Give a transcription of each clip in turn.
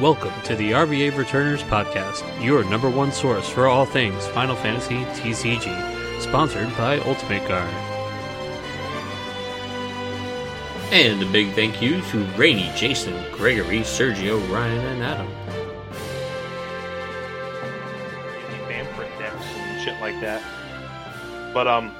Welcome to the RVA Returners Podcast, your number one source for all things Final Fantasy TCG, sponsored by Ultimate Guard. And a big thank you to Rainy, Jason, Gregory, Sergio, Ryan, and Adam. Decks and shit like that. But um,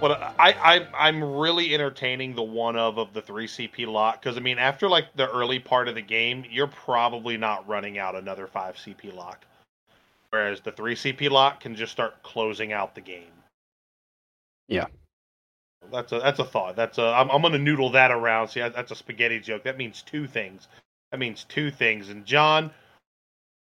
what I I I'm really entertaining the one of of the three CP lock because I mean after like the early part of the game, you're probably not running out another five CP lock, whereas the three CP lock can just start closing out the game. Yeah. That's a that's a thought. That's a I'm, I'm gonna noodle that around. See, that's a spaghetti joke. That means two things. That means two things. And John,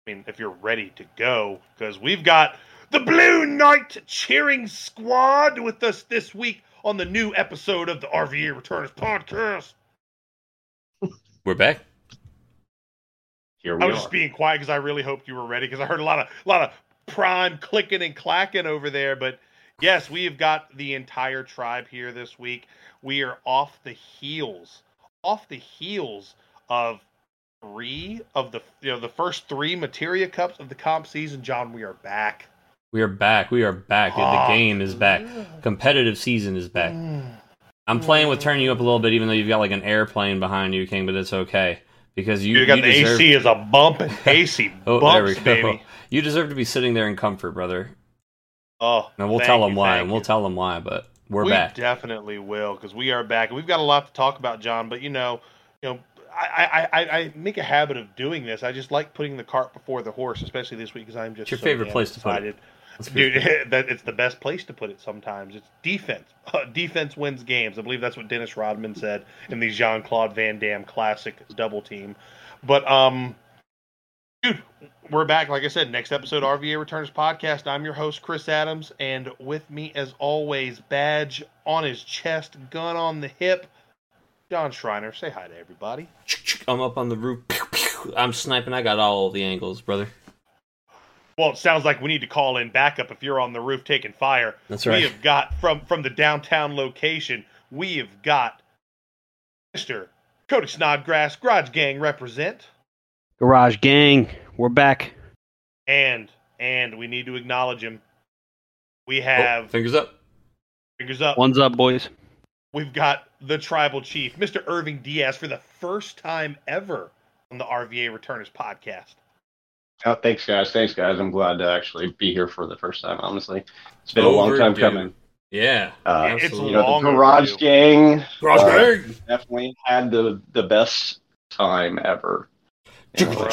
I mean, if you're ready to go, because we've got the Blue Knight cheering squad with us this week on the new episode of the RVA Returners podcast. We're back. Here we I was are. just being quiet because I really hoped you were ready because I heard a lot of a lot of prime clicking and clacking over there. But yes, we have got the entire tribe here this week. We are off the heels, off the heels of three of the you know the first three materia cups of the comp season. John, we are back. We are back. We are back. Ah. The game is back. Competitive season is back. I'm playing with turning you up a little bit, even though you've got like an airplane behind you, King. But it's okay because you, You got you the deserve- AC is a bumping. AC Oh, bumps, there we go. baby. You deserve to be sitting there in comfort, brother. Oh, And we'll tell you, them why. And we'll you. tell them why. But we're we back. definitely will because we are back. We've got a lot to talk about, John. But you know, you know, I, I, I, I make a habit of doing this. I just like putting the cart before the horse, especially this week because I'm just It's your so favorite place to put it. Excited. Let's be- Dude, that it's the best place to put it. Sometimes it's defense. defense wins games. I believe that's what Dennis Rodman said in the Jean Claude Van Damme classic double team. But um, dude, we're back. Like I said, next episode RVA Returns podcast. I'm your host Chris Adams, and with me as always, badge on his chest, gun on the hip, John Schreiner. Say hi to everybody. I'm up on the roof. Pew, pew. I'm sniping. I got all the angles, brother. Well, it sounds like we need to call in backup if you're on the roof taking fire. That's We have got from from the downtown location. We have got Mister Kody Snodgras, Garage Gang represent, Garage Gang, we're back. and and we need to acknowledge him. We Oh, have fingers up. fingers up. One's up, boys. We've got the tribal chief, Mr. Irving Diaz, for the first time ever on the RVA Returners podcast. Oh, thanks, guys. Thanks, guys. I'm glad to actually be here for the first time. Honestly, it's been a long time Overdue. coming. Yeah. Uh, It's absolutely. You know, long the Garage overdue. Gang Garage uh, Gang! definitely had the the best time ever. You know,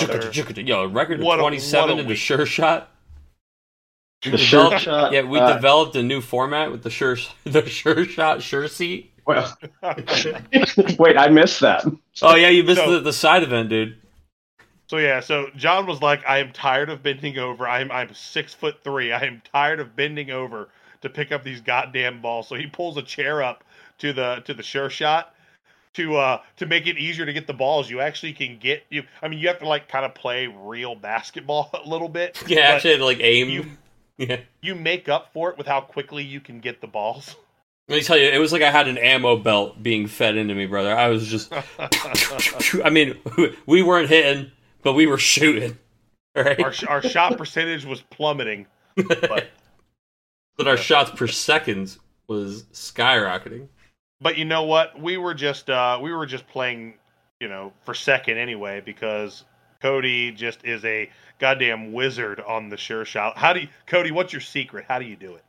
Yo, record of What a- 27 a in the sure shot. the sure shot. Yeah, we uh, developed a new format with the sure the sure shot sure seat. Well, wait, I missed that. Oh yeah, you missed So- the, the side event, dude. So yeah, so John was like, "I am tired of bending over. I'm I'm six foot three. I am tired of bending over to pick up these goddamn balls." So he pulls a chair up to the to the sure shot to uh to make it easier to get the balls. You actually can get you. I mean, you have to like kind of play real basketball a little bit. Yeah, actually to like aim. you yeah. you make up for it with how quickly you can get the balls. Let me tell you, it was like I had an ammo belt being fed into me, brother. I was just I mean, we weren't hitting, but we were shooting. Right? our our shot percentage was plummeting. But but our shots per second was skyrocketing. But you know what? We were just uh we were just playing, you know, for second anyway because Cody just is a goddamn wizard on the sure shot. How do you Cody, what's your secret? How do you do it?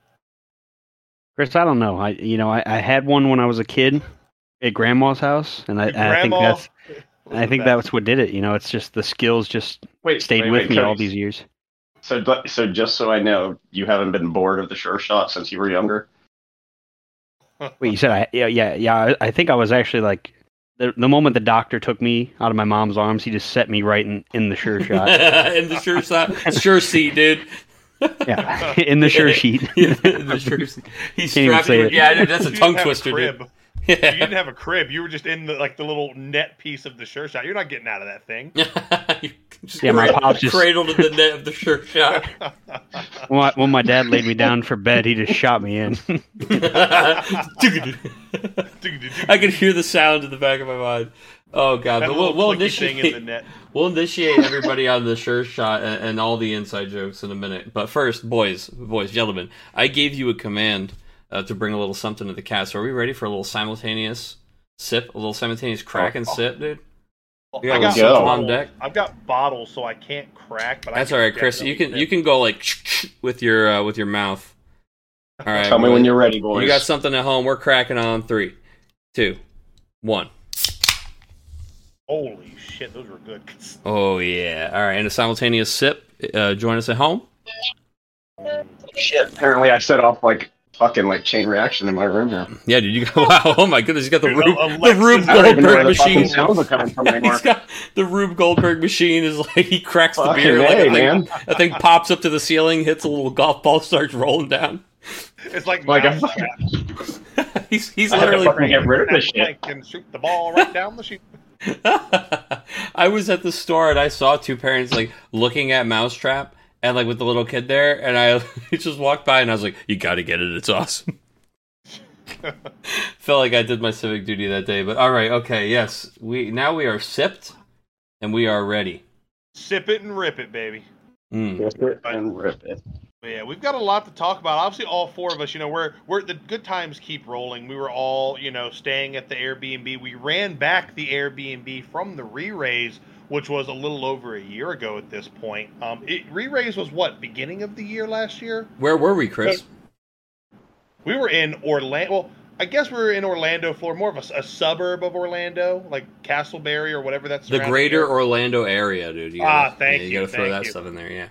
Chris, I don't know. I you know, I, I had one when I was a kid at grandma's house and I, Your and I think that's was I think best. that's what did it. You know, it's just the skills just Wait, stayed wait, with wait, me Cody, all these years. So, so just so I know, you haven't been bored of the sure shot since you were younger. Wait, you said I yeah, yeah, yeah, I, I think I was actually like the, the moment the doctor took me out of my mom's arms, he just set me right in, in the sure shot. in the sure shot, sure seat, dude. yeah, in the sure sheet. in the sure seat. He Can't even strapped say you. it. Yeah, that's a tongue twister, crib. Dude. You didn't have a crib. You were just in the like the little net piece of the sure shot. You're not getting out of that thing. Just Yeah, my cradled- pops just- cradled in the net of the sure shot. when, my, when my dad laid me down for bed, he just shot me in. I could hear the sound in the back of my mind. Oh god, That but we'll, we'll clicky thing in the initiate net. we'll initiate everybody on the sure shot and, and all the inside jokes in a minute. But first, boys, boys, gentlemen, I gave you a command uh, to bring a little something to the cast. Are we ready for a little simultaneous sip, a little simultaneous crack and Oh. sip, dude? You I got got a go. something on bottles. deck? I've got bottles, so I can't crack. But That's can all right, Chris. You can definitely you can go like with your uh, with your mouth. All right, Tell me when you're ready, boys. You got something at home. We're cracking on three, two, one. Holy shit, those were good. Oh yeah! All right, and a simultaneous sip. Uh, join us at home. Shit. Apparently, I set off like fucking like chain reaction in my room here. Yeah, dude. You got wow! Oh my goodness! You got the Dude, Rube, Alexis- the Rube I don't even know where Goldberg the machine. sounds are coming from anymore. He's got the Rube Goldberg machine. Is like he cracks the Fucking beer. Like hey, a thing, man. that thing pops up to the ceiling, hits a little golf ball, starts rolling down. It's like Like a mousetrap. he's he's I had to literally. fucking get rid of this shit. Like, and shoot the ball right down the chute. I was at the store and I saw two parents like looking at Mousetrap and like with the little kid there, and I just walked by and I was like, "You got to get it. It's awesome." Felt like I did my civic duty that day, but all right, okay, yes, we now we are sipped and we are ready. Sip it and rip it, baby. Mm. Rip it and rip it. But yeah, we've got a lot to talk about. Obviously, all four of us, you know, we're we're the good times keep rolling. We were all, you know, staying at the Airbnb. We ran back the Airbnb from the re-raise, which was a little over a year ago at this point. Um, it, re-raise was what beginning of the year last year. Where were we, Chris? We were in Orlando. Well, I guess we were in Orlando, Florida, more of a, a suburb of Orlando, like Casselberry or whatever that's The greater Orlando area, dude. You Ah, gotta, thank yeah, you, You got to throw that you. stuff in there, yeah.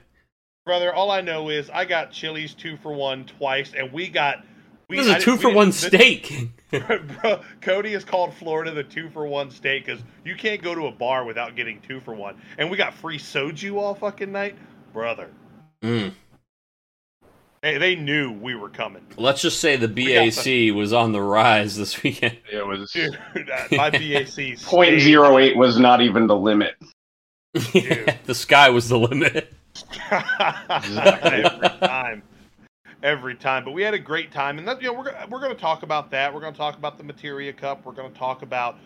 brother. All I know is I got Chili's two for one twice, and we got. We, This is I a two didn't- for we one steak. Bro, Cody has called Florida the two for one state because you can't go to a bar without getting two for one. And we got free soju all fucking night. Brother, Mm. they, they knew we were coming. Let's just say the got BAC was on the rise this weekend. It was Dude, my BAC. point stayed- zero eight was not even the limit. the sky was the limit. every time, every time. But we had a great time, and that you know we're we're going to talk about that. We're going to talk about the Materia Cup. We're going to talk about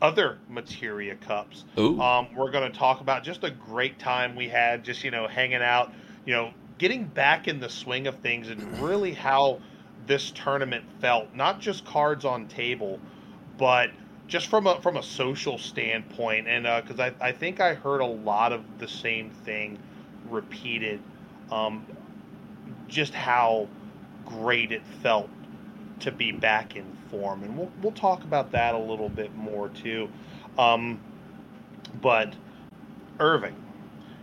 other Materia Cups. Ooh. Um, we're going to talk about just a great time we had, just you know, hanging out, you know, getting back in the swing of things, and really how this tournament felt. Not just cards on table, but just from a from a social standpoint, and because I I think I heard a lot of the same thing repeated, um, just how great it felt to be back in form, and we'll we'll talk about that a little bit more too. Um, but Irving,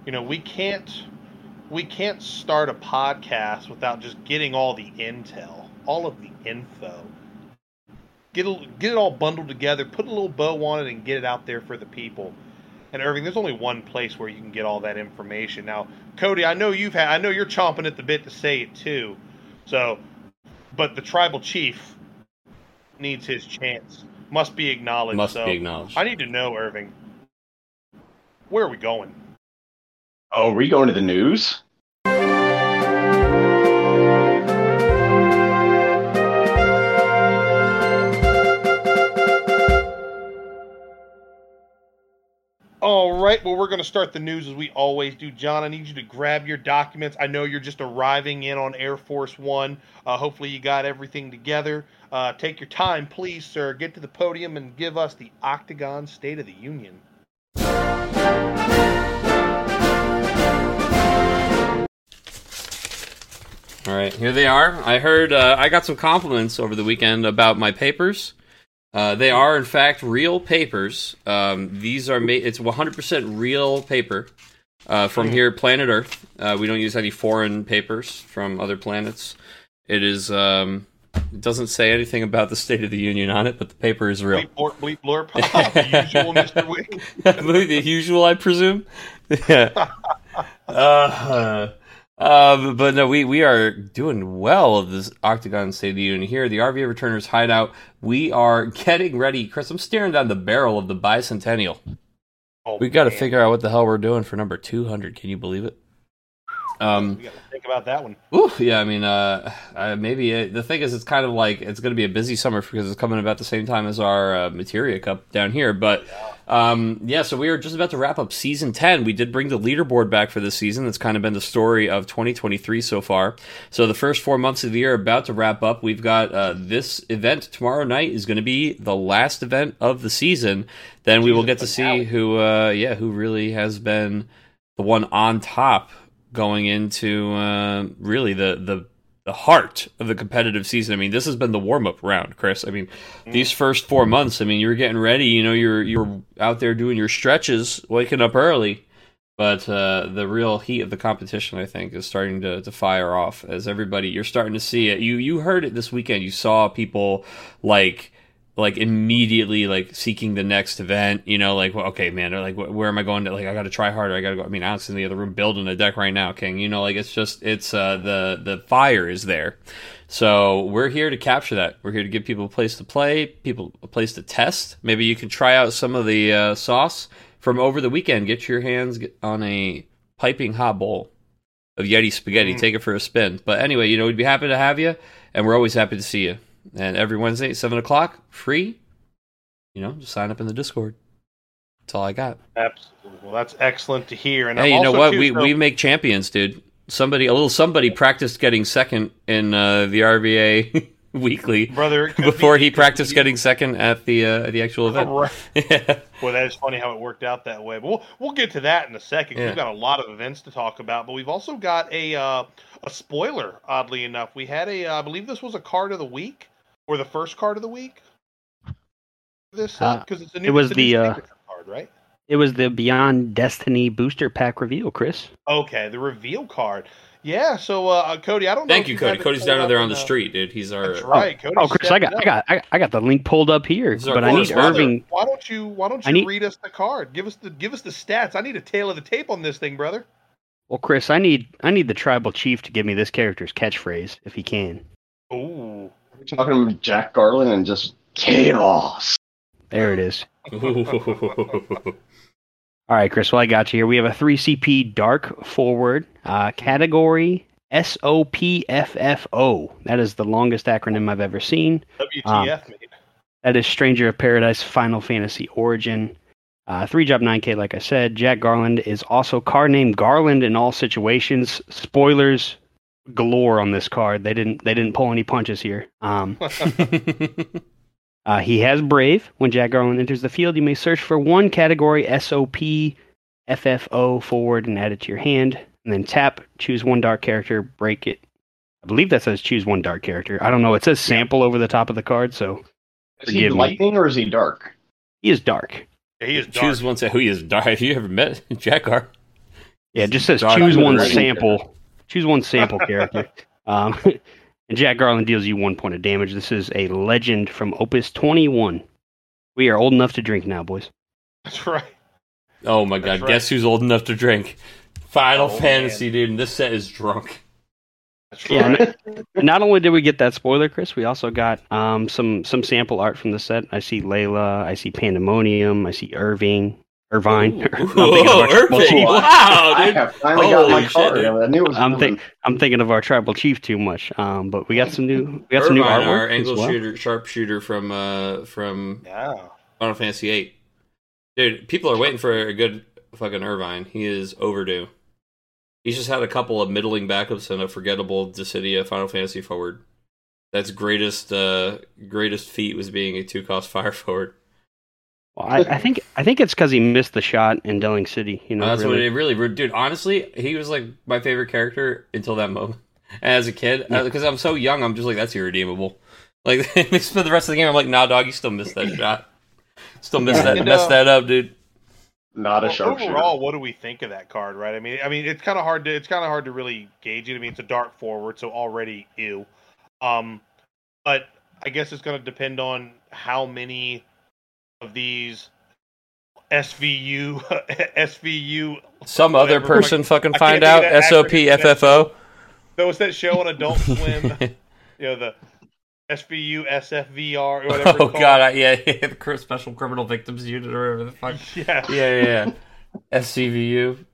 you know, we can't we can't start a podcast without just getting all the intel, all of the info. Get a, get it all bundled together, put a little bow on it, and get it out there for the people. And Irving, there's only one place where you can get all that information. Now, Cody, I know you've had, I know you're chomping at the bit to say it too. So, but the tribal chief needs his chance. Must be acknowledged. Must so be acknowledged. I need to know, Irving. Where are we going? Oh, are we going to the news? All right, well, we're going to start the news as we always do. John, I need you to grab your documents. I know you're just arriving in on Air Force One. Uh, hopefully, you got everything together. Uh, take your time, please, sir. Get to the podium and give us the Octagon State of the Union. All right, here they are. I heard uh, I got some compliments over the weekend about my papers. Uh, they are, in fact, real papers. Um, these are made. It's 100% real paper uh, from here, planet Earth. Uh, we don't use any foreign papers from other planets. It is. Um, it doesn't say anything about the State of the Union on it, but the paper is real. Bleep, blorp, bleep, blorp. the usual, Mr. Wick. the usual, I presume. Yeah. uh, uh, but no, we, we are doing well of this Octagon State of the Union here. The RVA Returners hideout. We are getting ready. Chris, I'm staring down the barrel of the bicentennial. Oh, We got to figure out what the hell we're doing for number 200. Can you believe it? Um, We got to think about that one. Ooh, yeah, I mean, uh, uh, maybe it, the thing is, it's kind of like it's going to be a busy summer because it's coming about the same time as our uh, Materia Cup down here. But um, yeah, so we are just about to wrap up season 10. We did bring the leaderboard back for this season. That's kind of been the story of 2023 so far. So the first four months of the year are about to wrap up. We've got uh, this event tomorrow night is going to be the last event of the season. Then we will get to see who, uh, yeah, who really has been the one on top going into uh, really the the the heart of the competitive season. I mean, this has been the warm up round, Chris. I mean, these first four months. I mean, you're getting ready. You know, you're you're out there doing your stretches, waking up early. But uh, the real heat of the competition, I think, is starting to, to fire off as everybody. You're starting to see it. You you heard it this weekend. You saw people like like immediately like seeking the next event. You know, like well, okay, man, like wh- where am I going to? Like I got to try harder. I got to go. I mean, Alex is in the other room building a deck right now, King. You know, like it's just it's uh, the the fire is there. So we're here to capture that. We're here to give people a place to play, people a place to test. Maybe you can try out some of the uh, sauce from over the weekend. Get your hands on a piping hot bowl of Yeti spaghetti. Mm. Take it for a spin. But anyway, you know, we'd be happy to have you, and we're always happy to see you. And every Wednesday, at 7 o'clock, free. You know, just sign up in the Discord. That's all I got. Absolutely. Well, that's excellent to hear. And hey, I'm you know what? too, we, so- we make champions, dude. Somebody, a little somebody practiced getting second in uh, the RVA weekly brother before be- he practiced be- getting second at the uh, the actual event. Right. Yeah. Well, that is funny how it worked out that way. But we'll, we'll get to that in a second. Yeah. We've got a lot of events to talk about, but we've also got a uh, a spoiler. Oddly enough, we had a uh, I believe this was a card of the week or the first card of the week. This Uh, because it's a new. it was it's a new the, uh, card, right? It was the Beyond Destiny booster pack reveal, Chris. Okay, the reveal card. Yeah. So uh, Cody, I don't. Thank if you, Cody. Cody's down up there on in the street, dude. He's our. That's right, Cody. Oh, Chris, I got, I got, I, I got the link pulled up here, This is our but I need correspondent. Irving. Why don't you Why don't you I need- read us the card? Give us the Give us the stats. I need a tail of the tape on this thing, brother. Well, Chris, I need, I need the tribal chief to give me this character's catchphrase if he can. Ooh. We're talking about Jack Garland and just chaos. There it is. All right, Chris. Well, I got you here. We have a 3CP Dark Forward uh, category SOPFFO. That is the longest acronym I've ever seen. WTF, mate. That is Stranger of Paradise Final Fantasy Origin. Uh, three job 9K, like I said. Jack Garland is also card named Garland in all situations. Spoilers galore on this card. They didn't they didn't pull any punches here. Um, uh, he has Brave. When Jack Garland enters the field, you may search for one category SOP FFO forward and add it to your hand. And then tap, choose one dark character, break it. I believe that says choose one dark character. I don't know. It says sample over the top of the card, so Is he Forgive me. lightning or is he dark? he is dark. Yeah, he is dark. Choose one. Say who he is. Dark. Have you ever met Jack Gar? Yeah, it just says Dark choose one Ranger. sample. Choose one sample character. Um, and Jack Garland deals you one point of damage. This is a legend from Opus 21. We are old enough to drink now, boys. That's right. Oh my That's god! right. Guess who's old enough to drink? Final Oh, Fantasy, dude. And this set is drunk. That's Yeah, right. Not only did we get that spoiler, Chris, we also got um, some some sample art from the set. I see Layla, I see Pandemonium, I see Irving, Irvine. I'm thinking of Whoa, our tribal Irving! chief. Wow, I dude. have finally got Holy my shit, card. dude. I knew it was I'm coming. think I'm thinking of our tribal chief too much. Um, but we got some new we got some new Irvine, artwork our as angle well. shooter, sharpshooter from uh from Yeah. Final Fantasy VIII. Dude, people are waiting for a good fucking Irvine. He is overdue. He's just had a couple of middling backups and a forgettable Dissidia Final Fantasy forward. That's greatest uh greatest feat was being a two cost fire forward. Well, I, I think I think it's because he missed the shot in Delling City. You know, that's really. what it really dude, honestly, he was like my favorite character until that moment. As a kid, Yeah. because I'm so young, I'm just like that's irredeemable. Like for the rest of the game, I'm like, nah, dog, you still missed that shot. Still missed that, And, messed uh, that up, dude. Not a Well, sharpshooter. overall, what do we think of that card? Right? I mean, I mean, it's kind of hard to it's kind of hard to really gauge it. I mean, it's a dark forward, so already ew. Um, but I guess it's going to depend on how many of these SVU SVU. Some other person fucking find out think of that SOP. FFO. There was that show on Adult Swim. you know the SVU SFVR or whatever. oh god, I, yeah, yeah, the Special Criminal Victims Unit or whatever the fuck. Yeah. Yeah, yeah, yeah. SCVU.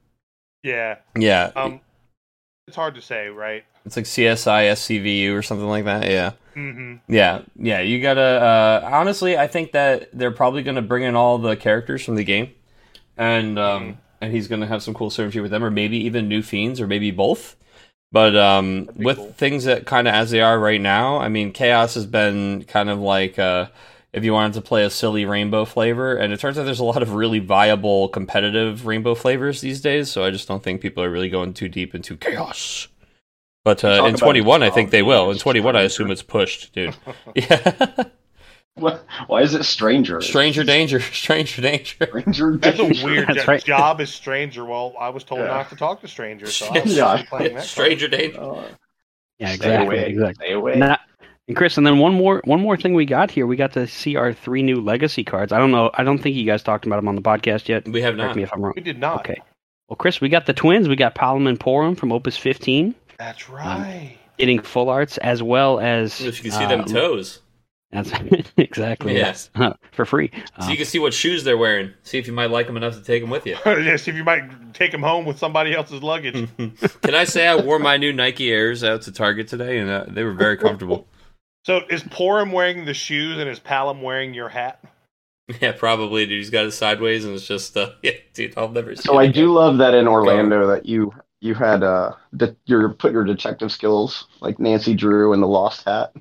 Yeah. Yeah. Um, It's hard to say, right? It's like CSI SCVU or something like that. Yeah. Mm-hmm. Yeah, yeah, you gotta. Uh, honestly, I think that they're probably gonna bring in all the characters from the game, and um, Mhm. and he's gonna have some cool synergy with them, or maybe even new fiends, or maybe both. But um, with cool. things that kind of as they are right now, I mean, chaos has been kind of like uh, if you wanted to play a silly rainbow flavor, and it turns out there's a lot of really viable competitive rainbow flavors these days. So I just don't think people are really going too deep into chaos. But uh, in 21, I think they will. In days, 21, I assume it's pushed, dude. Yeah. What? Why is it stranger? Stranger danger, stranger danger. Stranger. That's a weird That's right. job as stranger. Well, I was told Yeah. not to talk to strangers, so I was Yeah. playing that stranger danger. Oh, Yeah, stay exactly. away. Exactly. Stay away. And, and Chris, and then one more one more thing we got here. We got to see our three new legacy cards. I don't know. I don't think you guys talked about them on the podcast yet. We have not. Correct not. me if I'm wrong. We did not. Okay. Well, Chris, we got the twins. We got Palom and Porom from Opus 15, That's right. getting full arts as well as. If you can see them um, toes, That's exactly Yeah. yes, for free. so Um, you can see what shoes they're wearing. See if you might like them enough to take them with you. yeah, see if you might take them home with somebody else's luggage. can I say I wore my new Nike Airs out to Target today, and uh, they were very comfortable. So is Porom wearing the shoes and is Palom wearing your hat? yeah, probably, dude. He's got it sideways, and it's just, uh, yeah, dude. I'll never. So it I again. do love that in Orlando that you you had uh de- your put your detective skills like Nancy Drew in the Lost Hat.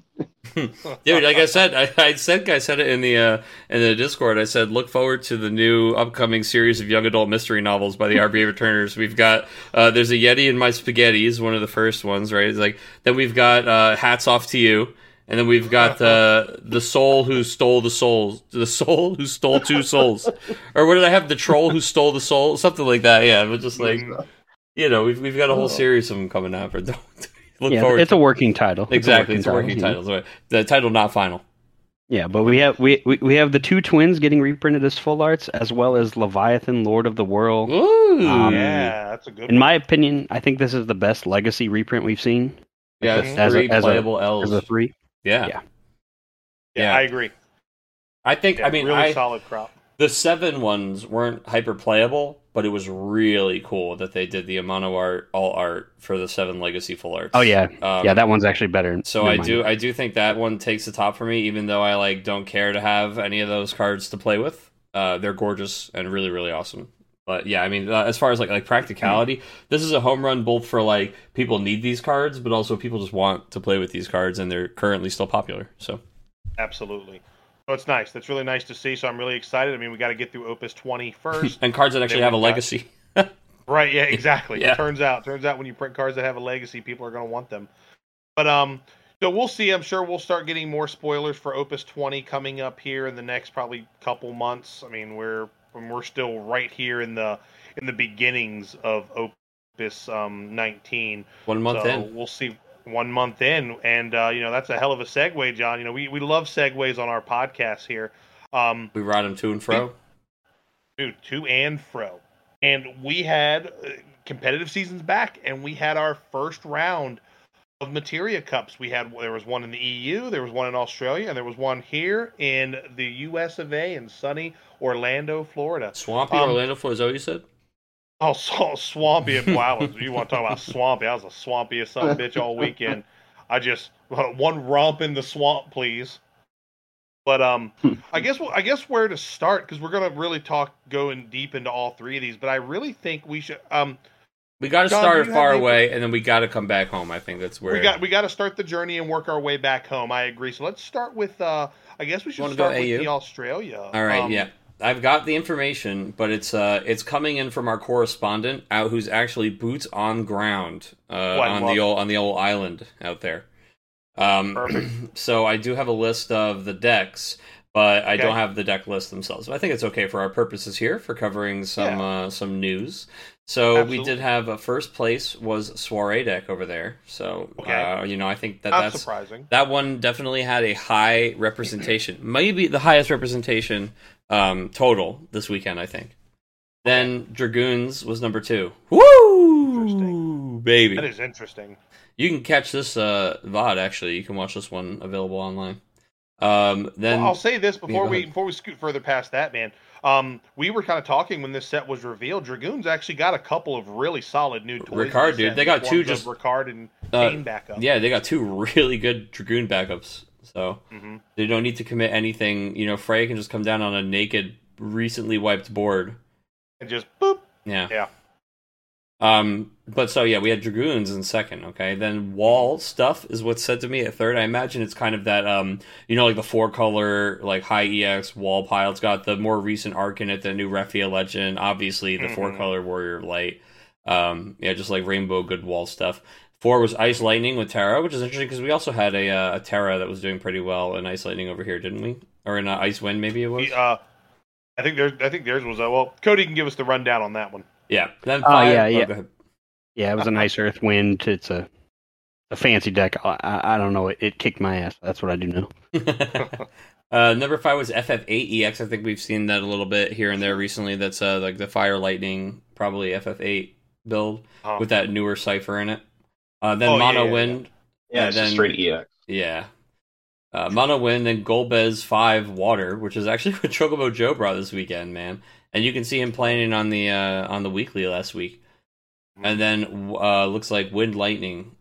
Dude, like I said, I, I said I said it in the uh, in the Discord. I said look forward to the new upcoming series of young adult mystery novels by the RVA Returners. We've got uh, there's a Yeti in my spaghetti is one of the first ones, right? It's like then we've got uh, hats off to you, and then we've got the the soul who stole the souls, the soul who stole two souls, or what did I have? The troll who stole the soul, something like that. Yeah, but just like. You know, we've we've got a whole Oh. series of them coming out. But don't look yeah, forward. it's to a working title. Exactly, it's a working you know. title. So the title not final. Yeah, but we have we, we we have the two twins getting reprinted as full arts, as well as Leviathan, Lord of the World. Ooh, Um, yeah, that's a good In one. my opinion, I think this is the best legacy reprint we've seen. yeah, as it's a- three as a- playable As L's. a three. yeah. yeah. yeah, yeah. I agree. I think. Yeah, I mean, really I, solid crop. the seven ones weren't hyper playable, but it was really cool that they did the Amano art, all art for the seven legacy full arts. Oh yeah, Um, yeah, that one's actually better. So I mind. do, I do think that one takes the top for me, even though I like don't care to have any of those cards to play with. Uh, they're gorgeous and really, really awesome. But yeah, I mean, uh, as far as like like practicality, this is a home run both for like people need these cards, but also people just want to play with these cards, and they're currently still popular. So Absolutely. So it's nice. That's really nice to see. So I'm really excited. I mean, we got to get through Opus 20 first. and cards that actually have a legacy. Right, yeah, exactly. Yeah. Turns out, turns out when you print cards that have a legacy, people are going to want them. But um so we'll see. I'm sure we'll start getting more spoilers for Opus 20 coming up here in the next probably couple months. I mean, we're we're still right here in the in the beginnings of Opus um 19. One month so in. we'll see one month in and uh, you know, that's a hell of a segue, John. You know, we we love segues on our podcast here. Um We ride them to and fro. dude, to and fro. And we had uh, competitive seasons back, and we had our first round of Materia Cups. We had there was one in the EU, there was one in Australia, and there was one here in the U.S. of A. in sunny Orlando, Florida. Swampy Um, Orlando Florida, is that what you said? Oh, so swampy! Wow, you want to talk about swampy? I was the swampiest son of a bitch all weekend. I just one romp in the swamp, please. But um, I guess I guess where to start because we're gonna really talk going deep into all three of these. But I really think we should um We got to start do it you far have any- away, and then we got to come back home. I think that's where we got we got to start the journey and work our way back home. I agree. So let's start with uh I guess we should start with AU? the Australia. All right, Um, yeah. I've got the information, but it's uh it's coming in from our correspondent out who's actually boots on ground uh, on love the old on the old island out there. Um, Perfect. so I do have a list of the decks, but I Okay. don't have the deck list themselves. But I think it's okay for our purposes here for covering some uh, some news. So we did have a first place was soiree deck over there. So Okay. uh, you know I think that Not that's surprising. that one definitely had a high representation, maybe the highest representation um, total this weekend. I think. Then Dragoons was number two. Woo, Interesting. baby! That is interesting. You can catch this uh, VOD. Actually, you can watch this one available online. Um, then well, I'll say this before we before we scoot further past that, man. Um, we were kind of talking when this set was revealed. Dragoons actually got a couple of really solid new toys. Ricard, dude, they got two just- Ricard and Uh. Yeah, they got two really good Dragoon backups. So hmm they don't need to commit anything. You know, Frey can just come down on a naked, recently wiped board. and just boop. Yeah. Yeah. Um, but so yeah, we had dragoons in second. Okay, then wall stuff is what's said to me at third. I imagine it's kind of that um, you know, like the four color like high ex wall pile. It's got the more recent arc in it, the new Refia legend, obviously the four Mhm. color warrior of light. Um, yeah, just like rainbow good wall stuff. Four was ice lightning with Terra, which is interesting because we also had a uh, a Terra that was doing pretty well in ice lightning over here, didn't we? Or in uh, ice wind, maybe it was. We, uh, I think there's. I think theirs was. Uh, well, Cody can give us the rundown on that one. yeah. Then Oh, five, yeah, yeah. go ahead. Yeah, it was a nice Earth Wind. It's a a fancy deck. I, I, I don't know. It, it kicked my ass. That's what I do know. uh, number five was FF8EX. I think we've seen that a little bit here and there recently. That's uh, like the Fire Lightning, probably FF8 build Uh, with that newer cipher in it. Uh, then Oh, Mono yeah, Wind, Yeah, And it's then- straight EX. yeah. Uh, Mono Wind, then Golbez 5 Water, which is actually what Chocobo Joe brought this weekend, man. And you can see him playing on the uh, on the weekly last week. And then uh, looks like Wind Lightning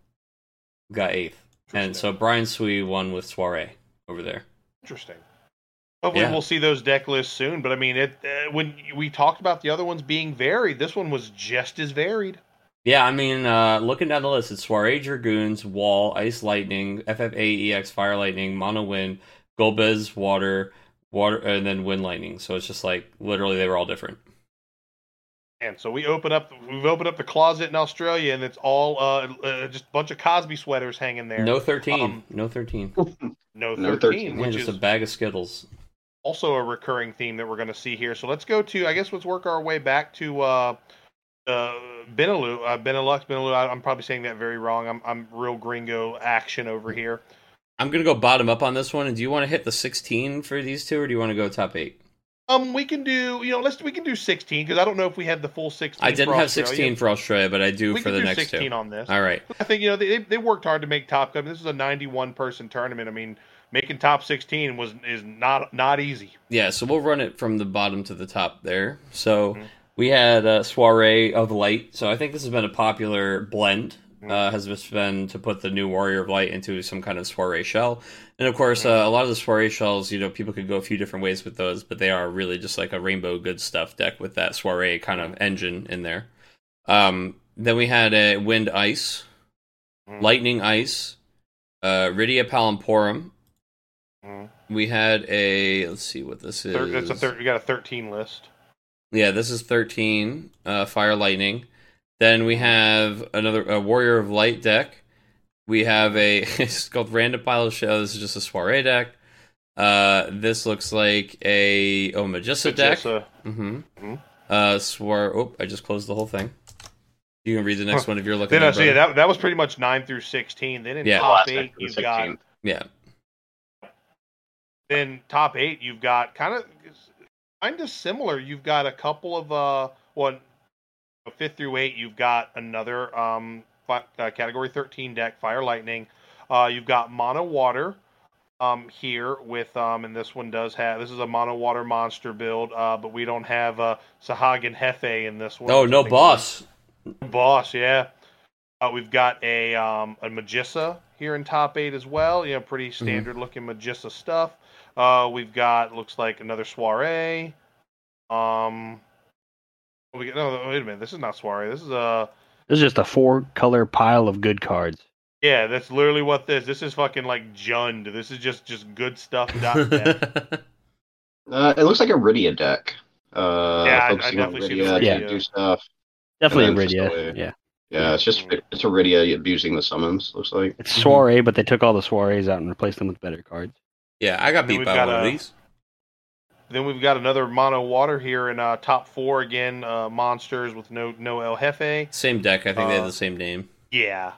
got eighth. And so Brian Sui won with Soiree over there. Interesting. Hopefully, Yeah. we'll see those deck lists soon. But I mean, it uh, when we talked about the other ones being varied, this one was just as varied. Yeah, I mean, uh, looking down the list, it's Soiree Dragoons, Wall, Ice Lightning, FF8 EX, Fire Lightning, Mono Wind, Golbez, Water, Water, and then Wind Lightning. So it's just like literally they were all different. And so we open up, we've opened up the closet in Australia, and it's all uh, uh, just a bunch of Cosby sweaters hanging there. No 13. Um, no 13. no No 13, 13, Yeah, which just is a bag of Skittles. also a recurring theme that we're going to see here. So let's go to, I guess, let's work our way back to uh, uh, Benelux. Uh, Benelux, Benelux. I, I'm probably saying that very wrong. I'm, I'm real gringo action over here. I'm going to go bottom up on this one. And do you want to hit the 16 for these two, or do you want to go top eight? Um, we can do, you know, let's we can do 16 because I don't know if we have the full 16. I didn't have 16 for Australia, but I do we for can the do next 16 two. on this. All right. I think you know they they worked hard to make top. I mean, this is a 91 person tournament. I mean, making top 16 was is not not easy. Yeah, so we'll run it from the bottom to the top there. So Mhm. We had a Soiree of Light. So I think this has been a popular blend. Mhm. Uh, has just been to put the new Warrior of Light into some kind of Soiree shell. And of course, uh, a lot of the Soiree shells, you know, people could go a few different ways with those, but they are really just like a rainbow good stuff deck with that Soiree kind of engine in there. Um, then we had a Wind Ice, Mhm. Lightning Ice, uh, Rydia Palom Porom. We had a let's see what this is. That's a thir- you got a 13 list. Yeah, this is 13, uh, Fire Lightning. Then we have another a Warrior of Light deck. We have a it's called Random Pile of Shells. This is just a Soiree deck. Uh, this looks like a oh Magissa deck. Just a- Mm-hmm. Mhm. Uh, Swar. Oh, I just closed the whole thing. You can read the next Huh. one if you're looking. Then I at see that that was pretty much nine through 16. Then in Yeah. top Last eight, deck for the you've got Yeah, then top eight, you've got kind of kind of similar. You've got a couple of uh one fifth through eight. You've got another um fi- uh, category thirteen deck, Fire Lightning. Uh, you've got Mono Water um here with um and this one does have this is a Mono Water monster build. Uh, but we don't have uh Sahagin Hefe in this one. Oh, no boss. boss, yeah. Uh, we've got a um, a Magissa here in top eight as well. You know, pretty Mm-hmm. standard looking Magissa stuff. Uh, we've got looks like another soiree. Um, we get, no, wait a minute. This is not soiree. This is a This is just a four color pile of good cards. yeah. That's literally what this. This is fucking like Jund. This is just just good stuff. Uh, it looks like a Rydia deck. Uh, Yeah, I- I focusing on definitely see the Rydia, Rydia. do stuff. Definitely And then just Iridia. the way- Yeah. Yeah, it's just it's a Rydia abusing the summons. Looks like. It's Soiree, but they took all the Soirees out and replaced them with better cards. Yeah, I got beat by got one of these. then we've got another Mono Water here in uh, top four again. Uh, monsters with no no El Jefe. Same deck. I think they have Uh, the same name. Yeah.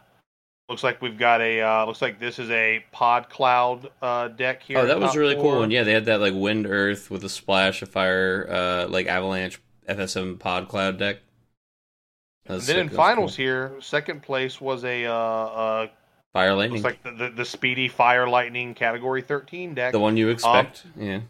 Looks like we've got a. Uh, looks like this is a Pod Cloud uh, deck here. Oh, that was a really cool one. Yeah, they had that like wind earth with a splash of fire, uh, like avalanche FSM pod cloud deck. And then sick. in finals cool. here, second place was a. Uh, uh, fire lightning, looks like the, the the Speedy Fire Lightning Category 13 deck. the one you expect. yeah,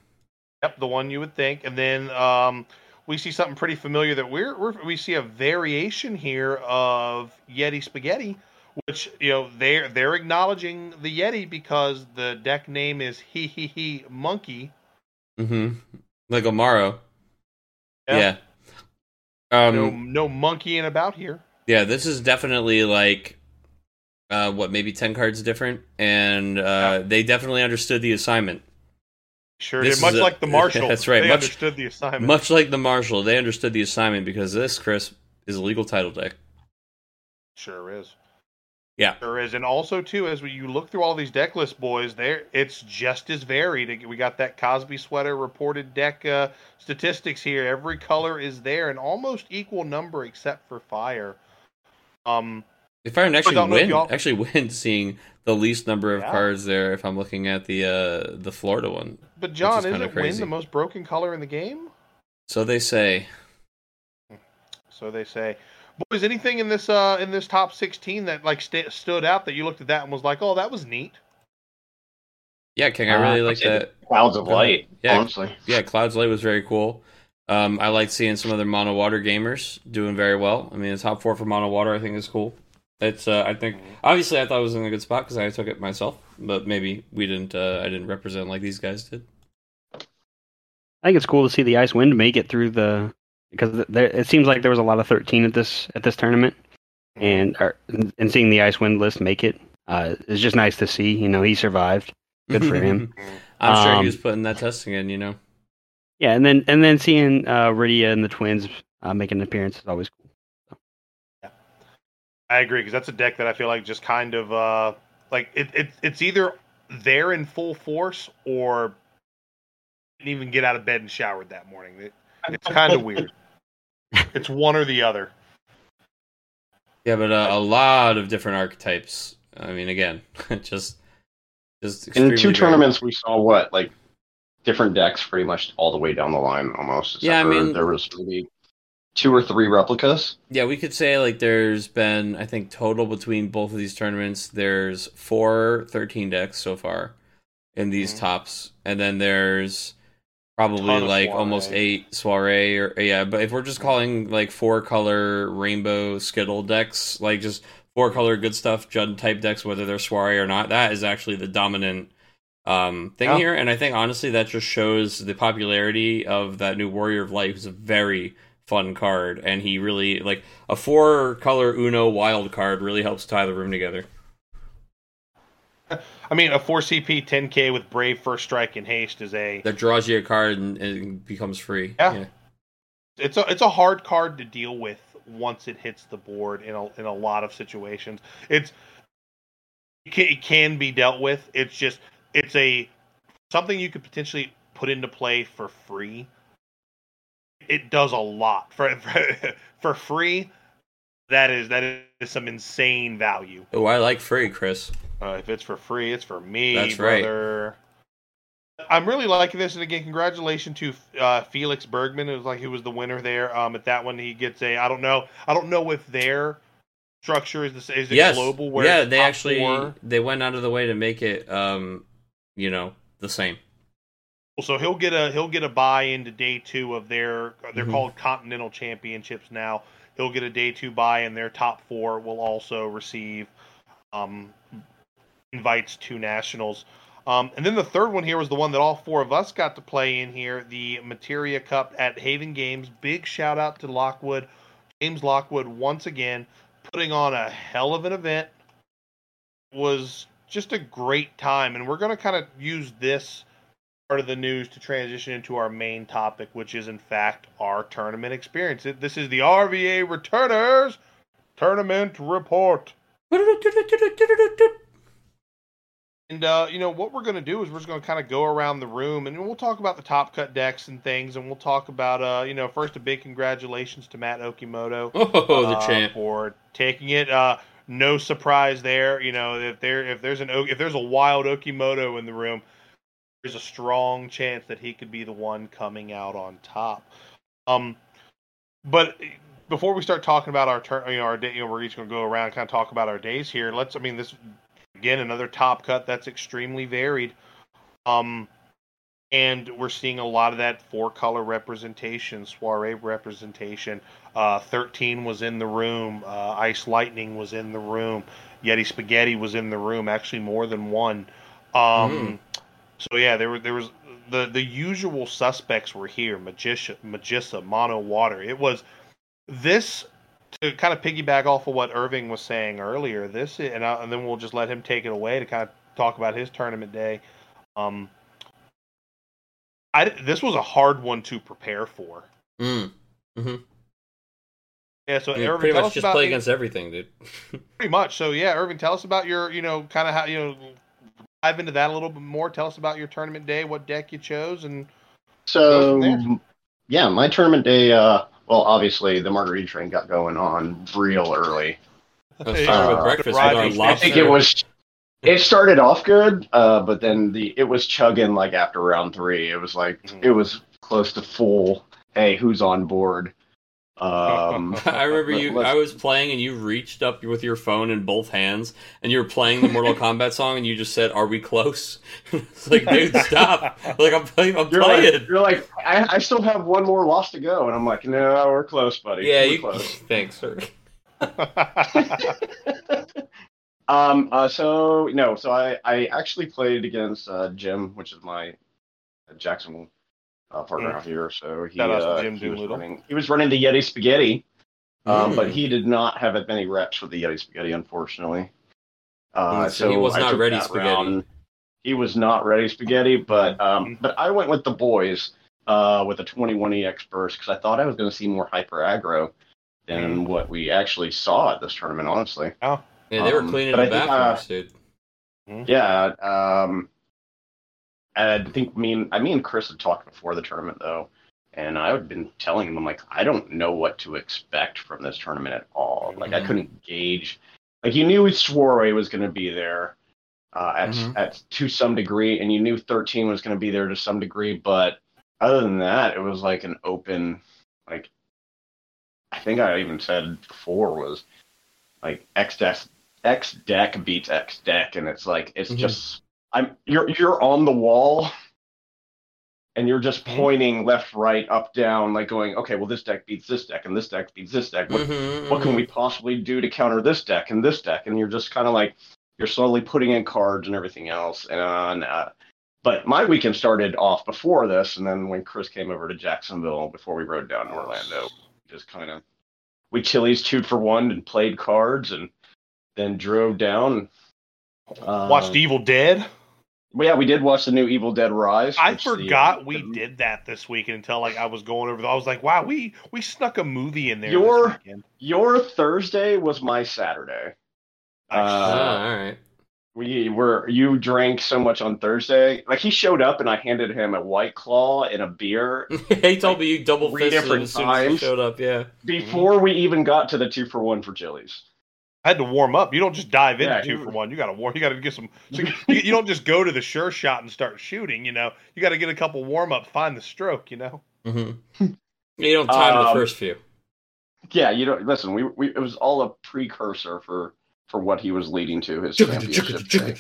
Yep, the one you would think, and then um, we see something pretty familiar that we're, we're we see a variation here of Yeti Spaghetti, which you know they're they're acknowledging the Yeti because the deck name is He He He Monkey. Mm-hmm. Like Amaro. Yeah. Yeah. Um, no no monkeying about here. Yeah, this is definitely like uh, what maybe ten cards different, and uh, they definitely understood the assignment. Sure This did. Much a- like the marshal. That's right, They much- understood the assignment. Much like the marshal, they understood the assignment because this, Chris, is a legal title deck. Sure is. Yeah. Sure is. And also too, as we, you look through all these deck lists, boys, there it's just as varied. We got that Cosby sweater reported deck uh, statistics here. Every color is there, an almost equal number except for fire. Um, If I actually don't know if win, actually win seeing the least number of Yeah. cards there. If I'm looking at the uh, the Florida one, but John, is isn't kinda win the most broken color in the game? so they say. So they say. Boys, anything in this uh in this top sixteen that like st- stood out that you looked at that and was like, oh, that was neat. Yeah, King, I Uh, really I'd like that. Clouds of Go ahead. light. Yeah. honestly. Yeah, Clouds of Light was very cool. Um, I like seeing some other mono water gamers doing very well. I mean, the top four for mono water, I think, is cool. It's, uh, I think, obviously, I thought it was in a good spot because I took it myself, but maybe we didn't. Uh, I didn't represent like these guys did. I think it's cool to see the Ice Wind make it through the because there, it seems like there was a lot of 13 at this at this tournament, and or, and seeing the Ice Wind list make it uh, is just nice to see. You know, he survived. Good for him. I'm sure Um, he was putting that testing in. You know. Yeah, and then and then seeing uh, Rydia and the twins uh, make an appearance is always cool. I agree because that's a deck that I feel like just kind of uh like it, it it's either there in full force or didn't even get out of bed and showered that morning. It, it's kind of weird. It's one or the other. Yeah, but uh, a lot of different archetypes. I mean, again, just just In two varied. tournaments, we saw what like different decks, pretty much all the way down the line, almost. Yeah, I mean- there was maybe two or three replicas. Yeah, we could say like there's been I think total between both of these tournaments there's four 13 decks so far in these Mhm. tops and then there's probably like soiree. almost 8 soiree or yeah, but if we're just calling like four color rainbow skittle decks like just four color good stuff Jund type decks whether they're soiree or not that is actually the dominant um thing Yeah. here and I think honestly that just shows the popularity of that new Warrior of Light who's a very fun card and he really like a four color uno wild card really helps tie the room together I mean, a four CP 10K with Brave First Strike and Haste is a that draws you a card and, and becomes free Yeah. it's a it's a hard card to deal with once it hits the board in a in a lot of situations. It's it can, it can be dealt with. It's just it's a something you could potentially put into play for free. It does a lot for for, for free. That is that is some insane value. oh i like free chris Uh, if it's for free, it's for me, That's right. I'm really liking this, and again, congratulations to uh, Felix Bergman. It was like he was the winner there. Um, at that one, he gets a. I don't know. I don't know if their structure is the is it yes global. Where yeah they actually four? they went out of the way to make it um you know the same So he'll get a he'll get a buy into day two of their. They're Mhm. called Continental Championships now. He'll get a day two buy, and their top four will also receive um, invites to nationals. Um, and then the third one here was the one that all four of us got to play in here, the Materia Cup at Haven Games. Big shout out to Lockwood, James Lockwood, once again putting on a hell of an event. Was just a great time, and we're going to kind of use this part of the news to transition into our main topic, which is in fact our tournament experience. This is the RVA Returners Tournament Report. And uh, you know what we're going to do is we're just going to kind of go around the room and we'll talk about the top cut decks and things, and we'll talk about uh, you know first a big congratulations to Matt Okimoto oh the uh, champ for taking it. Uh, no surprise there. You know if there if there's an if there's a wild Okimoto in the room, there's a strong chance that he could be the one coming out on top. Um, but before we start talking about our turn, you know, our day, you know, we're each going to go around kind of talk about our days here. Let's, I mean, this again another top cut that's extremely varied. Um, and we're seeing a lot of that four color representation, soiree representation. Uh, Thirteen was in the room. Uh, Ice Lightning was in the room. Yeti Spaghetti was in the room. Actually, more than one. Um, So yeah, there were there was the the usual suspects were here. Magician, Magissa, Mono Water. It was this to kind of piggyback off of what Irving was saying earlier. This and, I, and then we'll just let him take it away to kind of talk about his tournament day. Um, I this was a hard one to prepare for. Mm. hmm Yeah, so pretty much just play against everything, dude. pretty much. So yeah, Irving, tell us about your you know kind of how you know dive into that a little bit more. Tell us about your tournament day, what deck you chose, and So, yeah, my tournament day. Uh, well, obviously the margarita train got going on real early. Let's start with Uh, breakfast with Right, our I I think it was. It started off good, uh, but then the it was chugging like after round three. It was like Mhm. it was close to full. Hey, who's on board? Um, I remember you. I was playing, and you reached up with your phone in both hands, and you were playing the Mortal Kombat song, and you just said, "Are we close?" it's like, dude, stop! Like I'm playing. I'm you're playing. like, you're like I, I still have one more loss to go, and I'm like, no, we're close, buddy. yeah, we're you. close. Thanks, sir. um. Uh, so no. So I I actually played against uh, Jim, which is my Jackson uh, partner Mm. out here. So he Shout out to uh, Jim he was running. He was running the Yeti Spaghetti, um, Mm. but he did not have as many reps with the Yeti Spaghetti, unfortunately. Uh, Mm, so he was I not ready spaghetti. round. He was not ready spaghetti, but um, Mhm. but I went with the boys uh, with a 21 EX burst because I thought I was going to see more hyper aggro than what we actually saw at this tournament. Honestly, Oh. Yeah, they were Um, cleaning but the I think, dude. yeah. Um, I think me and I me and Chris had talked before the tournament though, and I had been telling him I'm like I don't know what to expect from this tournament at all. Like I Mhm. couldn't gauge. Like you knew Swarway was going to be there uh, at Mhm. at to some degree, and you knew 13 was going to be there to some degree, but other than that, it was like an open like. I think I even said before was like X deck X deck beats X deck, and it's like it's Mhm. just I'm you're you're on the wall, and you're just Mhm. pointing left, right, up, down, like going, okay, well this deck beats this deck, and this deck beats this deck. What Mhm, what can mhm. we possibly do to counter this deck and this deck? And you're just kind of like you're slowly putting in cards and everything else. And uh, but my weekend started off before this, and then when Chris came over to Jacksonville before we rode down to Orlando, just kind of we chilies two for one and played cards, and then drove down. Uh, Watched Evil Dead. Well, yeah, we did watch the new Evil Dead Rise. I which the, forgot uh, we the- did that this weekend until like I was going over. The, I was like, wow, we we snuck a movie in there. Your- this. Your Thursday was my Saturday. Uh, Ah, all right. we were you drank so much on Thursday. Like he showed up and I handed him a white claw and a beer he told me you double three fisted different as soon as you times. showed up. Yeah. before we even got to the two for one for Chili's. I had to warm up. You don't just dive into Yeah, two for one. You got to warm. You got to get some. So you, you don't just go to the sure shot and start shooting. You know, you got to get a couple warm up, find the stroke. You know. hmm you don't time the Um, first few. Yeah, you don't listen. We, we it was all a precursor for for what he was leading to his championship. day.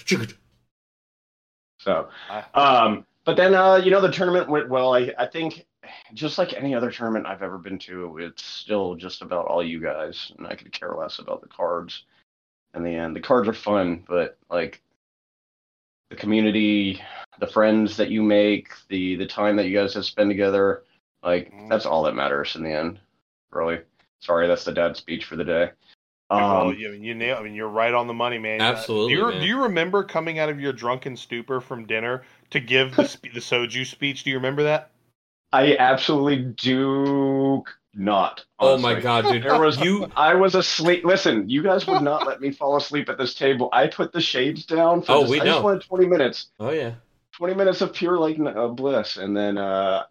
So, um, but then uh, you know the tournament went well. I I think just like any other tournament I've ever been to, it's still just about all you guys, and I could care less about the cards. In the end, the cards are fun, but like the community, the friends that you make, the the time that you guys have spent together, like Mhm. that's all that matters in the end. Really, sorry, that's the dad speech for the day. well, Um, you, I mean, you nail. I mean, you're right on the money, man. Uh, Absolutely, do, you, man. do you remember coming out of your drunken stupor from dinner to give the the soju speech? Do you remember that? I absolutely do not. Oh my god, dude! There was you. I was asleep. Listen, you guys would not let me fall asleep at this table. I put the shades down. For Oh, just, we I just wanted 20 minutes. Oh yeah. 20 minutes of pure like uh, bliss, and then uh,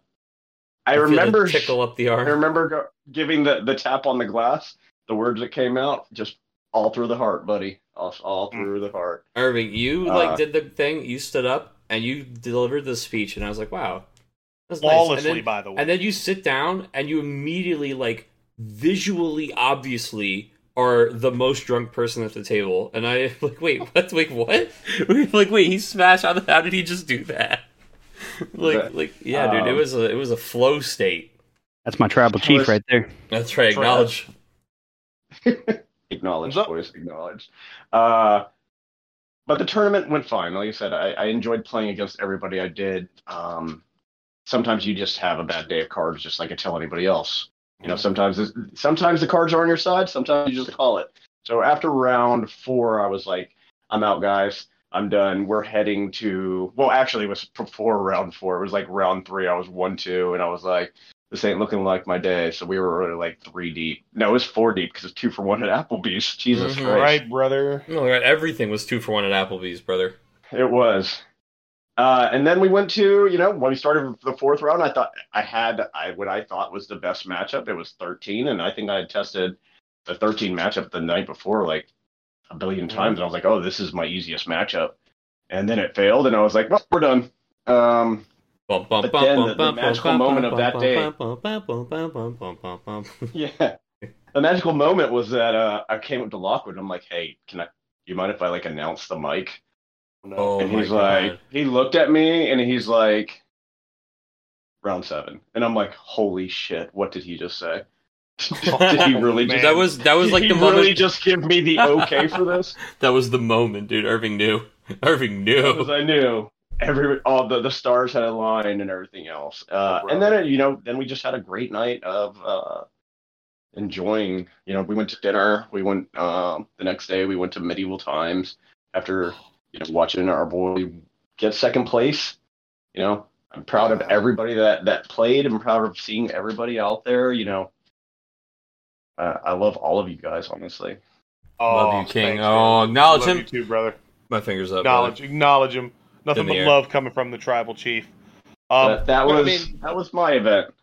I the remember. tickle up the arm. I remember go, giving the the tap on the glass. The words that came out just all through the heart, buddy. All, all through the heart. Irving, you Uh, like did the thing. You stood up and you delivered the speech, and I was like, "Wow, that's nice." Flawlessly, And then, by the way. and then you sit down and you immediately, like, visually, obviously, are the most drunk person at the table. And I like, wait, what? Wait, what? like, wait, he smashed. How, the- how did he just do that? like, like, yeah, dude, it Um, was a it was a flow state. That's my tribal That chief was- right there. That's right. Sorry, Acknowledge. acknowledged, Thumbs up. boys, acknowledged. Uh, but the tournament went fine. Like I said, I, I enjoyed playing against everybody I did. Um, sometimes you just have a bad day of cards, just like I tell anybody else. You know, sometimes sometimes the cards are on your side. Sometimes you just call it. So after round four, I was like, "I'm out, guys. I'm done. We're heading to." Well, actually, it was before round four. It was like round three. I was one two, and I was like, "This ain't looking like my day." So we were really like three deep. No, it was four deep because it's two for one at Applebee's. Jesus Mhm. Christ! Right, brother. No, right, everything was two for one at Applebee's, brother. It was. Uh, and then we went to, you know, when we started the fourth round, I thought I had I what I thought was the best matchup. It was 13, and I think I had tested the 13 matchup the night before like a billion times, and I was like, oh, this is my easiest matchup. And then it failed, and I was like, well, we're done. Um, but then the, the magical moment of that day. yeah, the magical moment was that uh, I came up to Lockwood. And I'm like, hey, can I? You mind if I like announce the mic? No. Oh and my he's like, God. he looked at me and he's like, round seven. And I'm like, holy shit, what did he just say? did he really Man. just? That was that was did like he the really moment. just give me the okay for this? That was the moment, dude. Irving knew. Irving Because knew. I knew every all the, the stars had aligned and everything else. Uh, and then you know, then we just had a great night of uh, enjoying. You know, we went to dinner. We went um, the next day. We went to medieval times after you know watching our boy get second place. You know, I'm proud of everybody that that played. I'm proud of seeing everybody out there. You know, uh, I love all of you guys, honestly. Oh, Love you, King. thanks, Oh, acknowledge Love him. You too, brother. My fingers up. Acknowledge, brother. acknowledge him. Nothing but air. love coming from the tribal chief. Um, that but I was mean- that was my event.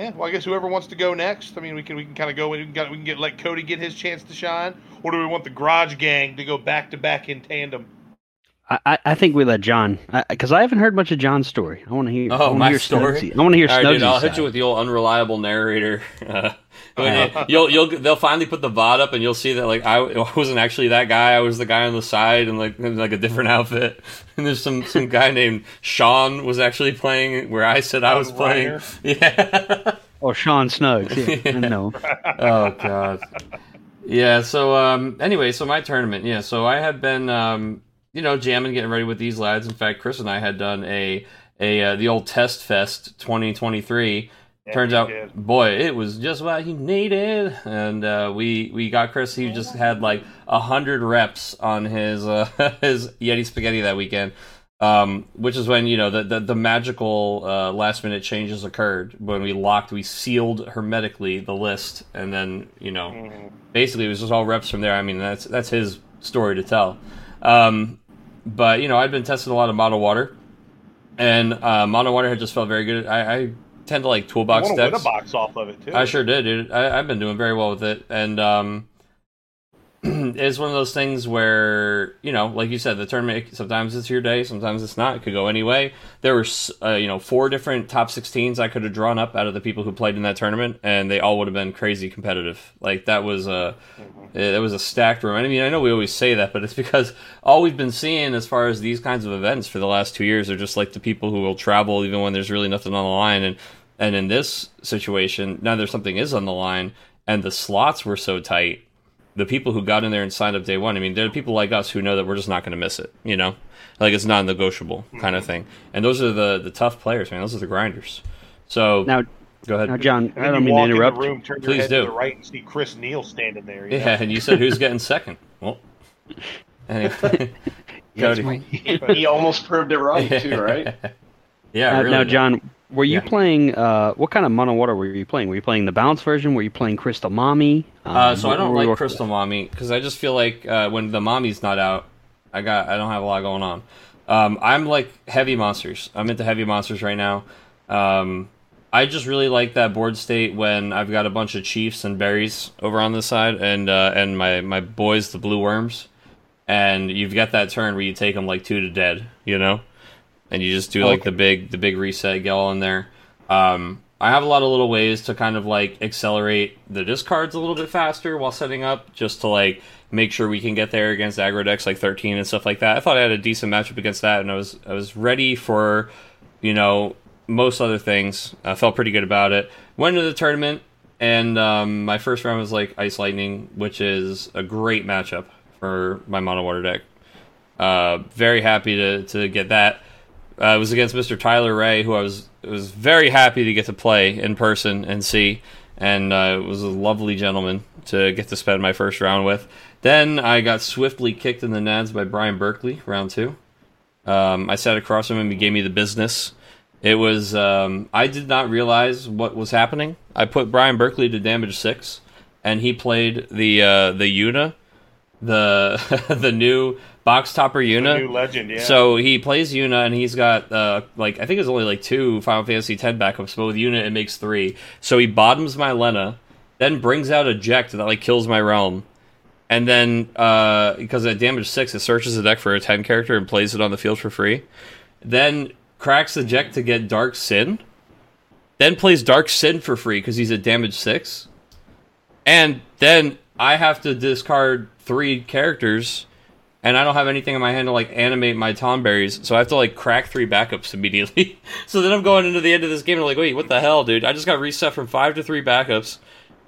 Yeah, well, I guess whoever wants to go next. I mean, we can we can kind of go. We can, we can get let Kody get his chance to shine, or do we want the Garage Gang to go back to back in tandem? I, I, I think we let John, because I, haven't heard much of John's story. I want to hear. Oh, my hear story? Snugsy. I want to hear. All right, dude. I'll hit you with the old unreliable narrator. Uh, when Uh-huh. you- you'll you'll they'll finally put the VOD up and you'll see that like I, I wasn't actually that guy. I was the guy on the side and like in like a different outfit. And there's some some guy named Sean was actually playing where I said I Sean was playing. Yeah. Oh, Sean Snugs. Yeah, I know. oh god. Yeah. So um. Anyway, so my tournament. Yeah. So I had been um. You know, jamming, getting ready with these lads. In fact, Chris and I had done a a uh, the old Test Fest 2023. Yeah, Turns out, did. boy, it was just what he needed, and uh, we we got Chris. He just had like a hundred reps on his uh, his Yeti spaghetti that weekend, um, which is when you know the the, the magical uh, last minute changes occurred when we locked, we sealed hermetically the list, and then you know Mhm. basically it was just all reps from there. I mean, that's that's his story to tell. Um, but you know, I'd been testing a lot of mono water, and uh, mono water had just felt very good. I, I tend to like toolbox win a box off of it too. I sure did, dude. I, I've been doing very well with it, and um, it's one of those things where you know, like you said, the tournament. Sometimes it's your day, sometimes it's not. It could go any way. There were, uh, you know, four different top 16s I could have drawn up out of the people who played in that tournament, and they all would have been crazy competitive. Like that was a, it was a stacked room. I mean, I know we always say that, but it's because all we've been seeing as far as these kinds of events for the last two years are just like the people who will travel even when there's really nothing on the line, and and in this situation, now there's something is on the line, and the slots were so tight. The people who got in there and signed up day one, I mean, there are people like us who know that we're just not going to miss it. You know, like it's non negotiable kind of thing. And those are the the tough players, man. Those are the grinders. So Now, go ahead. now, John, I don't mean to interrupt. in room, turn your Please head do. to the right, and see Chris Neal standing there. you yeah, know? and you said who's getting second? Well, anyway, Kody. my- he almost proved it right too, right? yeah, uh, now, really. now, John, were you Yeah. playing? Uh, what kind of mono water were you playing? Were you playing the bounce version? Were you playing Crystal Mommy? Um, Uh, so I don't like Crystal Mommy because I just feel like uh, when the mommy's not out, I got I don't have a lot going on. Um, I'm like heavy monsters. I'm into heavy monsters right now. Um, I just really like that board state when I've got a bunch of chiefs and berries over on this side, and uh, and my my boys the blue worms, and you've got that turn where you take them like two to dead, you know, and you just do like Okay. the big the big reset, get all in there. Um, I have a lot of little ways to kind of like accelerate the discards a little bit faster while setting up, just to like make sure we can get there against aggro decks like 13 and stuff like that. I thought I had a decent matchup against that, and I was I was ready for, you know, most other things. I felt pretty good about it. Went into the tournament, and um, my first round was like Ice Lightning, which is a great matchup for my mono water deck. Uh, very happy to to get that. Uh, it was against Mr. Tyler Ray, who I was was very happy to get to play in person and see, and uh, was a lovely gentleman to get to spend my first round with. Then I got swiftly kicked in the nads by Brian Berkeley, round two. Um, I sat across from him, and he gave me the business. It was um, I did not realize what was happening. I put Brian Berkeley to damage six, and he played the uh, the Yuna, the the new box topper Yuna. New legend, yeah. So he plays Yuna, and he's got uh, like I think it's only like two Final Fantasy X backups, but with Yuna it makes three. So he bottoms my Lenna, then brings out Eject that like kills my realm, and then uh, because at damage six, it searches the deck for a ten character and plays it on the field for free. Then cracks Eject to get Dark Sin, then plays Dark Sin for free because he's at damage six, and then I have to discard three characters and I don't have anything in my hand to like animate my Tonberries, so I have to like crack three backups immediately. so then I'm going into the end of this game and I'm like, wait, what the hell, dude? I just got reset from five to three backups.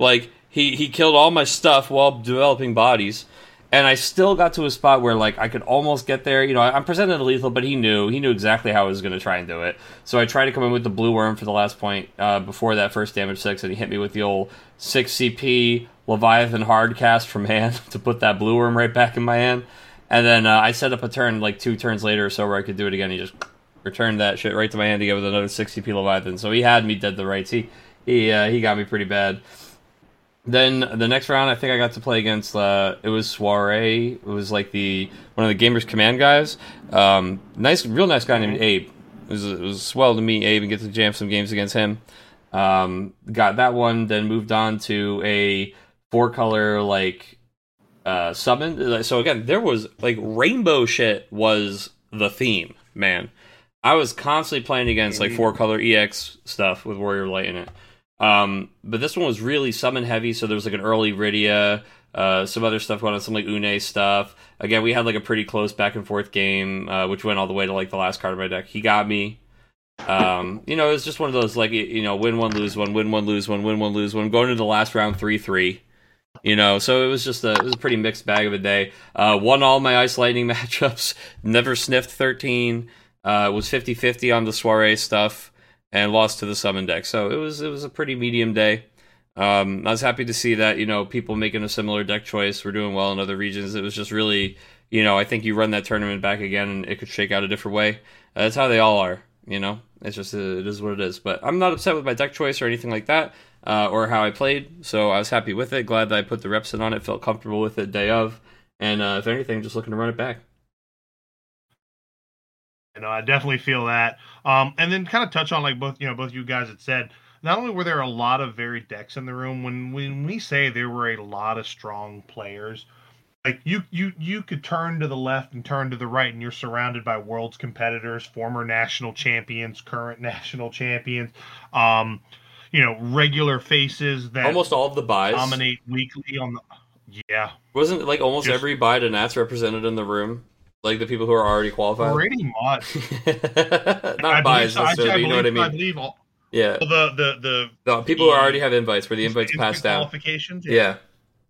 Like he he killed all my stuff while developing bodies, and I still got to a spot where like I could almost get there. You know, I'm presented to lethal, but he knew he knew exactly how I was going to try and do it. So I tried to come in with the blue worm for the last point uh, before that first damage six, and he hit me with the old six CP Leviathan hardcast from hand to put that blue worm right back in my hand. And then uh, I set up a turn like two turns later or so where I could do it again. He just returned that shit right to my hand to get with another six CP Leviathan. So he had me dead the rights. He he uh, he got me pretty bad. Then the next round, I think I got to play against. Uh, it was Soiree. It was like the one of the Gamers Command guys. Um, nice, real nice guy named Abe. It was it was swell to meet Abe and get to jam some games against him. Um, got that one. Then moved on to a four color like uh summon. So again there was like rainbow shit was the theme man. I was constantly playing against like four color ex stuff with warrior light in it. Um but this one was really summon heavy so there was like an early rydia uh some other stuff going on some like une stuff. Again we had like a pretty close back and forth game uh which went all the way to like the last card of my deck. He got me. Um you know it was just one of those like you know win one lose one win one lose one win one lose one going into the last round three three you know, so it was just a it was a pretty mixed bag of a day. Uh, won all my ice lightning matchups. Never sniffed thirteen. Uh, was 50-50 on the soiree stuff and lost to the summon deck. So it was it was a pretty medium day. Um, I was happy to see that you know people making a similar deck choice were doing well in other regions. It was just really you know I think you run that tournament back again and it could shake out a different way. That's how they all are. You know, it's just it is what it is. But I'm not upset with my deck choice or anything like that uh, or how I played. So I was happy with it. Glad that I put the reps in on it. Felt comfortable with it day of. And uh, if anything, just looking to run it back. You know, I definitely feel that. Um, and then kind of touch on like both you know both you guys had said. Not only were there a lot of varied decks in the room, when when we say there were a lot of strong players, like you you you could turn to the left and turn to the right, and you're surrounded by world's competitors, former national champions, current national champions. Um, you know regular faces that almost all of the buys. dominate weekly on the yeah. Wasn't like almost Just, every buy to Nats represented in the room? Like the people who are already qualified? Pretty much. Not I buys believe, necessarily I, I you know what I mean I believe all, yeah. The the the, the people the, who already have invites where the invites passed out qualifications yeah. yeah.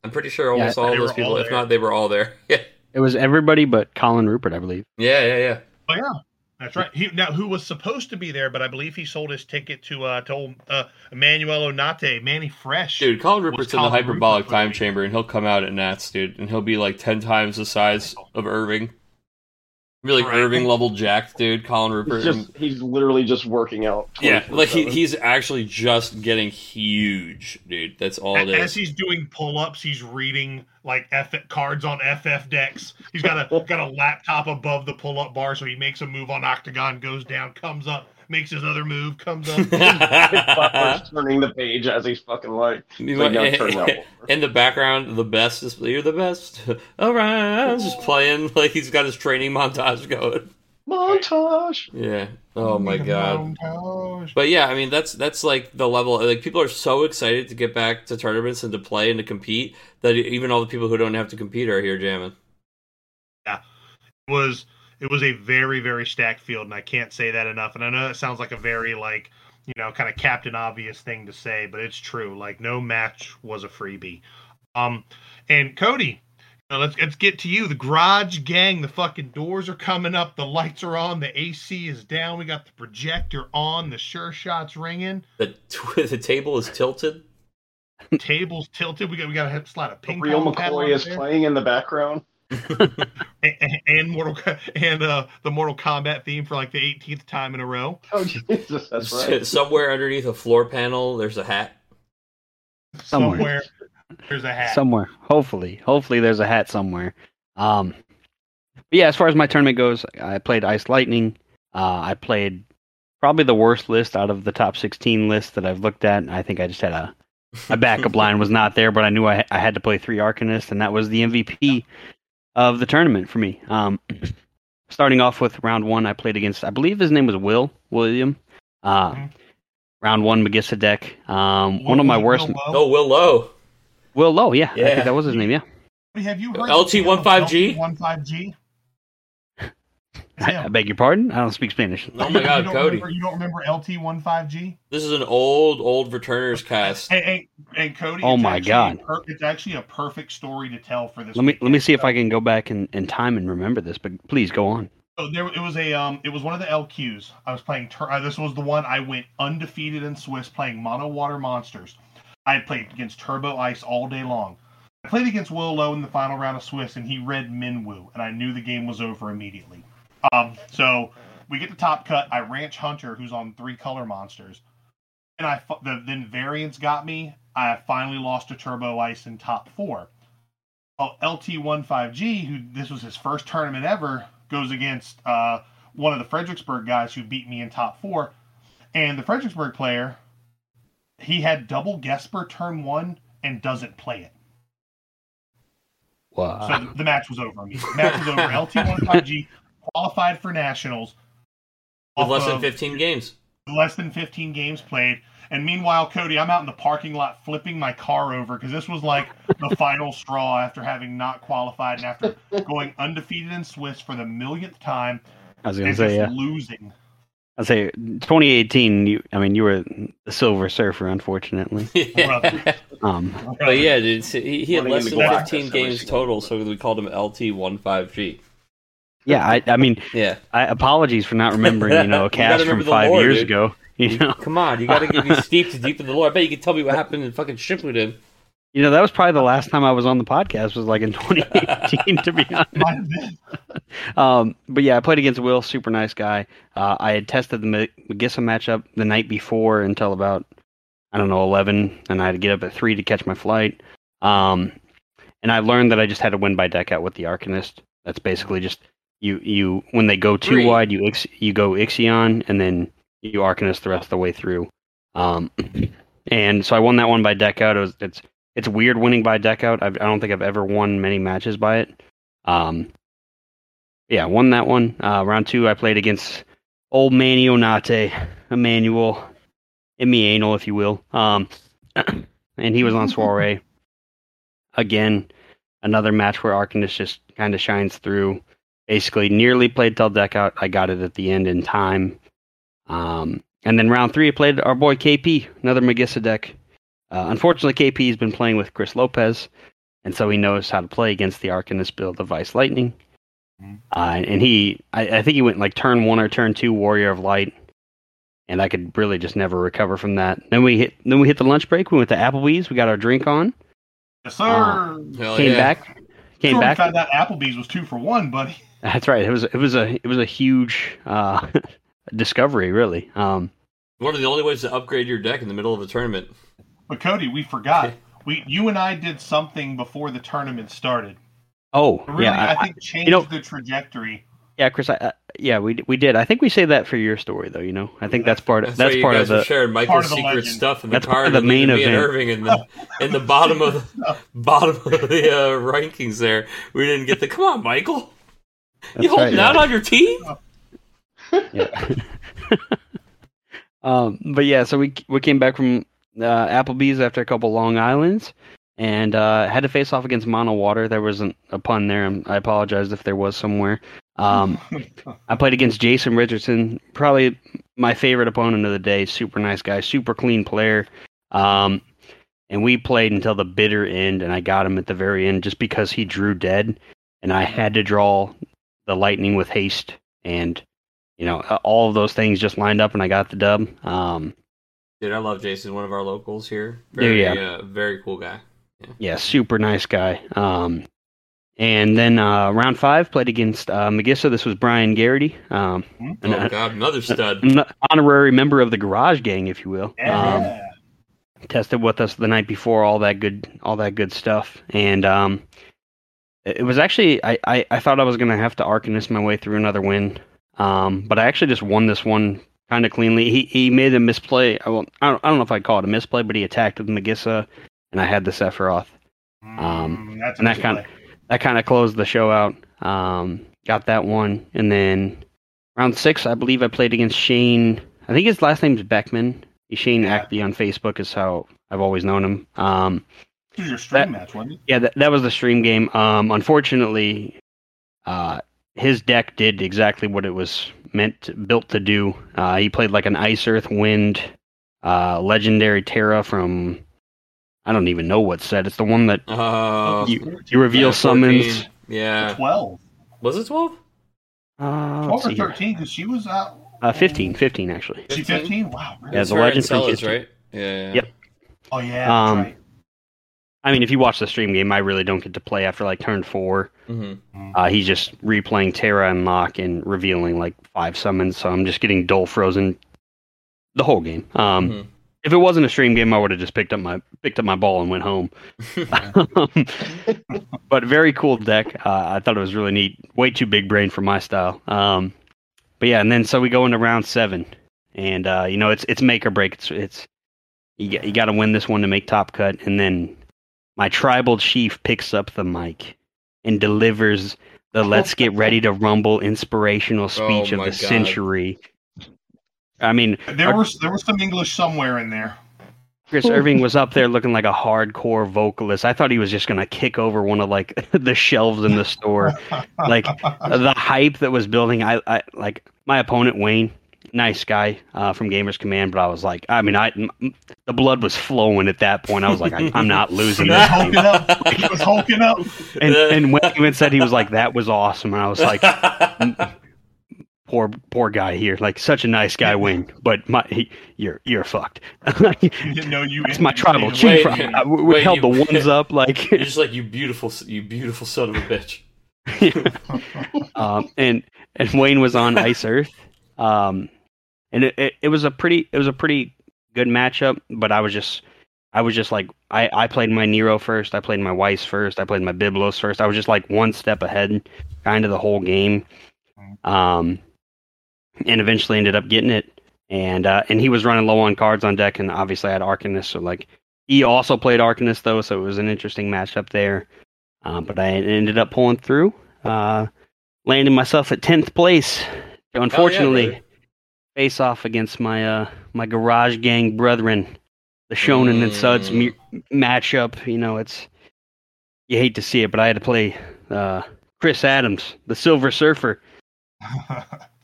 I'm pretty sure almost yeah, all of those people if not they were all there. Yeah it was everybody but Colin Rupert I believe. Yeah yeah yeah. Oh yeah that's right. He now who was supposed to be there, but I believe he sold his ticket to uh to old, uh Emmanuel Onate, Manny Fresh. Dude, Colin Rupert's in the hyperbolic time chamber, and he'll come out at Nats, dude, and he'll be like ten times the size of Irving. Really, like right. Irving level jacked, dude. Colin Rupert. He's, just, he's literally just working out. Yeah, like he, he's actually just getting huge, dude. That's all it is. As he's doing pull ups, he's reading like F cards on FF decks. He's got a got a laptop above the pull up bar, so he makes a move on OCTGN, goes down, comes up, makes his other move, comes up. turning the page as he's fucking like. like in the background, the best is you're the best. All right, just playing like he's got his training montage going. Montage. Yeah. Oh my god. montage. But yeah, I mean that's that's like the level. Like people are so excited to get back to tournaments and to play and to compete that even all the people who don't have to compete are here jamming. Yeah, it was it was a very very stacked field and i can't say that enough. And i know it sounds like a very like you know kind of captain obvious thing to say but it's true. Like no match was a freebie. Um and Kody you know, let's let's get to you. The garage gang the fucking doors are coming up. The lights are on. The ac is down. We got the projector on. The sure shots ringing. The the table is tilted. tables tilted. We got we got a slide of ping Real pong McCoy is there. playing in the background. and, and Mortal and uh, the Mortal Kombat theme for like the 18th time in a row. Oh Jesus, that's right. Somewhere underneath a floor panel, there's a hat. Somewhere. Somewhere, there's a hat. somewhere. Hopefully, hopefully there's a hat somewhere. Um, but yeah, as far as my tournament goes, I played Ice Lightning. Uh, I played probably the worst list out of the top 16 lists that I've looked at. I think I just had a my backup line was not there, but I knew I, I had to play three Arcanists, and that was the MVP of the tournament for me. Um, starting off with round one, I played against I believe his name was Will William. Uh, Mhm. Round one, Magissa deck. Um, one of my Will- worst. Will Oh, Will Low. Will Low, yeah, I Yeah. think that was his name. Yeah. Have you heard LT15G? LT15G? I, I beg your pardon. I don't speak Spanish. Oh my God, you Kody. Remember, you don't remember LT15G? This is an old, old returners cast. Hey, hey, hey, Kody. Oh my God. per- it's actually a perfect story to tell for this. Let me let me see if I can go back in, in time and remember this. But please go on. So there, it was a, um, it was one of the LQs. I was playing. Tur- uh, this was the one I went undefeated in Swiss playing Mono Water Monsters. I had played against Turbo Ice all day long. I played against Will Lowe in the final round of Swiss, and he read Minwu, and I knew the game was over immediately. Um, so we get the top cut. I ranch Hunter, who's on three color monsters, and I the then variants got me. I finally lost to Turbo Ice in top four. Well, LT15G, who this was his first tournament ever, goes against uh, one of the Fredericksburg guys who beat me in top four. And the Fredericksburg player, he had double Gesper turn one and doesn't play it. Wow. So the, the match was over. I mean, the match was over. LT15G qualified for nationals. With less than 15 games. less than 15 games played. And meanwhile, Kody, I'm out in the parking lot flipping my car over because this was like the final straw after having not qualified and after going undefeated in Swiss for the millionth time I was gonna and say just yeah. losing. I'd say 2018. You, I mean, you were the Silver Surfer, unfortunately. Brother. Um, But yeah, dude, he, he had less than 15 games total, so we called him LT15G. Yeah, I, I mean, Yeah. I apologies for not remembering. You know, You a cast from five lore, years dude. ago. You know, Come on, you gotta get me steeped deep in the lore. I bet you can tell me what happened in fucking Shippuden. you know that was probably the last time I was on the podcast. Was like in 2018, to be honest. Might have been. Um, but yeah, I played against Will, super nice guy. Uh, I had tested the Ma- Magissa matchup the night before until about I don't know eleven, and I had to get up at three to catch my flight. Um, and I learned that I just had to win by deck out with the Arcanist. That's basically just you you when they go too Three. wide, you ix, you go Ixion, and then you Arcanist the rest of the way through. Um, and so I won that one by deck out. It was it's it's weird winning by deck out. I've, I don't think I've ever won many matches by it. Um, yeah, won that one. Uh, round two, I played against old Manny Onate, Emmanuel, in anal, if you will. Um, and he was on soiree. Again, another match where Arcanist just kind of shines through. Basically, nearly played till deck out. I got it at the end in time. Um, and then round three, I played our boy KP, another Magissa deck. Uh, unfortunately, KP has been playing with Chris Lopez, and so he knows how to play against the Arcanist build of Ice Lightning. Uh, and he, I, I think he went like turn one or turn two Warrior of Light, and I could really just never recover from that. Then we hit, then we hit the lunch break. We went to Applebee's. We got our drink on. Yes, sir. Uh, Hell came yeah. back, came Sure, back. found out Applebee's was two for one, buddy. That's right. It was it was a it was a huge uh, discovery, really. Um, One of the only ways to upgrade your deck in the middle of a tournament. But Kody, we forgot. We, you and I did something before the tournament started. oh Really, yeah, I, think changed know- the trajectory. yeah, Chris. I, I, yeah, we we did. I think we say that for your story, though. You know, I think that's part of That's, that's why you part guys of the sharing part Michael's of the secret legend. stuff in the That's card part of the main and event. Irving in the in the bottom of the bottom of the uh, rankings. There, we didn't get the. Come on, Michael. You holding right, out yeah. on your team? yeah. um, but yeah, so we we came back from uh, Applebee's after a couple Long Islands, and uh, had to face off against Mono Water. There wasn't a pun there. I apologize if there was somewhere. Um, I played against Jason Richardson, probably my favorite opponent of the day. Super nice guy, super clean player. Um, and we played until the bitter end, and I got him at the very end just because he drew dead, and I had to draw the lightning with haste, and you know all of those things just lined up, and I got the dub. Um, Dude, I love Jason, one of our locals here. There Very, you uh, very cool guy. yeah, super nice guy. Um, and then uh, round five played against uh, Magissa. This was Brian Garrity, um, Hmm? an Oh god, another stud. an honorary member of the Garage Gang, if you will. Um, tested with us the night before, all that good, all that good stuff, and um, it was actually I, I, I thought I was gonna have to Arcanist my way through another win, um, but I actually just won this one kind of cleanly. He he made a misplay. I, well, I don't I don't know if I'd call it a misplay, but he attacked with Magissa, and I had the Sephiroth. um, Mm, and that kinda- that kind of closed the show out. Um, got that one, and then round six, I believe I played against Shane. I think his last name's Beckman. He's Shane Yeah. Ackley on Facebook is how I've always known him. Um, This was your stream that- match, wasn't it? yeah, that, that was the stream game. Um, unfortunately, uh, his deck did exactly what it was meant to, built to do. Uh, he played like an Ice Earth Wind, uh, Legendary Terra from I don't even know what set. It's the one that Uh, you you reveal yeah, summons. Yeah. 12. Was it 12? Uh, 12 or 13, because she was out. Uh, 15, 15 actually. She 15? Wow. really? Yeah, the for Legends from Ancella's, 15. right? Yeah. yeah. Yep. Oh, yeah. Um, right. I mean, if you watch the stream game, I really don't get to play after like turn four. hmm Uh, he's just replaying Terra and Lock and revealing like five summons, so I'm just getting dull frozen the whole game. Um, Mhm. If it wasn't a stream game, I would have just picked up my picked up my ball and went home. but very cool deck. Uh, I thought it was really neat. Way too big brain for my style. Um, but yeah, and then so we go into round seven, and uh, you know it's it's make or break. It's it's you you got to win this one to make top cut, and then my tribal chief picks up the mic and delivers the "Let's get ready to rumble" inspirational oh speech Oh of the God. century. I mean, There was there was some English somewhere in there. Chris Irving was up there looking like a hardcore vocalist. I thought he was just gonna kick over one of like the shelves in the store. Like the hype that was building. I, I like my opponent Wayne, nice guy uh, from Gamers Command, but I was like, I mean, I m- the blood was flowing at that point. I was like, I, I'm not losing he this. was game. hulking up. He was hulking up. And and Wayne even said he was like, that was awesome. And I was like, poor poor guy here, like such a nice guy, Wayne, but my he, you're you're fucked. You didn't know you. It's my tribal Wait, chief. wait, I- we wait, held you- the ones up like You're just like you beautiful, you beautiful son of a bitch. um, and and Wayne was on Ice Earth, um, and it, it, it was a pretty it was a pretty good matchup. But I was just I was just like I, I played my Nero first, I played my Weiss first, I played my Biblos first. I was just like one step ahead, kind of the whole game, um, and eventually ended up getting it. And uh, and he was running low on cards on deck, and obviously I had Arcanist, so like he also played Arcanist though, so it was an interesting matchup there. Uh, but I ended up pulling through, uh, landing myself at tenth place. Unfortunately, brother. Face off against my uh, my garage gang brethren, the Shonen and Suds Mm. mu- matchup. You know, it's you hate to see it, but I had to play uh, Chris Adams, the Silver Surfer.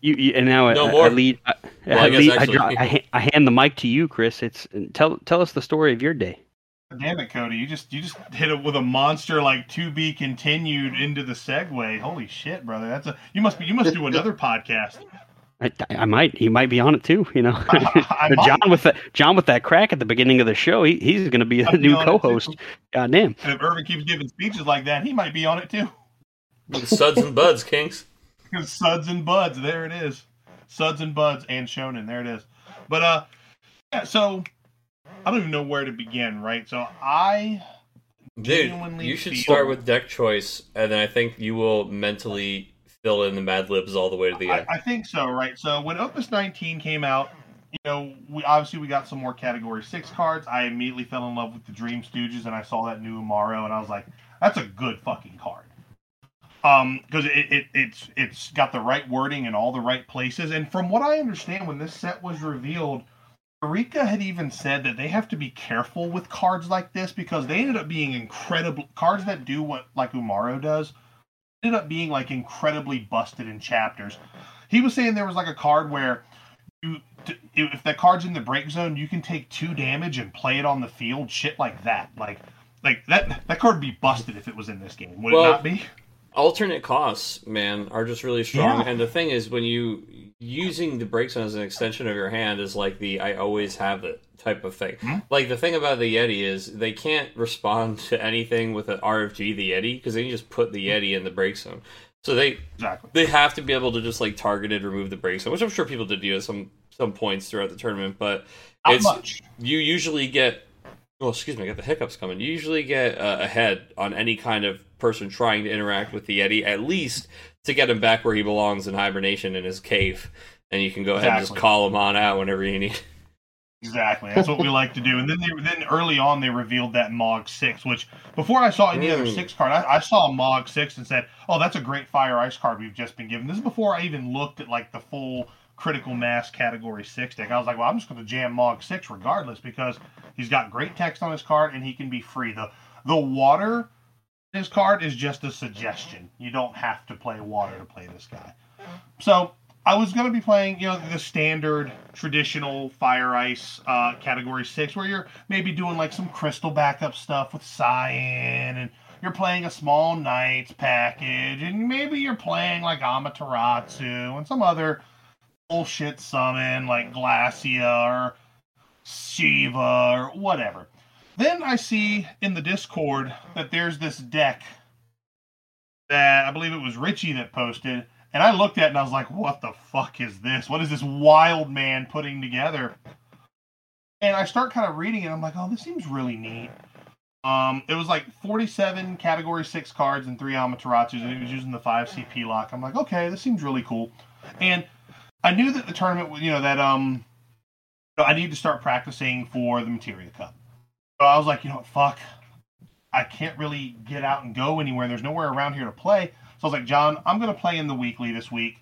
You, you and now No I, more. I lead. I, Well, I I, lead I, actually- I, I hand the mic to you, Chris. It's tell tell us the story of your day. Damn it, Kody! You just you just hit it with a monster like to be continued into the segue. Holy shit, brother! That's a you must be you must do another podcast. I, I might he might be on it too. You know, I But John might. with that John with that crack at the beginning of the show. He, he's going to be a I'd be new on it, too. co-host. God damn. And if Irvin keeps giving speeches like that, he might be on it too. Suds and buds, Kings. Suds and Buds, there it is. Suds and Buds and Shonen, there it is. But uh, yeah. So I don't even know where to begin. Right. So I Dude, you should feel- start with deck choice, and then I think you will mentally fill in the Mad Libs all the way to the I, end. I think so, right? So when Opus 19 came out, you know, we obviously we got some more Category Six cards. I immediately fell in love with the Dream Stooges, and I saw that new Umaro, and I was like, "That's a good fucking card." um because it, it it's it's got the right wording in all the right places and from what i understand when this set was revealed Eureka had even said that they have to be careful with cards like this because they ended up being incredible cards that do what like Umaro does ended up being like incredibly busted in chapters. He was saying there was like a card where you if that card's in the break zone, you can take two damage and play it on the field, shit like that. Like like that that card would be busted if it was in this game. Would well, it not be? Alternate costs, man, are just really strong. Yeah. And the thing is, when you using the zone as an extension of your hand is like the I always have it type of thing. Mm-hmm. Like the thing about the Yeti is they can't respond to anything with an RFG the Yeti because they just put the Yeti in the break zone. So they exactly. they have to be able to just like targeted remove the break zone, which I'm sure people did do at some some points throughout the tournament. But Not it's much. you usually get well, excuse me, I got the hiccups coming. You usually get uh, ahead on any kind of person trying to interact with the Yeti, at least to get him back where he belongs in hibernation in his cave. And you can go ahead and just call him on out whenever you need. Exactly, that's what we like to do. And then they, then early on they revealed that Mog Six, which before I saw any mm. other six card, I, I saw Mog Six and said, "Oh, that's a great Fire Ice card we've just been given." This is before I even looked at like the full critical mass category six deck. I was like, well, I'm just going to jam Mog six regardless because he's got great text on his card and he can be free. The the water his card is just a suggestion. You don't have to play water to play this guy. So I was going to be playing, you know, the standard traditional fire ice uh, category six, where you're maybe doing like some crystal backup stuff with cyan, and you're playing a small knights package, and maybe you're playing like Amaterasu and some other bullshit summon like Glacia or Shiva or whatever. Then I see in the Discord that there's this deck that I believe it was Richie that posted, and I looked at it and I was like, "What the fuck is this? What is this wild man putting together?" And I start kind of reading it. I'm like, "Oh, this seems really neat." Um, it was like 47 category six cards and three Amaterasus, and it was using the five CP lock. I'm like, okay, this seems really cool. And I knew that the tournament, you know, that um, I need to start practicing for the Materia Cup. So I was like, you know what, fuck, I can't really get out and go anywhere. There's nowhere around here to play. So I was like, John, I'm going to play in the weekly this week.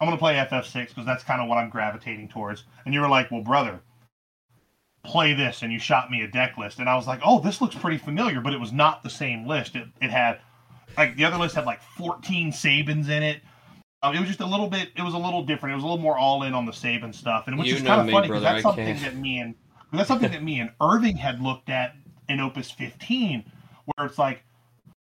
I'm going to play FF6 because that's kind of what I'm gravitating towards. And you were like, well, brother, play this. And you shot me a deck list. And I was like, oh, this looks pretty familiar, but it was not the same list. It, it had, like, the other list had like 14 Sabins in it. Um, it was just a little bit. It was a little different. It was a little more all in on the Sabin stuff, and which you is kind of funny because that's something that me and that's something that me and Irving had looked at in Opus 15, where it's like,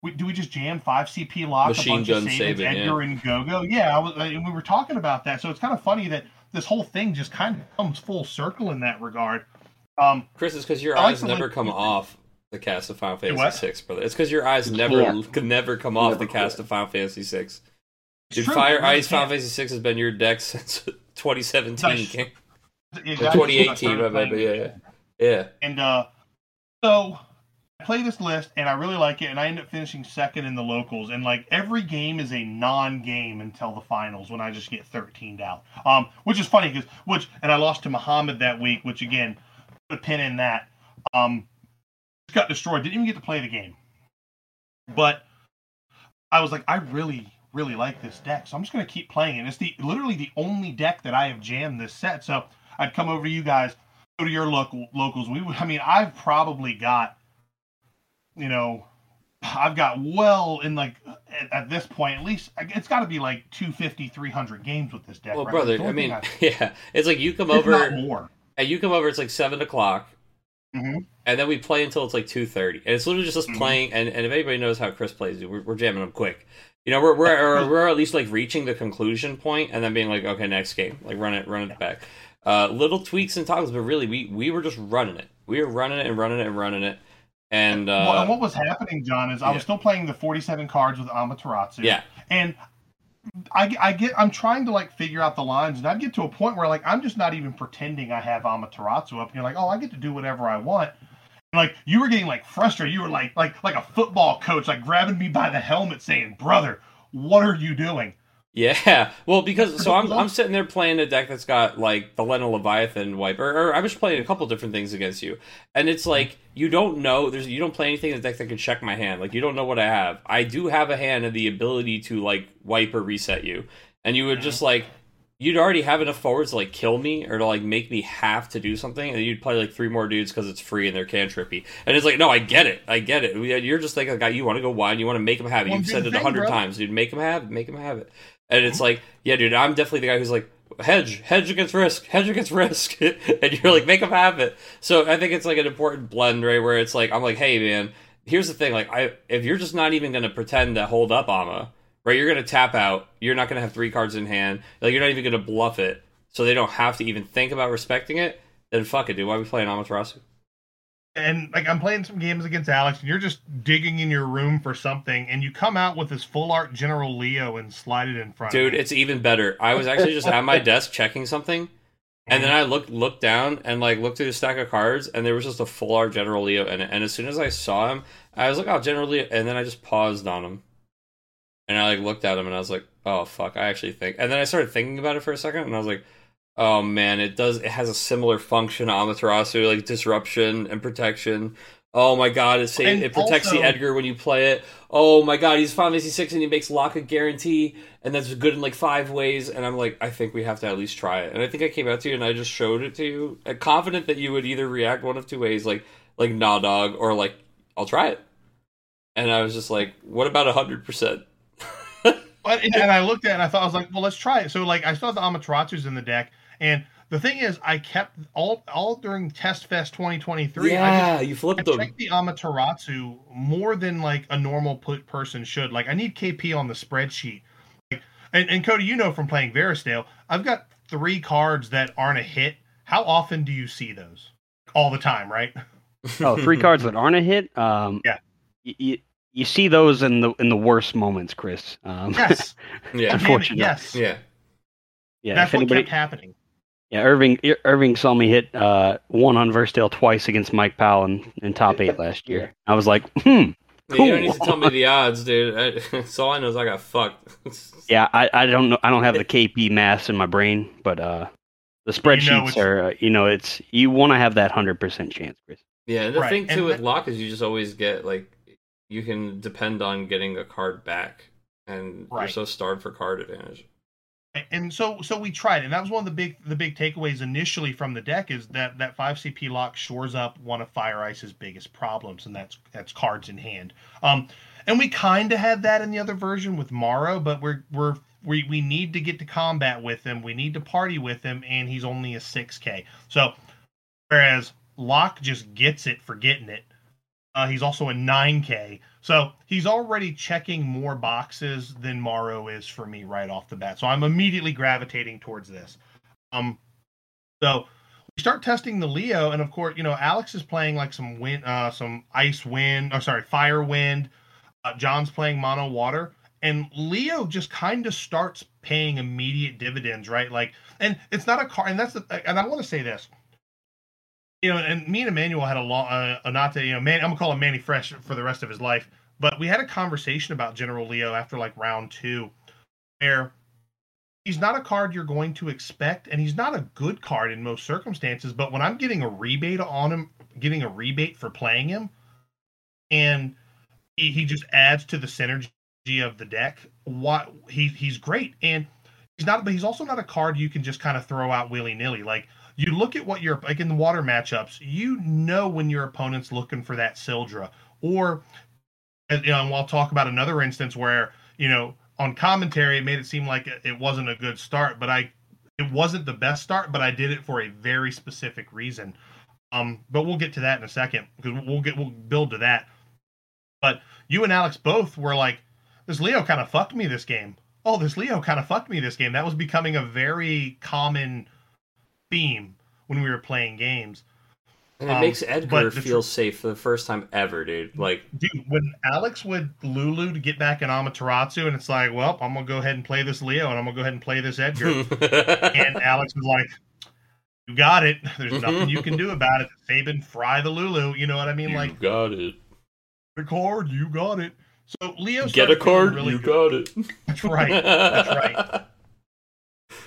we, do we just jam five CP lock Machine a bunch of Sabins, Sabin, Edgar, yeah. and Go-Go? Yeah, I was, and we were talking about that. So it's kind of funny that this whole thing just kind of comes full circle in that regard. Um, Chris, it's because your I eyes like never come off the cast of Final Fantasy Six, brother. It's because your eyes never could never come off never the cast of Final Fantasy Six. Dude, Fire really Ice Final Fantasy Six has been your deck since 2017. Exactly. 2018, but yeah, yeah, yeah. And uh, so I play this list, and I really like it, and I end up finishing second in the locals. And like every game is a non-game until the finals when I just get 13 out. Um, which is funny because which, and I lost to Muhammad that week, which again, put a pin in that. Um, got destroyed. Didn't even get to play the game, but I was like, I really really like this deck, so I'm just going to keep playing it. It's the literally the only deck that I have jammed this set. So I'd come over to you guys, go to your local locals. We, I mean, I've probably got, you know, I've got well in like at, at this point at least it's got to be like 250 300 games with this deck. Well, right? brother, I mean, I, yeah, it's like you come over more. And you come over, it's like seven o'clock. Mm-hmm. And then we play until it's like two thirty, and it's literally just us mm-hmm. playing. And, and if anybody knows how Chris plays, we're, we're jamming them quick. You know, we're we're we're at least like reaching the conclusion point and then being like, okay, next game, like run it, run it back. Uh, little tweaks and toggles, but really, we we were just running it. We were running it and running it and running it. And, uh, well, and what was happening, John, is I yeah. was still playing the forty-seven cards with Amaterasu. Yeah, and I, I get I'm trying to like figure out the lines, and I get to a point where like I'm just not even pretending I have Amaterasu up. And you're like, oh, I get to do whatever I want like you were getting like frustrated. You were like like like a football coach, like grabbing me by the helmet, saying, "Brother, what are you doing?" Yeah, well, because so I'm I'm sitting there playing a deck that's got like the Lenna Leviathan wipe, or, or I was just playing a couple different things against you, and it's like you don't know there's you don't play anything in the deck that can check my hand. Like you don't know what I have. I do have a hand and the ability to like wipe or reset you, and you would just like you'd already have enough forwards to like kill me or to like make me have to do something, and you'd play like three more dudes because it's free and they're cantrippy. And it's like, no, I get it, I get it. You're just like a guy. You want to go wide, you want to make them have it. You've said it a hundred times, dude. Make them have, it, make them have it. And it's like, yeah, dude, I'm definitely the guy who's like, hedge, hedge against risk, hedge against risk, and you're like, make them have it. So I think it's like an important blend, right? Where it's like, I'm like, hey, man, here's the thing, like, I if you're just not even gonna pretend to hold up Ama, right? You're gonna tap out. You're not gonna have three cards in hand. Like, you're not even gonna bluff it, so they don't have to even think about respecting it. Then fuck it, dude. Why are we playing Amaterasu? And like I'm playing some games against Alex, and you're just digging in your room for something, and you come out with this full art General Leo and slide it in front. Dude, it's even better. I was actually just at my desk checking something, and then I looked looked down and like looked through the stack of cards, and there was just a full art General Leo in it. And as soon as I saw him, I was like, "Oh, General Leo," and then I just paused on him, and I like looked at him, and I was like, "Oh fuck!" I actually think, and then I started thinking about it for a second, and I was like, "Oh man, it does. It has a similar function to Amaterasu, like disruption and protection." Oh my god, it, it protects the Edgar when you play it. Oh my god, he's Final Fantasy six and he makes Locke a guarantee, and that's good in like five ways. And I'm like, I think we have to at least try it. And I think I came out to you and I just showed it to you, confident that you would either react one of two ways, like like nah dog, or like I'll try it. And I was just like, what about hundred percent? But, and I looked at it and I thought I was like, well, let's try it. So like I still have the Amaterasu's in the deck, and the thing is, I kept all all during Test Fest 2023. I Yeah, just you I flipped them. checked the Amaterasu more than like a normal p- person should. Like I need KP on the spreadsheet. Like, and, and Kody, you know from playing Verisdale, I've got three cards that aren't a hit. How often do you see those? All the time, right? Oh, three cards that aren't a hit. Um, Yeah. You, you, you see those in the in the worst moments, Chris. Um, Yes. Yeah, Unfortunately. yes. yeah. yeah. That's if what anybody, kept happening. Yeah, Irving Irving saw me hit uh, one on Versdale twice against Mike Powell in, in top eight last year. I was like, hmm. Yeah, You don't need to tell me the odds, dude. I, that's all I know is I got fucked. Yeah, I, I don't know. I don't have the KP mass in my brain, but uh, the spreadsheets it's- are. Uh, you know, it's you want to have that hundred percent chance, Chris. Yeah, and the Right, thing and too with that- Locke is you just always get like you can depend on getting a card back, and you're so starved for card advantage. And so so we tried and that was one of the big the big takeaways initially from the deck is that that 5 cp Locke shores up one of fire ice's biggest problems and that's that's cards in hand um and we kind of had that in the other version with Morrow, but we're we're we, we need to get to combat with him. We need to party with him, and he's only a 6K. So, whereas Locke just gets it for getting it, uh, he's also a 9K. So he's already checking more boxes than Morrow is for me right off the bat. So I'm immediately gravitating towards this. Um, so we start testing the Leo, and of course, you know, Alex is playing like some wind, uh, some ice wind, or sorry, fire wind. Uh, John's playing mono water, and Leo just kind of starts paying immediate dividends, right? Like, and it's not a car, and that's the, and I want to say this, you know, and me and Emmanuel had a long, uh, Anate, you know, man, I'm gonna call him Manny Fresh for the rest of his life, but we had a conversation about General Leo after like round two, where he's not a card you're going to expect, and he's not a good card in most circumstances. But when I'm getting a rebate on him, getting a rebate for playing him, and he, he just adds to the synergy of the deck. What he he's great, and he's not, but he's also not a card you can just kind of throw out willy nilly. Like you look at what you're like in the water matchups, you know when your opponent's looking for that Syldra, or you know, and we'll talk about another instance where you know on commentary it made it seem like it wasn't a good start, but I it wasn't the best start, but I did it for a very specific reason. Um, but we'll get to that in a second because we'll get we'll build to that. But you and Alex both were like, this Leo kind of fucked me this game. Oh, this Leo kind of fucked me this game. That was becoming a very common theme when we were playing games. And it Um, makes Edgar the tr- feel safe for the first time ever, dude. Like, Dude, when Alex would Lulu to get back in Amaterasu, and it's like, well, I'm gonna go ahead and play this Leo, and I'm gonna go ahead and play this Edgar. and Alex was like, "You got it. There's nothing you can do about it." Fabian, fry the Lulu. You know what I mean? you like got it. the card, you got it. So Leo Get a card, really you good. got it. That's right. That's right.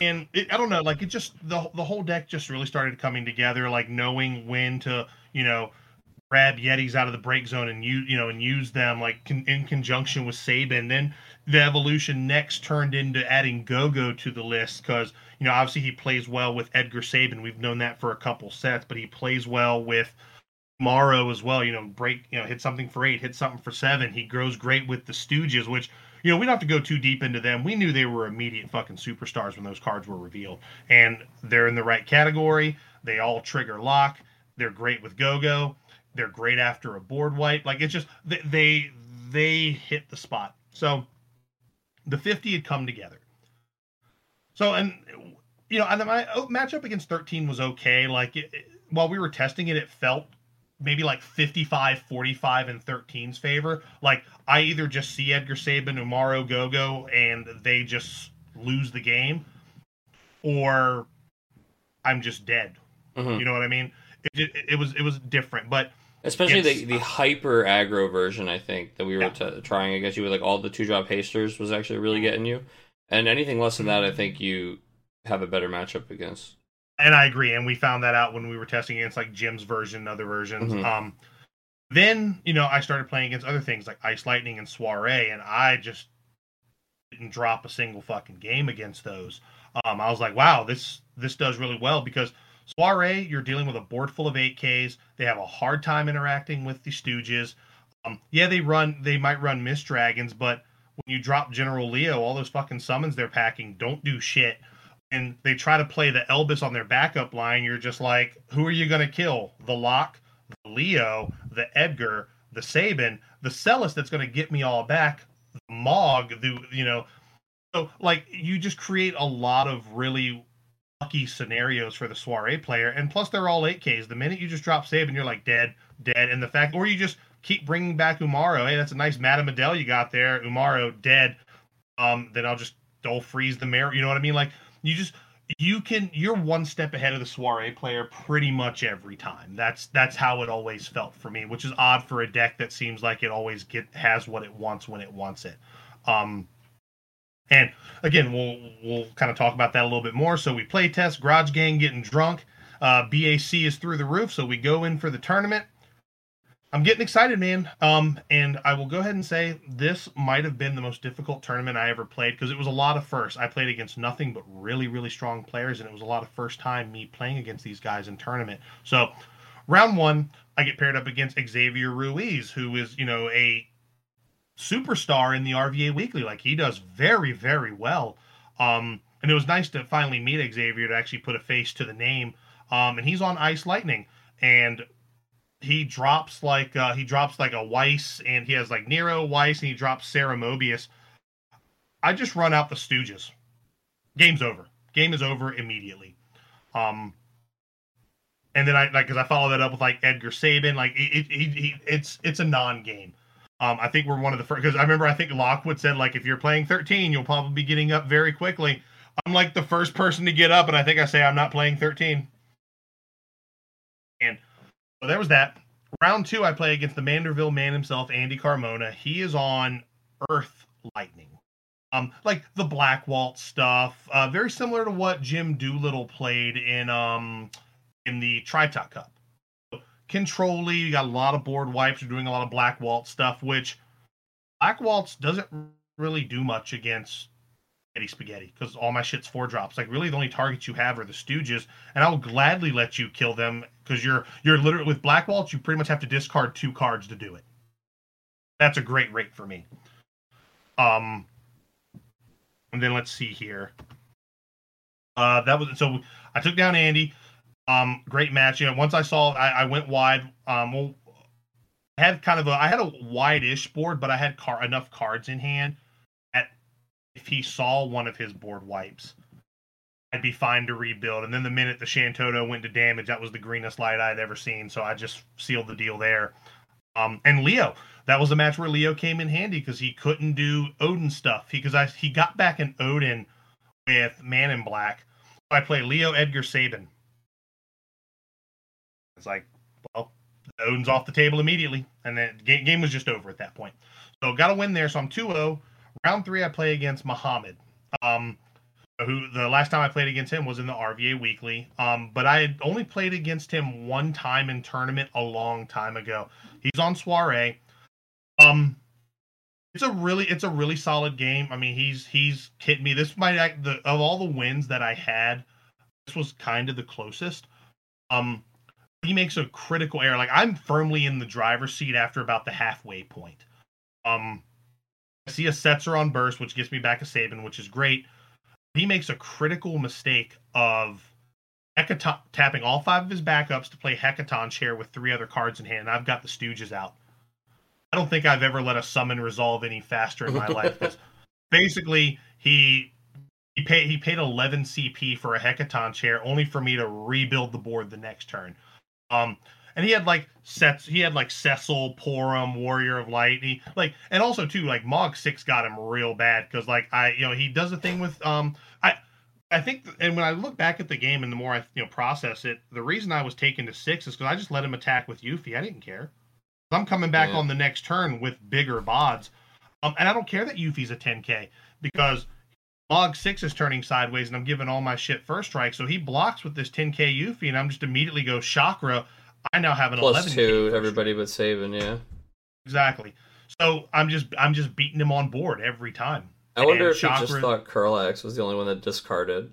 and it, I don't know, like it just the the whole deck just really started coming together, like knowing when to you know grab Yetis out of the break zone and use you know and use them like con- in conjunction with Sabin. Then the evolution next turned into adding Gogo to the list because you know obviously he plays well with Edgar Sabin. We've known that for a couple sets, but he plays well with Morrow as well. You know, break you know hit something for eight, hit something for seven. He grows great with the Stooges, which you know, we don't have to go too deep into them. We knew they were immediate fucking superstars when those cards were revealed. And they're in the right category. They all trigger Locke. They're great with Gogo. They're great after a board wipe. Like it's just they they, they hit the spot. So the 50 had come together. So and you know, and my oh, matchup against 13 was okay. Like it, it- while we were testing it, it felt maybe like 55 45 in 13's favor like i either just see edgar sabin umaro gogo and they just lose the game or i'm just dead Mhm. you know what i mean it, it, it was it was different but Especially the, the hyper aggro version, I think, that we were Yeah. t- trying against you with like all the two drop hasters was actually really getting you. And anything less than that, I think you have a better matchup against. And i agree and we found that out when we were testing against like jim's version and other versions. Mhm. um then you know i started playing against other things like ice lightning and soiree and i just didn't drop a single fucking game against those. Um i was like wow this this does really well because soiree you're dealing with a board full of 8ks they have a hard time interacting with the stooges. Um yeah they run they might run mist dragons but when you drop general leo all those fucking summons they're packing don't do shit and they try to play the Elvis on their backup line, you're just like, who are you going to kill? The Locke, the Leo, the Edgar, the Sabin, the Celes that's going to get me all back, the Mog, the you know. So like you just create a lot of really lucky scenarios for the soiree player, and plus they're all 8Ks. The minute you just drop Sabin, you're like dead, dead, and the fact, or you just keep bringing back Umaro. Hey, that's a nice Madame Adele you got there. Umaro dead. Um, then I'll just don't freeze the mirror. You know what I mean? Like you just you can you're one step ahead of the soiree player pretty much every time. That's that's how it always felt for me, which is odd for a deck that seems like it always get has what it wants when it wants it. Um and again, we'll we'll kind of talk about that a little bit more. So we play test, garage gang getting drunk. Uh, BAC is through the roof, so we go in for the tournament. I'm getting excited, man. Um, and I will go ahead and say this might have been the most difficult tournament I ever played because it was a lot of firsts. I played against nothing but really, really strong players, and it was a lot of first time me playing against these guys in tournament. So, round one, I get paired up against Xavier Ruiz, who is you know a superstar in the RVA Weekly. Like he does very, very well. Um, and it was nice to finally meet Xavier to actually put a face to the name. Um, and he's on Ice Lightning, and he drops like uh, he drops like a Weiss, and he has like Nero Weiss, and he drops Sarah Mobius. I just run out the Stooges. Game's over. Game is over immediately. Um, and then I like because I follow that up with like Edgar Sabin. Like it, it, he, it's it's a non-game. Um, I think we're one of the first because I remember I think Lockwood said like if you're playing 13, you'll probably be getting up very quickly. I'm like the first person to get up, and I think I say I'm not playing 13. And so there was that. Round two, I play against the Manderville man himself, Andy Carmona. He is on Earth Lightning. Um, like the Black Waltz stuff, uh, very similar to what Jim Doolittle played in um in the Tri-Top Cup. Controlly, you got a lot of board wipes. You're doing a lot of Black Waltz stuff, which Black Waltz doesn't really do much against Eddie Spaghetti because all my shit's four drops. Like really, the only targets you have are the Stooges, and I'll gladly let you kill them because you're you're literally with Black Waltz. You pretty much have to discard two cards to do it. That's a great rate for me. Um, and then let's see here. Uh, that was so I took down Andy. Um, great match. You know, once I saw I, I went wide. Um, well, I had kind of a I had a wide-ish board, but I had car enough cards in hand at if he saw one of his board wipes, I'd be fine to rebuild. And then the minute the Shantoto went to damage, that was the greenest light I'd ever seen. So I just sealed the deal there. Um, and Leo, that was a match where Leo came in handy because he couldn't do Odin stuff. Because I he got back in Odin with Man in Black. I play Leo Edgar Sabin. It's like, well, Odin's off the table immediately, and then game, game was just over at that point. So got to win there. So I'm 2-0. Round three, I play against Muhammad. Um, who the last time I played against him was in the RVA Weekly. Um, but I had only played against him one time in tournament a long time ago. He's on soiree. Um, it's a really it's a really solid game. I mean, he's he's hit me. This might the of all the wins that I had, this was kind of the closest. Um, he makes a critical error. Like I'm firmly in the driver's seat after about the halfway point. Um, I see a Setzer on burst, which gets me back a Sabin, which is great. He makes a critical mistake of Hecaton, tapping all five of his backups to play Hecatoncheir with three other cards in hand. I've got the Stooges out. I don't think I've ever let a summon resolve any faster in my life. Basically, he he paid he paid 11 CP for a Hecatoncheir, only for me to rebuild the board the next turn. Um, and he had like sets. He had like Cecil, Porom, Warrior of Light. He like, and also too like Mog Six got him real bad because like I, you know, he does a thing with um I. I think, and when I look back at the game and the more I you know process it, the reason I was taken to six is because I just let him attack with Yuffie. I didn't care. I'm coming back yeah. on the next turn with bigger bods, um, and I don't care that Yuffie's a 10k because Mog six is turning sideways, and I'm giving all my shit first strike. So he blocks with this 10k Yuffie, and I'm just immediately go chakra. I now have an plus 11 two. Everybody but Sabin, yeah. Exactly. So I'm just I'm just beating him on board every time. I wonder and if chakra, he just thought Curlax was the only one that discarded.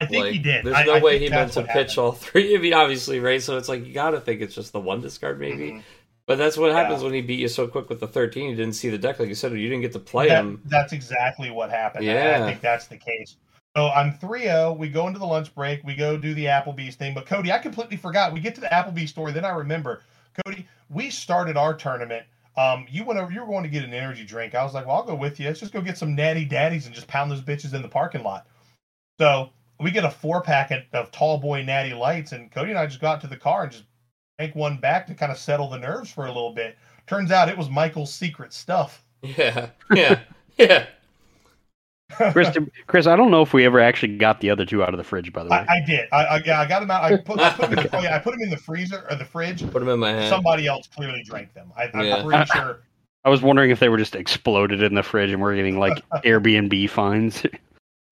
I think like, he did. There's no I way he meant to happened. pitch all three. I mean, obviously, right? So it's like you got to think it's just the one discard, maybe. Mm-hmm. But that's what happens yeah. when he beat you so quick with the 13. You didn't see the deck, like you said, or you didn't get to play that, him. That's exactly what happened. Yeah. I, I think that's the case. So I'm 3 0. We go into the lunch break. We go do the Applebee's thing. But Kody, I completely forgot. We get to the Applebee's story. Then I remember, Kody, we started our tournament. Um, you went over, you were going to get an energy drink. I was like, well, I'll go with you. Let's just go get some natty daddies and just pound those bitches in the parking lot. So we get a four packet of tall boy natty lights, and Kody and I just got to the car and just make one back to kind of settle the nerves for a little bit. Turns out it was Michael's secret stuff. Yeah, yeah, yeah. Chris, Chris, I don't know if we ever actually got the other two out of the fridge. By the way, I, I did. I, I, yeah, I got them out. I put, I put them in the, oh, yeah, I put them in the freezer or the fridge. Put them in my hand. Somebody else clearly drank them. I, am yeah. pretty sure. I was wondering if they were just exploded in the fridge and we're getting like Airbnb fines.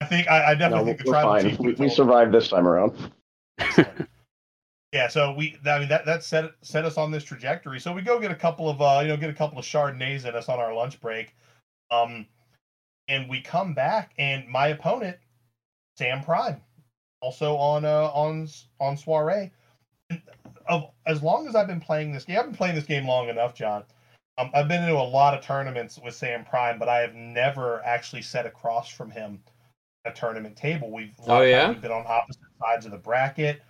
I think I, I definitely no, think the we're fine. We, we survived this time around. Yeah, so we I mean that that set set us on this trajectory. So we go get a couple of uh you know get a couple of chardonnays at us on our lunch break, um, and we come back and my opponent, Sam Prime, also on uh on on soiree. Of as long as I've been playing this game, I've been playing this game long enough, John. Um, I've been into a lot of tournaments with Sam Prime, but I have never actually sat across from him at a tournament table. We've oh yeah we've been on opposite sides of the bracket.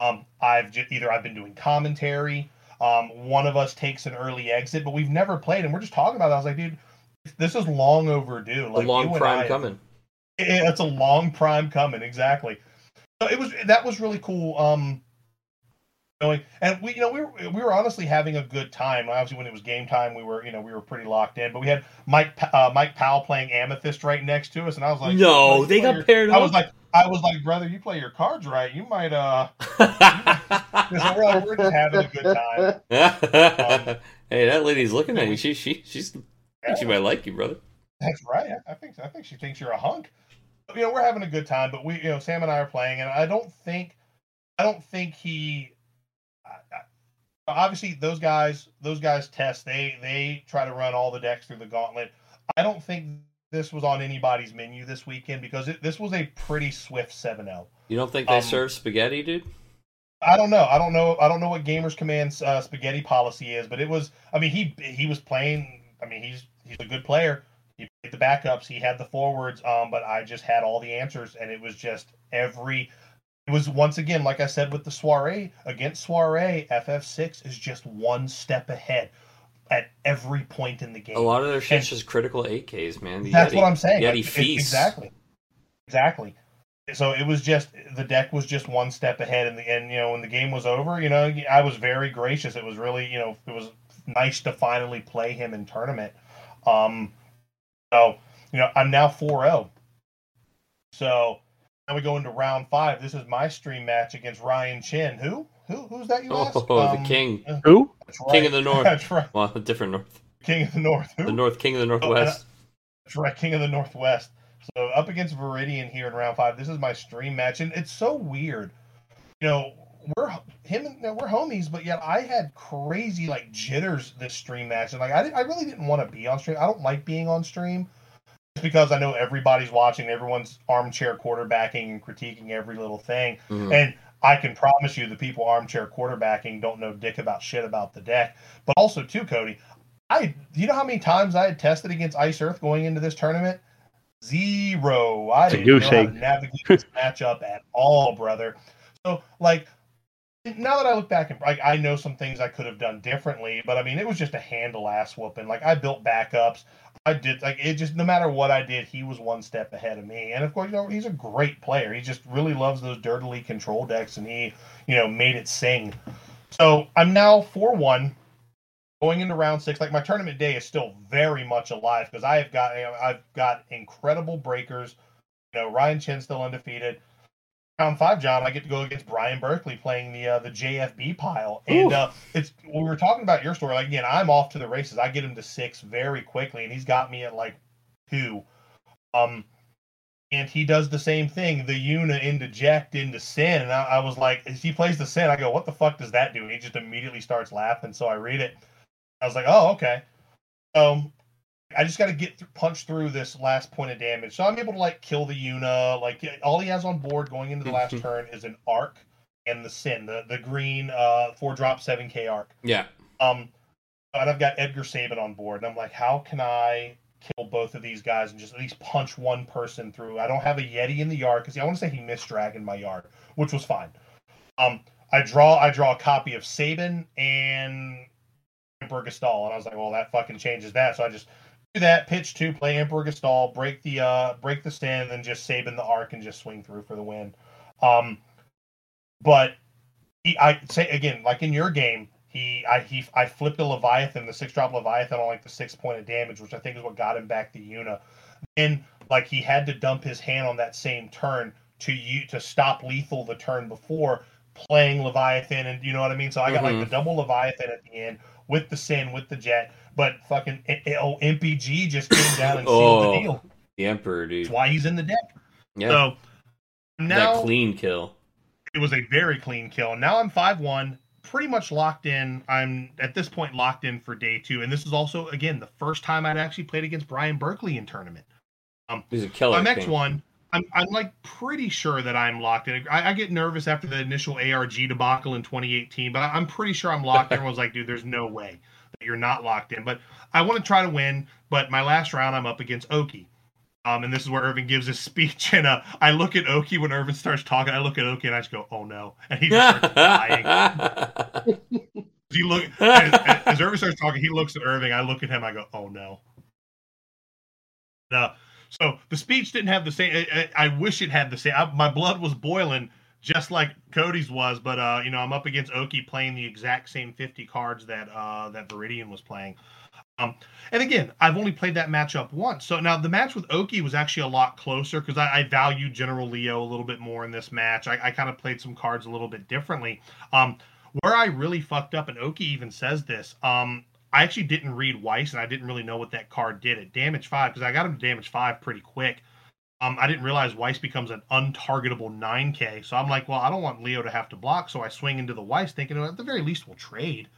Um, I've either I've been doing commentary. Um, one of us takes an early exit, but we've never played, and we're just talking about. it. I was like, dude, this is long overdue. Like a long prime coming. It, it's a long prime coming, exactly. So it was that was really cool. Um, going and we you know we were we were honestly having a good time. Obviously, when it was game time, we were you know we were pretty locked in. But we had Mike uh, Mike Powell playing Amethyst right next to us, and I was like, no, they got your, paired I was like, I was like, brother, you play your cards right, you might uh, you might, we're, we're just having a good time. Um, hey, that lady's looking at you. She she she's yeah. she might like you, brother. That's right. I think I think she thinks you're a hunk. But, you know, we're having a good time. But we, you know, Sam and I are playing, and I don't think, I don't think he obviously those guys those guys test they they try to run all the decks through the gauntlet i don't think this was on anybody's menu this weekend because it, this was a pretty swift 7-0 you don't think they um, serve spaghetti dude i don't know i don't know i don't know what gamers command's uh, spaghetti policy is but it was i mean he he was playing i mean he's he's a good player he played the backups he had the forwards um but i just had all the answers and it was just every it was once again, like I said with the soiree, against soiree, FF6 is just one step ahead at every point in the game. A lot of their shit's just critical 8Ks, man. The that's Yeti, what I'm saying. Yeti feast. Exactly. Exactly. So it was just the deck was just one step ahead, and the and you know when the game was over, you know I was very gracious. It was really you know it was nice to finally play him in tournament. Um, so you know I'm now 4-0. So now we go into round five. This is my stream match against Ryan Chin. Who? Who? Who's that? You asked? Oh, um, the king. Who? Right. King of the North. That's right. Well, different North. King of the North. The North King of the Northwest. That's right, King of the Northwest. So up against Viridian here in round five. This is my stream match, and it's so weird. You know, we're him and you know, we're homies, but yet I had crazy like jitters this stream match, and like I, I really didn't want to be on stream. I don't like being on stream just because I know everybody's watching, everyone's armchair quarterbacking and critiquing every little thing, Mhm. and I can promise you the people armchair quarterbacking don't know dick about shit about the deck. But also too, Kody, I you know how many times I had tested against Ice Earth going into this tournament? Zero. I didn't know goose how to navigate this matchup at all, brother. So like now that I look back and like I know some things I could have done differently, but I mean it was just a handle ass whooping. Like I built backups. I did like it just no matter what I did, he was one step ahead of me. And of course, you know, he's a great player. He just really loves those dirtily control decks and he, you know, made it sing. So I'm now 4 1 going into round six. Like my tournament day is still very much alive because I have got I've got incredible breakers. You know, Ryan Chin still undefeated. Round five, John, I get to go against Brian Berkeley playing the uh, the JFB pile, and uh, it's we were talking about your story. Like again, I'm off to the races. I get him to six very quickly, and he's got me at like two. Um, and he does the same thing. The Yuna into Jecht into Sin, and I, I was like, as he plays the Sin, I go, what the fuck does that do? And he just immediately starts laughing. So I read it. I was like, oh okay. Um, I just got to get th- punch through this last point of damage. So I'm able to like kill the Yuna. Like all he has on board going into the last turn is an arc and the Sin, the the green uh four drop seven K arc. Yeah. Um, and I've got Edgar Sabin on board, and I'm like, how can I kill both of these guys and just at least punch one person through? I don't have a Yeti in the yard because I want to say he missed Dragon my yard, which was fine. Um, I draw I draw a copy of Sabin and Emperor Gestahl, and I was like, well, that fucking changes that. So I just do that, pitch two, play Emperor Gastal, break the uh break the stand, and then just Sabin the arc and just swing through for the win. Um, but he, I say again, like in your game, he I he I flipped a Leviathan, the six drop Leviathan on like the six point of damage, which I think is what got him back the Yuna. Then like he had to dump his hand on that same turn to you to stop lethal the turn before playing Leviathan, and you know what I mean. So I got like Mhm. the double Leviathan at the end with the Sin with the Jecht, but fucking oh MPG just came down and sealed Oh, the deal. The Emperor, dude. That's why he's in the deck. Yeah. So now that clean kill. it was a very clean kill. Now I'm five one, pretty much locked in. I'm at this point locked in for day two, and this is also again the first time I'd actually played against Brian Berkeley in tournament. Um, He's a killer. I'm X one. I'm I'm like pretty sure that I'm locked in. I, I get nervous after the initial ARG debacle in 2018, but I, I'm pretty sure I'm locked. Everyone's like, dude, there's no way you're not locked in. But I want to try to win. But my last round, I'm up against Oki. Um, and this is where Irving gives his speech, and uh, I look at Oki when Irving starts talking. I look at Oki and I just go, "Oh no!" And he just starts dying. He look as, as Irving starts talking. He looks at Irving. I look at him. I go, "Oh no." No. So the speech didn't have the same. I, I, I wish it had the same. I, my blood was boiling just like Cody's was, but uh, you know, I'm up against Oki playing the exact same 50 cards that uh that Viridian was playing. Um, and again, I've only played that matchup once. So now the match with Oki was actually a lot closer because I, I valued General Leo a little bit more in this match. I, I kind of played some cards a little bit differently. Um, where I really fucked up, and Oki even says this, um, I actually didn't read Weiss, and I didn't really know what that card did at damage five because I got him to damage five pretty quick. Um, I didn't realize Weiss becomes an untargetable 9K. So I'm like, well, I don't want Leo to have to block. So I swing into the Weiss thinking, well, at the very least, we'll trade.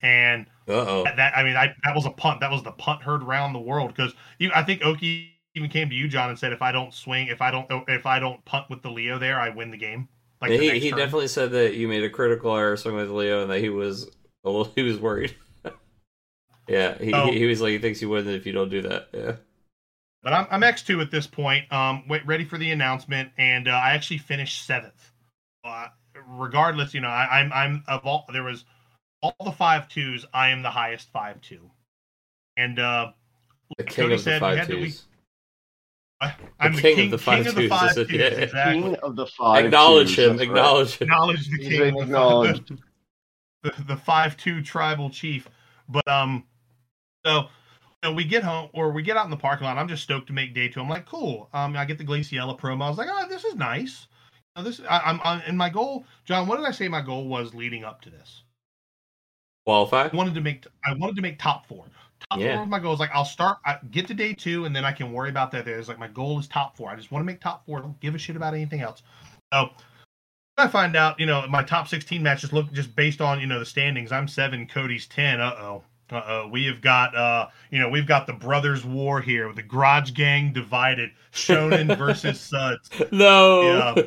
And oh. that, that- I mean, I that was a punt. That was the punt heard around the world because I think Oki even came to you, John, and said, if I don't swing, if I don't, if I don't punt with the Leo there, I win the game. Like the he he definitely said that you made a critical error swing with Leo and that he was a little he was worried. yeah, he, Oh. he he was like he thinks you win if you don't do that. Yeah. But I'm, I'm X2 at this point. Um, wait, ready for the announcement, and uh, I actually finished seventh. Uh, regardless, you know, I, I'm I'm of all there was all the five twos. I am the highest five two, and uh, The like king Kody of the said, we five had to- we- I, I'm the king king, of the king five of the twos, five is it? twos. Yeah. Exactly. King of the five. Acknowledge twos, him. that's right. Acknowledge him. Acknowledge the He's king. of the- the, the five two tribal chief. But um, so you know, we get home or we get out in the parking lot. I'm just stoked to make day two. I'm like, cool. Um, I get the Glaciela promo. I was like, oh, this is nice. You know, this I, I'm, i and my goal, John. What did I say my goal was leading up to this? Qualify. I wanted to make I wanted to make top four. Top Yeah. four is my goal. Is like I'll start, I get to day two, and then I can worry about that. There's like my goal is top four. I just want to make top four. Don't give a shit about anything else. So I find out, you know, my top 16 matches look just based on you know the standings. I'm seven, Kody's ten. Uh oh. Uh oh. We have got, uh, you know, we've got the brothers' war here the Garage Gang divided, Shonen versus Suds. No. Yeah.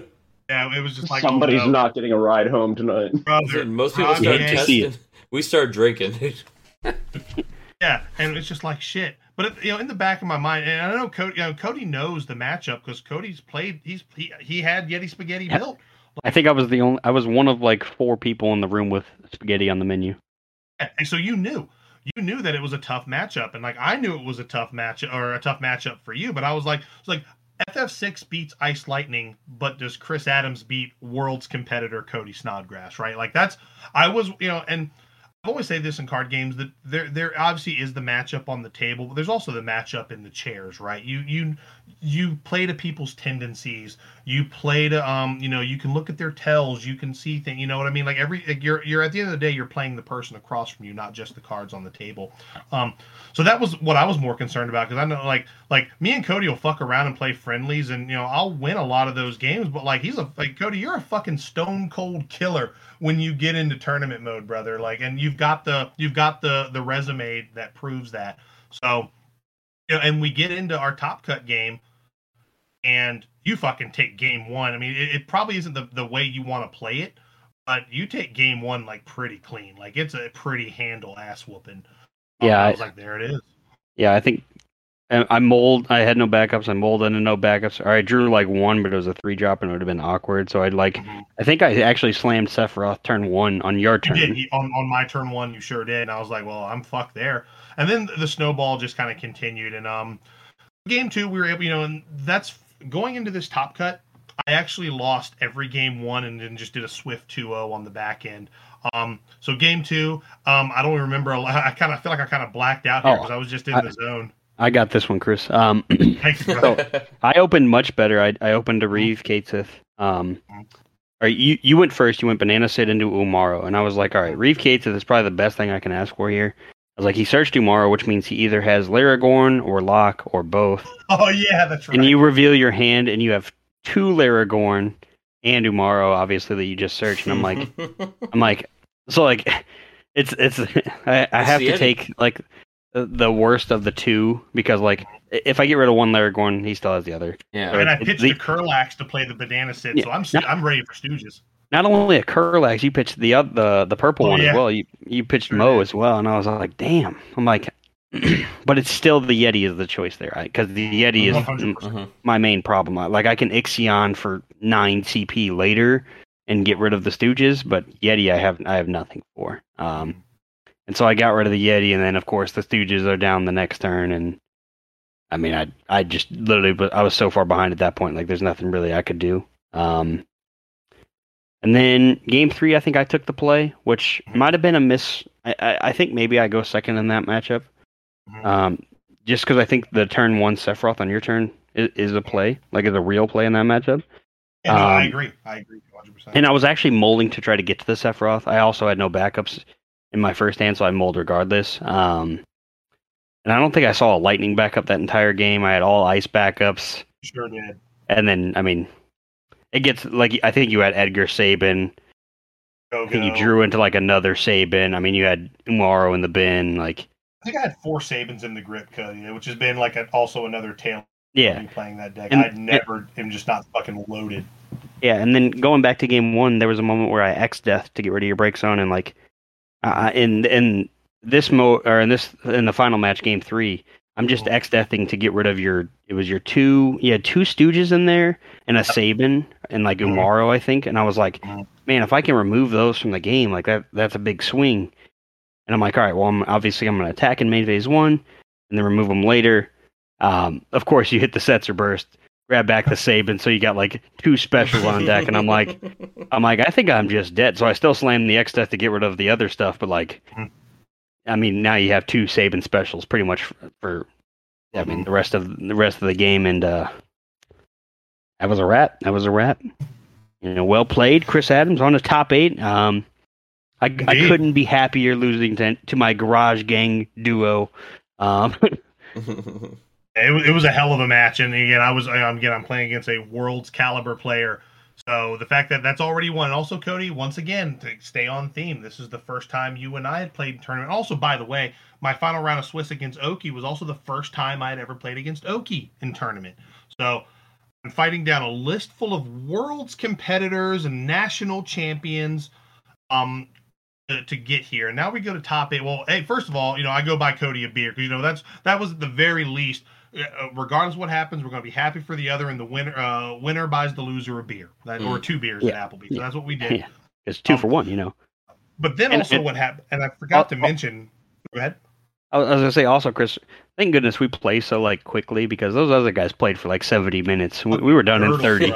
Yeah, it was just like oh, Somebody's no, not getting a ride home tonight. brother, Most people Garage start hate to Gang- see testing. We start drinking. Yeah, and it's just like shit. But it, you know, in the back of my mind, and I know Kody, you know, Kody knows the matchup because Kody's played. He's he, he had Yeti Spaghetti Yeah. built. I think I was the only. I was one of like four people in the room with spaghetti on the menu. And so you knew, you knew that it was a tough matchup, and like I knew it was a tough match or a tough matchup for you. But I was like, like FF6 beats Ice Lightning, but does Chris Adams beat World's competitor Kody Snodgras? Right? Like that's I was, you know, and I've always say this in card games that there there obviously is the matchup on the table, but there's also the matchup in the chairs, right? You you you play to people's tendencies. You play to um, you know, you can look at their tells, you can see things, you know what I mean? Like every like you're you're at the end of the day you're playing the person across from you, not just the cards on the table. Um so that was what I was more concerned about because I know like like me and Kody will fuck around and play friendlies and you know I'll win a lot of those games, but like he's a like Kody, you're a fucking stone cold killer when you get into tournament mode, brother. Like and you've got the you've got the the resume that proves that. So you know, and we get into our top cut game and you fucking take game one. I mean, it, it probably isn't the, the way you want to play it, but you take game one like pretty clean. Like it's a pretty handle ass whooping. Um, Yeah, I I- was like, there it is. Yeah, I think I mold. I had no backups. I molded into no backups. Or I drew like one, but it was a three drop, and it would have been awkward. So I'd like. I think I actually slammed Sephiroth turn one on your You turn. did You- on on my turn one. You sure did. And I was like, well, I'm fucked there. And then the snowball just kind of continued. And um, game two, we were able, you know, and that's going into this top cut. I actually lost every game one and then just did a swift 2-0 on the back end. Um, so game two, um, I don't remember. a lot- I kind of feel like I kind of blacked out here Oh, because I was just in I- the zone. I got this one, Chris. Um, Thank so. I opened much better. I I opened to Reeve Cait Sith. Um, or you you went first. You went Banana Sid into Umaro, and I was like, all right, Reeve Cait Sith is probably the best thing I can ask for here. I was like, he searched Umaro, which means he either has Laragorn or Locke or both. Oh yeah, that's right. And you reveal your hand, and you have two Laragorn and Umaro, obviously that you just searched. And I'm like, I'm like, so like, it's it's I, I have to Eddie. take like the, the worst of the two because like if I get rid of one Laragorn, he still has the other. yeah. and I it's pitched the- the Kurlax to play the banana sit, so I'm st- I'm ready for Stooges. Not only a Kurlax, you pitched the oth- the the purple Oh, one yeah. as well. You you pitched Sure Mo did. as well, and I was like, damn. I'm like, but it's still the Yeti is the choice there, right? Because the Yeti is 100%. Mhm. my main problem. Like I can Ixion for nine CP later and get rid of the Stooges, but Yeti I have I have nothing for. Um, and so I got rid of the Yeti, and then of course the Stooges are down the next turn, and I mean I I just literally but I was so far behind at that point. Like there's nothing really I could do. Um, and then game three, I think I took the play, which might have been a miss. I, I, I think maybe I go second in that matchup. Mhm. Um, just because I think the turn one Sephiroth on your turn is, is a play, like is a real play in that matchup. Yeah, no, I um, agree. I agree 100%. And I was actually molding to try to get to the Sephiroth. I also had no backups in my first hand, so I mold regardless. Um, and I don't think I saw a lightning backup that entire game. I had all ice backups, sure did. and then I mean, it gets like I think you had Edgar Sabin. Go, I think you drew into like another Sabin. I mean, you had Umaro in the bin. Like, I think I had four Sabins in the grip, Kody, which has been like a, also another tail yeah, playing that deck. And- I'd never am just not fucking loaded. Yeah, and then going back to game one, there was a moment where I Exdeath to get rid of your break zone, and like, uh, in in this mo or in this in the final match, game three, I'm just Exdeathing to get rid of your. It was your two. You had two Stooges in there and a Sabin and like Mhm. Umaro, I think, and I was like, Mhm. man, if I can remove those from the game, like that, that's a big swing. And I'm like, all right, well, I'm obviously I'm going to attack in main phase one, and then remove them later. Um, of course, you hit the Setzer burst, grab back the Sabin, so you got like two specials on deck, and I'm like, I'm like, I think I'm just dead. So I still slam the Exdeath to get rid of the other stuff, but like, Mhm. I mean, now you have two Sabin specials pretty much for, for I mean, the rest of the rest of the game, and uh, that was a wrap. That was a wrap. You know, well played, Chris Adams on the top eight. Um, I, I couldn't be happier losing to, to my Garage Gang duo. Um, It, it was a hell of a match, and again, I was again I'm playing against a world's caliber player. So the fact that that's already won, and also Kody, once again to stay on theme. This is the first time you and I had played in tournament. Also, by the way, my final round of Swiss against Oki was also the first time I had ever played against Oki in tournament. So I'm fighting down a list full of world's competitors and national champions. Um, to, to get here. And now we go to top eight. Well, hey, first of all, you know, I go buy Kody a beer because you know that's that was at the very least. Uh, Regardless of what happens, we're going to be happy for the other, and the winner uh, winner buys the loser a beer, that, or two beers Yeah. at Applebee's. So that's what we did. Yeah. it's two Um, for one, you know. But then And- also, and- what happened? And I forgot to Oh, oh. mention. Go ahead. I was gonna say also, Chris. Thank goodness we play so like quickly because those other guys played for like seventy minutes. We, we were done in 30.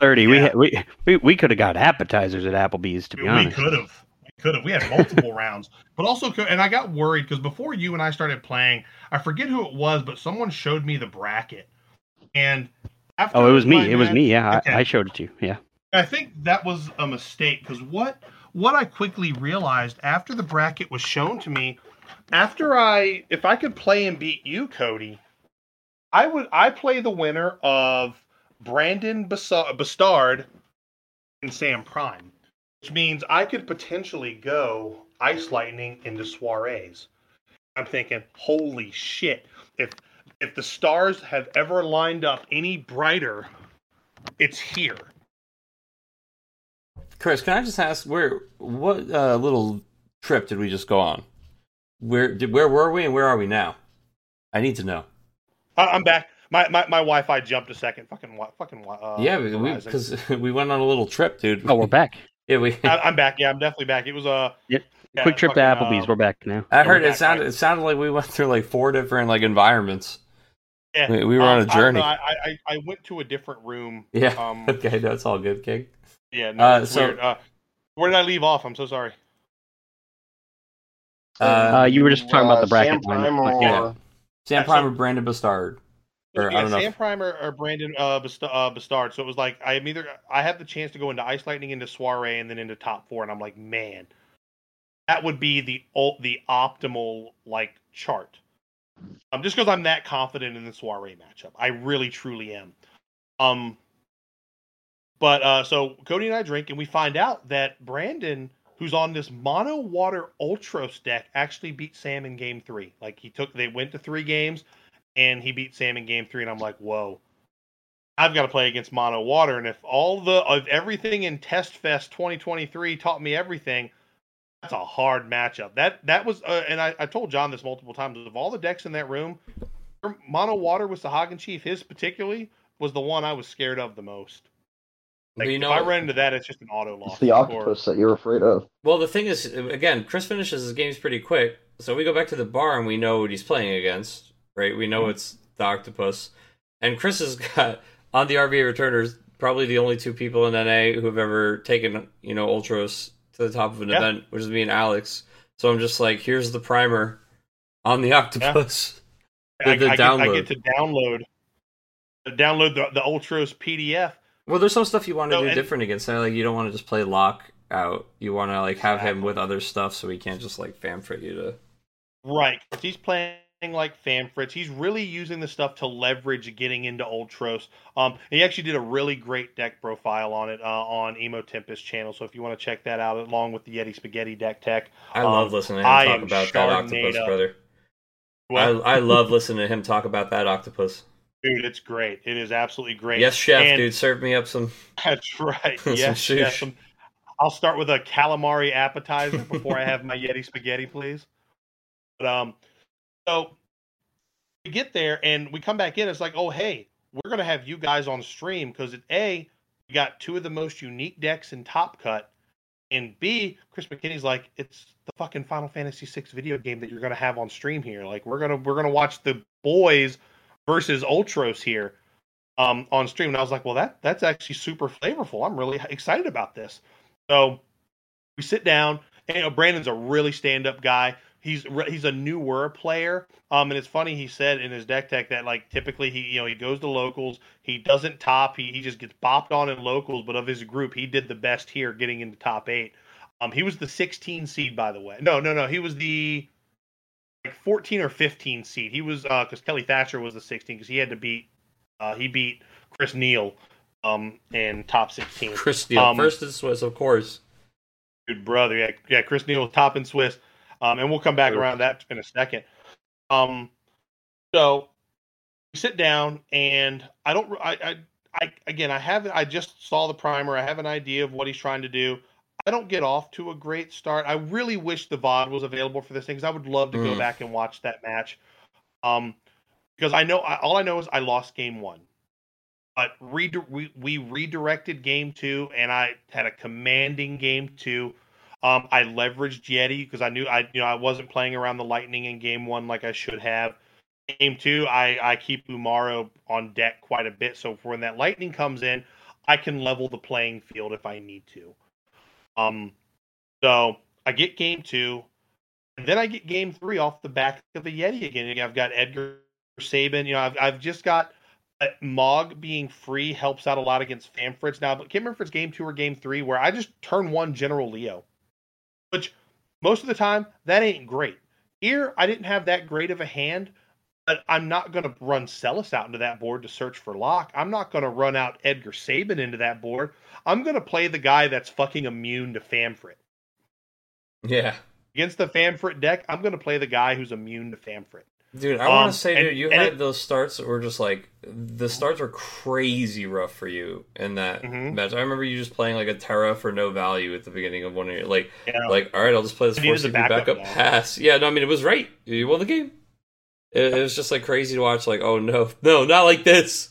30. We, Yeah. had, we we we could have got appetizers at Applebee's to be we honest. We could have. Could have. We had multiple rounds, but also, and I got worried because before you and I started playing, I forget who it was, but someone showed me the bracket, and after Oh, it was me. It was me. Yeah, Okay. I, I showed it to you. Yeah. I think that was a mistake because what what I quickly realized after the bracket was shown to me, after I if I could play and beat you, Kody, I would I play the winner of Brandon Bastard and Sam Prime, which means I could potentially go Ice Lightning into soirees. I'm thinking, holy shit! If if the stars have ever lined up any brighter, it's here. Chris, can I just ask where what uh, little trip did we just go on? Where did where were we and where are we now? I need to know. I- I'm back. My, my my Wi-Fi jumped a second. Fucking fucking. Uh, yeah, Verizon. because we, went on a little trip, dude. Oh, we're back. Yeah, we. I, I'm back. Yeah, I'm definitely back. It was a Yep. yeah, Quick trip to Applebee's. uh, we're back now. I heard it sounded right. it sounded like we went through like four different like environments. yeah. We, we were on Um, a I don't journey. I, I I went to a different room. Yeah. Um. okay, that's all good, King. Yeah. No, Uh, so- Uh, where did I leave off? I'm so sorry. Uh, Uh, you were just talking about the bracket Sam line. Prime or Yeah. Sam Prime or Brandon Bastard. Or, I yeah, don't know. Sam if- Prime or, Brandon uh, uh, Bastard. So it was like I am either I had the chance to go into Ice Lightning, into Soiree, and then into top four, and I'm like, man, that would be the the optimal like chart. Um, just because I'm that confident in the Soiree matchup, I really truly am. Um, but uh, so Kody and I drink, and we find out that Brandon, who's on this mono water Ultros deck, actually beat Sam in game three. Like he took, they went to three games and he beat Sam in game three, and I'm like, whoa. I've got to play against Mono Water, and if all the of everything in Test Fest 2023 taught me everything, that's a hard matchup. That that was, uh, and I, I told John this multiple times. Of all the decks in that room, Mono Water was the Hagen Chief. His particularly was the one I was scared of the most. Like, you know, if I run into that, it's just an auto loss. It's the Or- octopus that you're afraid of. well, the thing is, again, Chris finishes his games pretty quick, so we go back to the bar and we know what he's playing against, right? We know hmm. it's the octopus, and Chris has got on the RVA returners probably the only two people in NA who have ever taken you know Ultros to the top of an Yeah. event, which is me and Alex. So I'm just like, here's the primer on the octopus. The- I, the I, get, I download. get to download, download the the Ultros PDF. Well, there's some stuff you want to No, do and- different against. Like you don't want to just play Locke out. You want to like have him with other stuff, so he can't just like Famfrit you to. Right. He's playing like Fanfritz. He's really using the stuff to leverage getting into Ultros. Um, he actually did a really great deck profile on it uh, on Emo Tempest channel. So if you want to check that out, along with the Yeti Spaghetti deck tech, I Um, love listening to him I talk about that octopus, brother. I, well, I love listening to him talk about that octopus. dude, it's great. It is absolutely great. Yes, chef, And- dude, serve me up some. That's right. Some yes, yes. some- I'll start with a calamari appetizer before I have my Yeti spaghetti, please. But um, so we get there and we come back in. It's like, oh hey, we're gonna have you guys on stream because it a we got two of the most unique decks in Top Cut, and b Chris McKinney's like, it's the fucking Final Fantasy VI video game that you're gonna have on stream here. Like we're gonna we're gonna watch the boys versus Ultros here um, on stream, and I was like, well, that that's actually super flavorful. I'm really excited about this. So we sit down, and you know, Brandon's a really stand up guy. He's he's a newer player, um, and it's funny. He said in his deck tech that like typically he you know he goes to locals, he doesn't top, he he just gets bopped on in locals. But of his group, he did the best here, getting into top eight. Um, he was the 16 seed, by the way. No, no, no, he was the like 14 or 15 seed. He was uh because Kelly Thatcher was the 16 because he had to beat uh, he beat Chris Neal um in top 16. Chris Neal um, first in Swiss, of course. Good brother, yeah, yeah. Chris Neal top in Swiss, um, and we'll come back sure. around that in a second. Um, so we sit down, and I don't, I, I, I again, I have, I just saw the primer. I have an idea of what he's trying to do. I don't get off to a great start. I really wish the VOD was available for this thing because I would love to mm. go back and watch that match. Um, because I know I, all I know is I lost game one, but re- we, we redirected game two, and I had a commanding game two. Um, I leveraged Yeti because I knew I you know I wasn't playing around the lightning in game one like I should have. Game two, I I keep Umaro on deck quite a bit, so when that lightning comes in, I can level the playing field if I need to. Um, so I get game two, and then I get game three off the back of the Yeti again. I've got Edgar Sabin. You know, I've I've just got uh, Mog being free helps out a lot against Famfritz. Now, but can't game two or game three where I just turn one General Leo, which most of the time that ain't great. Here, I didn't have that great of a hand, but I'm not going to run Celes out into that board to search for Locke. I'm not going to run out Edgar Sabin into that board. I'm going to play the guy that's fucking immune to Famfrit. Yeah. Against the Famfrit deck, I'm going to play the guy who's immune to Famfrit. Dude, I um, want to say, and, dude, you had it, those starts that were just like the starts were crazy rough for you in that mm-hmm. match. I remember you just playing like a Terra for no value at the beginning of one of your like, yeah. like all right, I'll just play this four backup, backup pass. Yeah, no, I mean it was right. You won the game. It, it was just like crazy to watch. Like, oh no, no, not like this.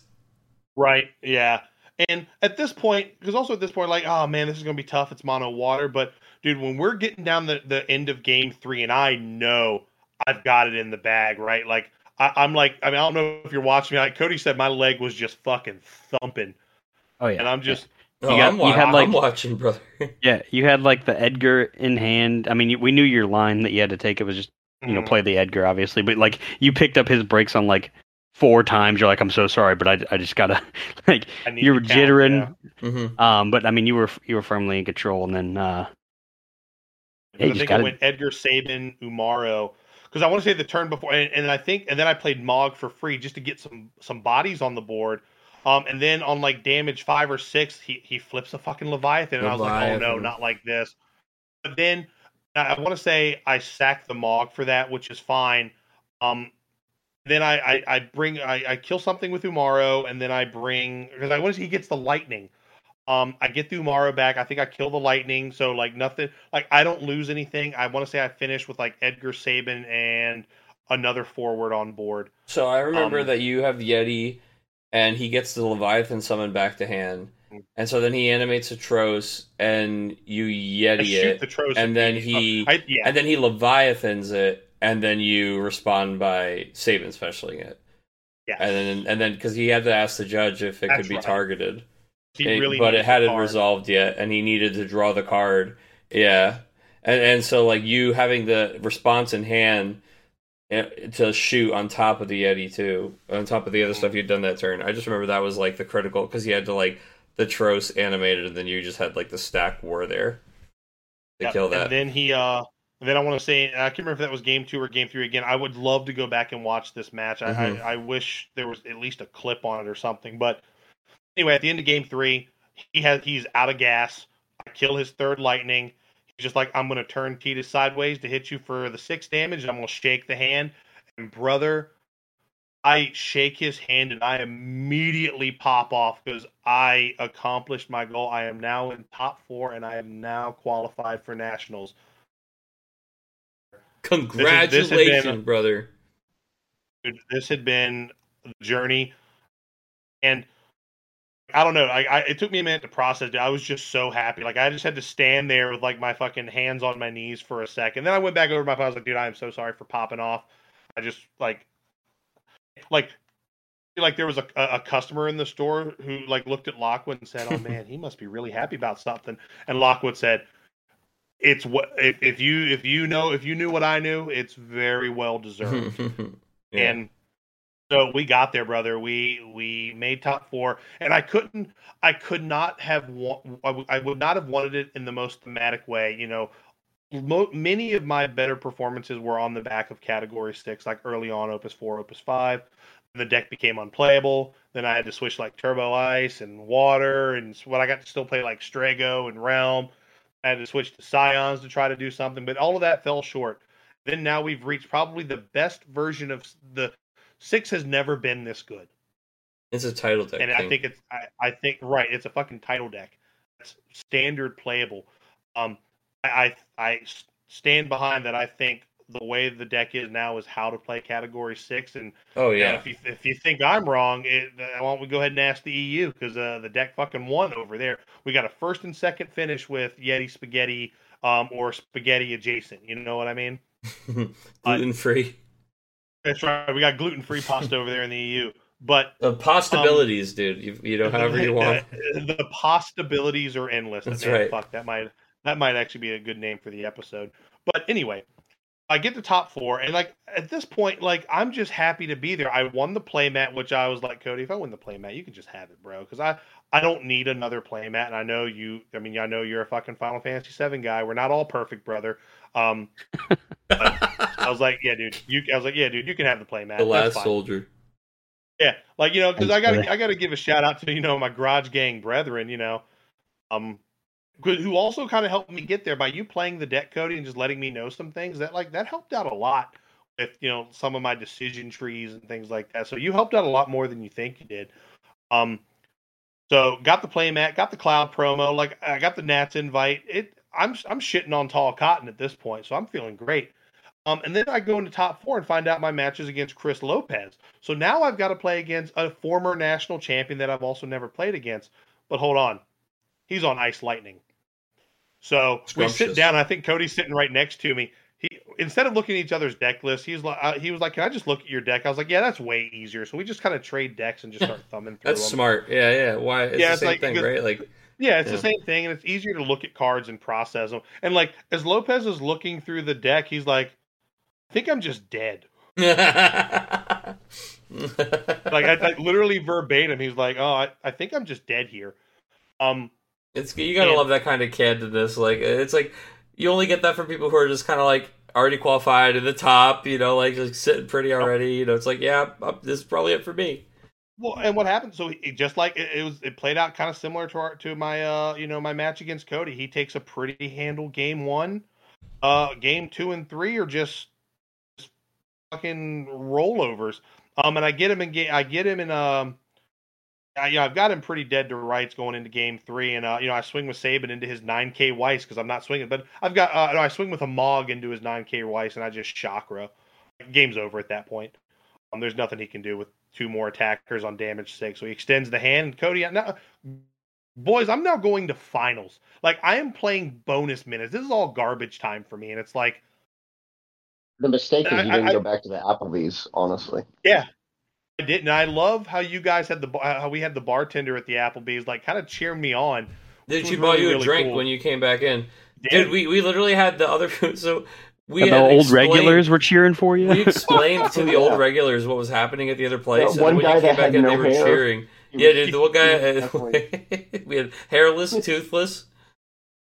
Right. Yeah. And at this point, because also at this point, like, oh man, this is gonna be tough. It's mono water, but dude, when we're getting down the the end of game three, and I know I've got it in the bag, right? Like I, am like, I mean, I don't know if you're watching me. Like Kody said, my leg was just fucking thumping. Oh yeah, and I'm just. Yeah. Oh, got, I'm, you had like, I'm watching, brother. yeah, you had like the Edgar in hand. I mean, we knew your line that you had to take. It was just you know mm. play the Edgar, obviously, but like you picked up his breaks on like four times. You're like, I'm so sorry, but I, I just gotta like you were jittering. Yeah. Mm-hmm. Um, but I mean, you were you were firmly in control, and then uh, I think gotta... I went Edgar Sabin Umaro because I want to say the turn before, and, and, I think, and then I played Mog for free just to get some some bodies on the board. Um, and then on like damage five or six, he he flips a fucking Leviathan, and Leviathan. I was like, oh no, not like this. But then I want to say I sack the Mog for that, which is fine. Um, then I, I, I bring I, I kill something with Umaro, and then I bring because I want to he gets the lightning. Um, I get the Umaro back. I think I kill the lightning, so like nothing. Like I don't lose anything. I want to say I finish with like Edgar Sabin and another forward on board. So I remember um, that you have Yeti, and he gets the Leviathan summoned back to hand, and so then he animates Ultros, and you Yeti it, the and then he, I, yeah. and then he Leviathans it, and then you respond by Sabin specialing it. Yeah, and then and then because he had to ask the judge if it That's could be right. targeted. It, really but it hadn't resolved yet, and he needed to draw the card. Yeah, and and so like you having the response in hand eh, to shoot on top of the Yeti too, on top of the other stuff you'd done that turn. I just remember that was like the critical because he had to like the Ultros animated, and then you just had like the stack war there to yep. kill that. And then he, uh and then I want to say I can't remember if that was game two or game three again. I would love to go back and watch this match. Mm-hmm. I, I, I wish there was at least a clip on it or something, but anyway, at the end of game three, he has he's out of gas. I kill his third lightning. He's just like, I'm gonna turn Tita sideways to hit you for the six damage, and I'm gonna shake the hand. And brother, I shake his hand and I immediately pop off because I accomplished my goal. I am now in top four and I am now qualified for nationals. Congratulations, this is, this been, brother. This had been the journey. And I don't know. I, I, it took me a minute to process it. I was just so happy. Like I just had to stand there with like my fucking hands on my knees for a second. Then I went back over to my phone. I was like, dude, I am so sorry for popping off. I just like, like, like there was a, a customer in the store who like looked at Lockwood and said, "Oh man, he must be really happy about something." And Lockwood said, "It's what if, if you if you know if you knew what I knew, it's very well deserved." yeah. And so we got there, brother. We we made top four, and I couldn't, I could not have, I would not have wanted it in the most thematic way. You know, mo- many of my better performances were on the back of category six, like early on Opus four, Opus five. The deck became unplayable. Then I had to switch like Turbo Ice and Water, and what I got to still play like Strago and Relm. I had to switch to Scions to try to do something, but all of that fell short. Then now we've reached probably the best version of the six has never been this good. It's a title deck, and thing. I think it's I, I think right. It's a fucking title deck. It's standard playable. Um, I, I I stand behind that. I think the way the deck is now is how to play category six. And oh yeah, if you if you think I'm wrong, it, why don't we go ahead and ask the EU because uh, the deck fucking won over there. We got a first and second finish with Yeti Spaghetti um, or Spaghetti adjacent. You know what I mean? gluten free. That's right. We got gluten free pasta over there in the EU. But The possibilities, dude. You, you know, however you want. the possibilities are endless. That's Man, right. Fuck that might that might actually be a good name for the episode. But anyway, I get the top four, and like at this point, like I'm just happy to be there. I won the playmat, which I was like, Kody, if I win the playmat, you can just have it, bro, because I I don't need another playmat, and I know you. I mean, I know you're a fucking Final Fantasy VII guy. We're not all perfect, brother. Um, I was like, yeah, dude. You, I was like, yeah, dude, you can have the playmat. the That's last fine. soldier. Yeah, like you know, because I gotta. I gotta give a shout out to you know my garage gang brethren, you know, um, who who also kind of helped me get there by you playing the deck Kody and just letting me know some things that like that helped out a lot with you know some of my decision trees and things like that. So you helped out a lot more than you think you did. Um, so got the playmat, got the cloud promo, like I got the Nats invite. It I'm I'm shitting on tall cotton at this point, so I'm feeling great. Um, and then I go into top four and find out my matches against Chris Lopez. So now I've got to play against a former national champion that I've also never played against. But hold on, he's on Ice Lightning. So we sit down. I think Kody's sitting right next to me. He instead of looking at each other's deck lists, he's like, uh, he was like, "Can I just look at your deck?" I was like, "Yeah, that's way easier." So we just kind of trade decks and just start thumbing through That's them. smart. Yeah, yeah. Why? It's Yeah, the it's same like- thing, right? Like, Yeah, it's Yeah. the same thing, and it's easier to look at cards and process them. And like as Lopez is looking through the deck, he's like, "I think I'm just dead." Like I, I literally verbatim, he's like, "Oh, I, I think I'm just dead here." Um, it's you gotta And- love that kind of candidness. Like, it's like you only get that from people who are just kind of like already qualified at the top. You know, like just sitting pretty already. You know, it's like, yeah, uh, this is probably it for me. well, and what happened? So he, just like it, it was, it played out kind of similar to our to my uh you know my match against Kody. He takes a pretty handle game one, uh, game two and three are just fucking rollovers. Um, and I get him in game, I get him in um. I, you know, I've got him pretty dead to rights going into game three, and uh, you know I swing with Sabin into his 9K Weiss because I'm not swinging, but I've got uh, I swing with a Mog into his 9K Weiss, and I just chakra. Game's over at that point. Um, there's nothing he can do with two more attackers on damage six, so he extends the hand. And Kody, now, boys, I'm now going to finals. Like I am playing bonus minutes. This is all garbage time for me, and it's like The mistake is I- you didn't I- go back to the Applebee's, honestly. Yeah, I didn't. I love how you guys had the how we had the bartender at the Applebee's, like kind of cheering me on. Did was she bought really, you a really drink cool. when you came back in. Yeah. Dude, we, we literally had the other food. so we the had old regulars were cheering for you. We explained to the Yeah. old regulars what was happening at the other place. That and one when guy you came that back had in, no they were hair. cheering. Yeah, dude, the one guy he was definitely- we had hairless, toothless,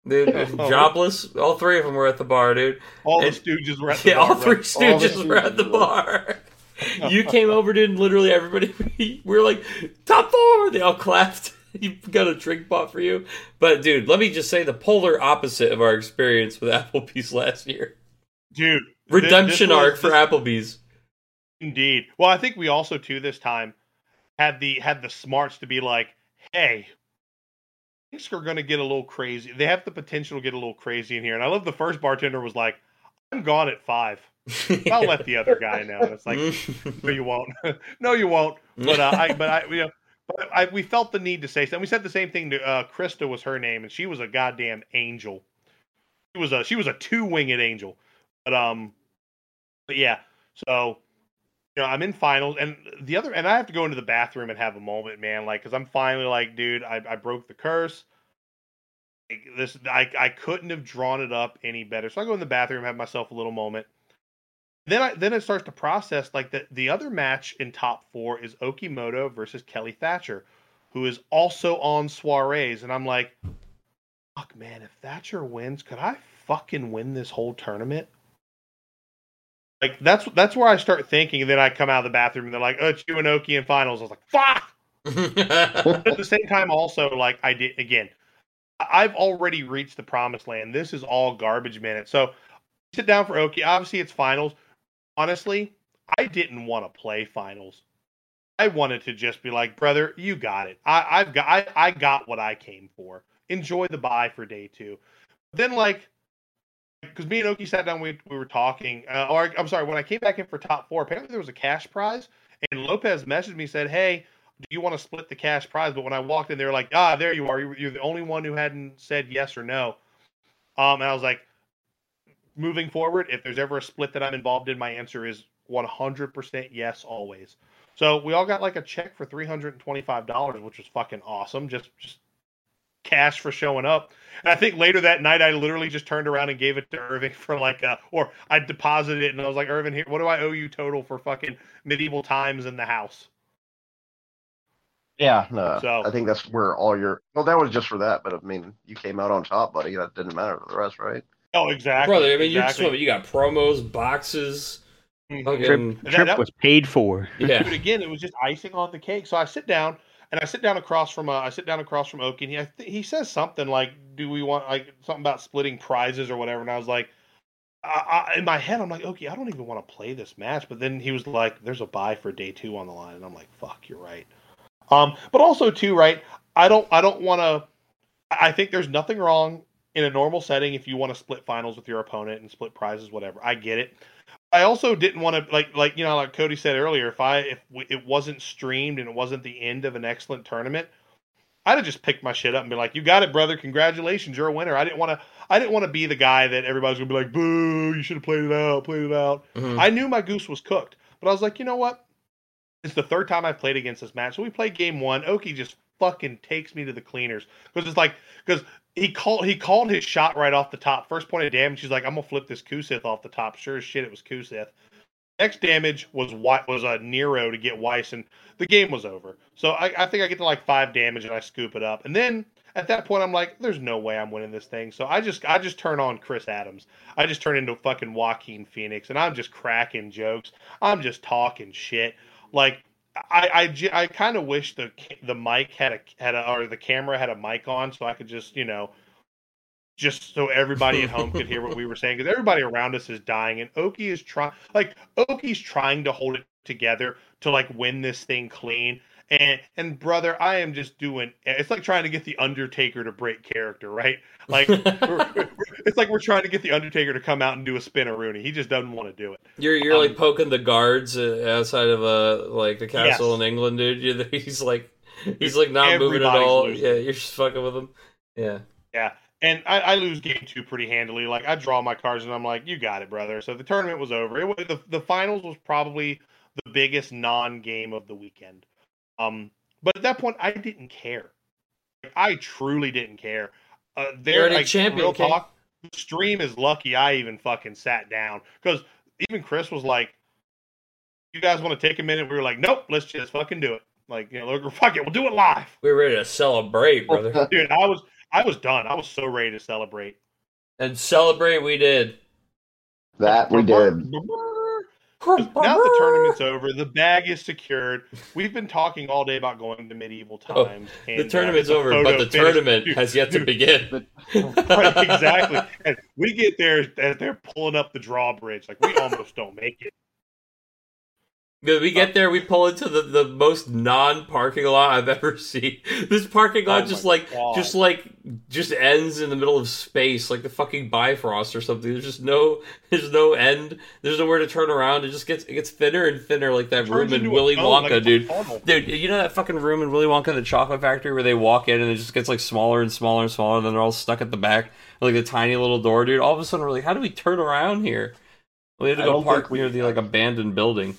dude, jobless. All three of them were at the bar, dude. All the Stooges were at the Yeah, bar, all three bro. stooges the were at the bar. you came over, dude, and literally everybody we were like top four. They all clapped. You got a drink bought for you, but dude, let me just say the polar opposite of our experience with Applebee's last year. dude. Redemption this was- arc for this- Applebee's. Indeed. Well, I think we also too this time had the had the smarts to be like, hey, things are going to get a little crazy. They have the potential to get a little crazy in here. And I love the first bartender was like, I'm gone at five. I'll let the other guy know. And it's like, no, you won't. no, you won't. But uh, I, but I, you know, but I, we felt the need to say something. We said the same thing to uh, Krista was her name, and she was a goddamn angel. She was a she was a two winged angel. But um, but yeah. So you know, I'm in finals, and the other, and I have to go into the bathroom and have a moment, man. Like, cause I'm finally like, dude, I, I broke the curse. Like, this, I, I couldn't have drawn it up any better. So I go in the bathroom, have myself a little moment. Then I, then it starts to process like the the other match in top four is Okimoto versus Kelly Thatcher, who is also on soirees, and I'm like, fuck, man, if Thatcher wins, could I fucking win this whole tournament? Like that's that's where I start thinking, and then I come out of the bathroom and they're like, "Oh, it's you and Oki in finals." I was like, "Fuck!" At the same time, also like I did again. I've already reached the promised land. This is all garbage minutes. So sit down for Oki. Obviously, it's finals. Honestly, I didn't want to play finals. I wanted to just be like, brother, you got it. I, I've got I, I got what I came for. Enjoy the buy for day two. Then like because me and Oki sat down, we, we were talking. Uh, or I'm sorry, when I came back in for top four, apparently there was a cash prize, and Lopez messaged me said, "Hey, do you want to split the cash prize?" But when I walked in, they were like, "Ah, there you are. You're, the only one who hadn't said yes or no." Um, and I was like, moving forward, if there's ever a split that I'm involved in, my answer is 100% yes, always. So we all got like a check for $325, which was fucking awesome. Just, just cash for showing up. And I think later that night, I literally just turned around and gave it to Irving for like a, or I deposited it and I was like, Irving, here, what do I owe you total for fucking medieval times in the house? Yeah, no, so, I think that's where all your well, that was just for that, but I mean, you came out on top, buddy. That didn't matter for the rest, right? Oh, exactly, brother. I mean, exactly. you you got promos, boxes. Mm-hmm. Trip, trip that, that, was paid for. Yeah. Dude, again, it was just icing on the cake. So I sit down and I sit down across from uh, I sit down across from Oki, and he th- he says something like, "Do we want like something about splitting prizes or whatever?" And I was like, I, I, in my head, I'm like, "Oki, I don't even want to play this match." But then he was like, "There's a buy for day two on the line," and I'm like, "Fuck, you're right." Um, but also too, right? I don't I don't want to. I think there's nothing wrong in a normal setting if you want to split finals with your opponent and split prizes, whatever. I get it. I also didn't want to like like you know like Kody said earlier. If I if it wasn't streamed and it wasn't the end of an excellent tournament, I'd have just picked my shit up and be like, "You got it, brother! Congratulations, you're a winner." I didn't want to. I didn't want to be the guy that everybody's gonna be like, "Boo! You should have played it out. Played it out." Mm-hmm. I knew my goose was cooked, but I was like, you know what? It's the third time I've played against this match. So we played game one. Oki just fucking takes me to the cleaners because it's like because he called he called his shot right off the top. First point of damage, he's like, I'm gonna flip this Cait Sith off the top. Sure as shit, it was Cait Sith. Next damage was what was a Nero to get Weiss, and the game was over. So I, I think I get to like five damage and I scoop it up. And then at that point, I'm like, there's no way I'm winning this thing. So I just I just turn on Chris Adams. I just turn into fucking Joaquin Phoenix, and I'm just cracking jokes. I'm just talking shit. Like I I, I kind of wish the the mic had a had a or the camera had a mic on so I could just you know just so everybody at home could hear what we were saying because everybody around us is dying and Oki is trying like Oki's trying to hold it together to like win this thing clean and and brother, I am just doing. It's like trying to get the Undertaker to break character, right? Like we're, we're, it's like we're trying to get the Undertaker to come out and do a spin of Rooney. He just doesn't want to do it. You're you're um, like poking the guards uh, outside of a like the castle yes. in England, dude. He's like he's like not moving at all. Losing. Yeah, you're just fucking with him. Yeah. Yeah. And I, I, lose game two pretty handily. Like I draw my cards and I'm like, "You got it, brother." So the tournament was over. It, the the finals was probably the biggest non-game of the weekend. Um, but at that point, I didn't care. I truly didn't care. Uh, there, like, champion, real talk. The stream is lucky I even fucking sat down because even Chris was like, "You guys want to take a minute?" We were like, "Nope, let's just fucking do it." Like, you know, look, fuck it, we'll do it live. We are ready to celebrate, brother. Dude, I was, I was done. I was so ready to celebrate. And celebrate, we did. That we did now the tournament's over, the bag is secured. We've been talking all day about going to medieval oh, times. Oh, and, the tournament's uh, over, but the finished. tournament dude, has yet to begin. right, exactly. And we get there as they're pulling up the drawbridge. Like we almost don't make it. We get there, we pull into the, the most non parking lot I've ever seen. This parking lot oh just like God. just like just ends in the middle of space, like the fucking Bifrost or something. There's just no there's no end. There's nowhere to turn around. It just gets it gets thinner and thinner, like that room in Willy Wonka, like dude. Dude, you know that fucking room in Willy Wonka, the chocolate factory, where they walk in and it just gets like smaller and smaller and smaller, and then they're all stuck at the back, like a tiny little door, dude. All of a sudden, we're like, how do we turn around here? We had to go park near the like abandoned building.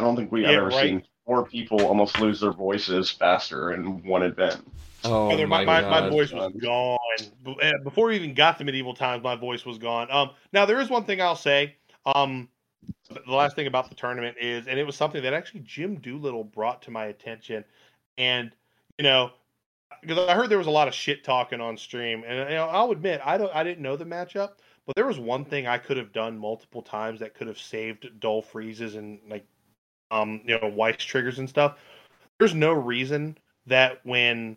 I don't think we've yeah, ever right. seen four people almost lose their voices faster in one event. Oh, my, my, my, voice was gone. Eh, before we even got to medieval times, my voice was gone. Um, now, there is one thing I'll say. Um, the last thing about the tournament is, and it was something that actually Jim Doolittle brought to my attention. And, you know, because I heard there was a lot of shit talking on stream, and you know, I'll admit I don't I didn't know the matchup, but there was one thing I could have done multiple times that could have saved dull freezes and like um you know Weiss triggers and stuff. There's no reason that when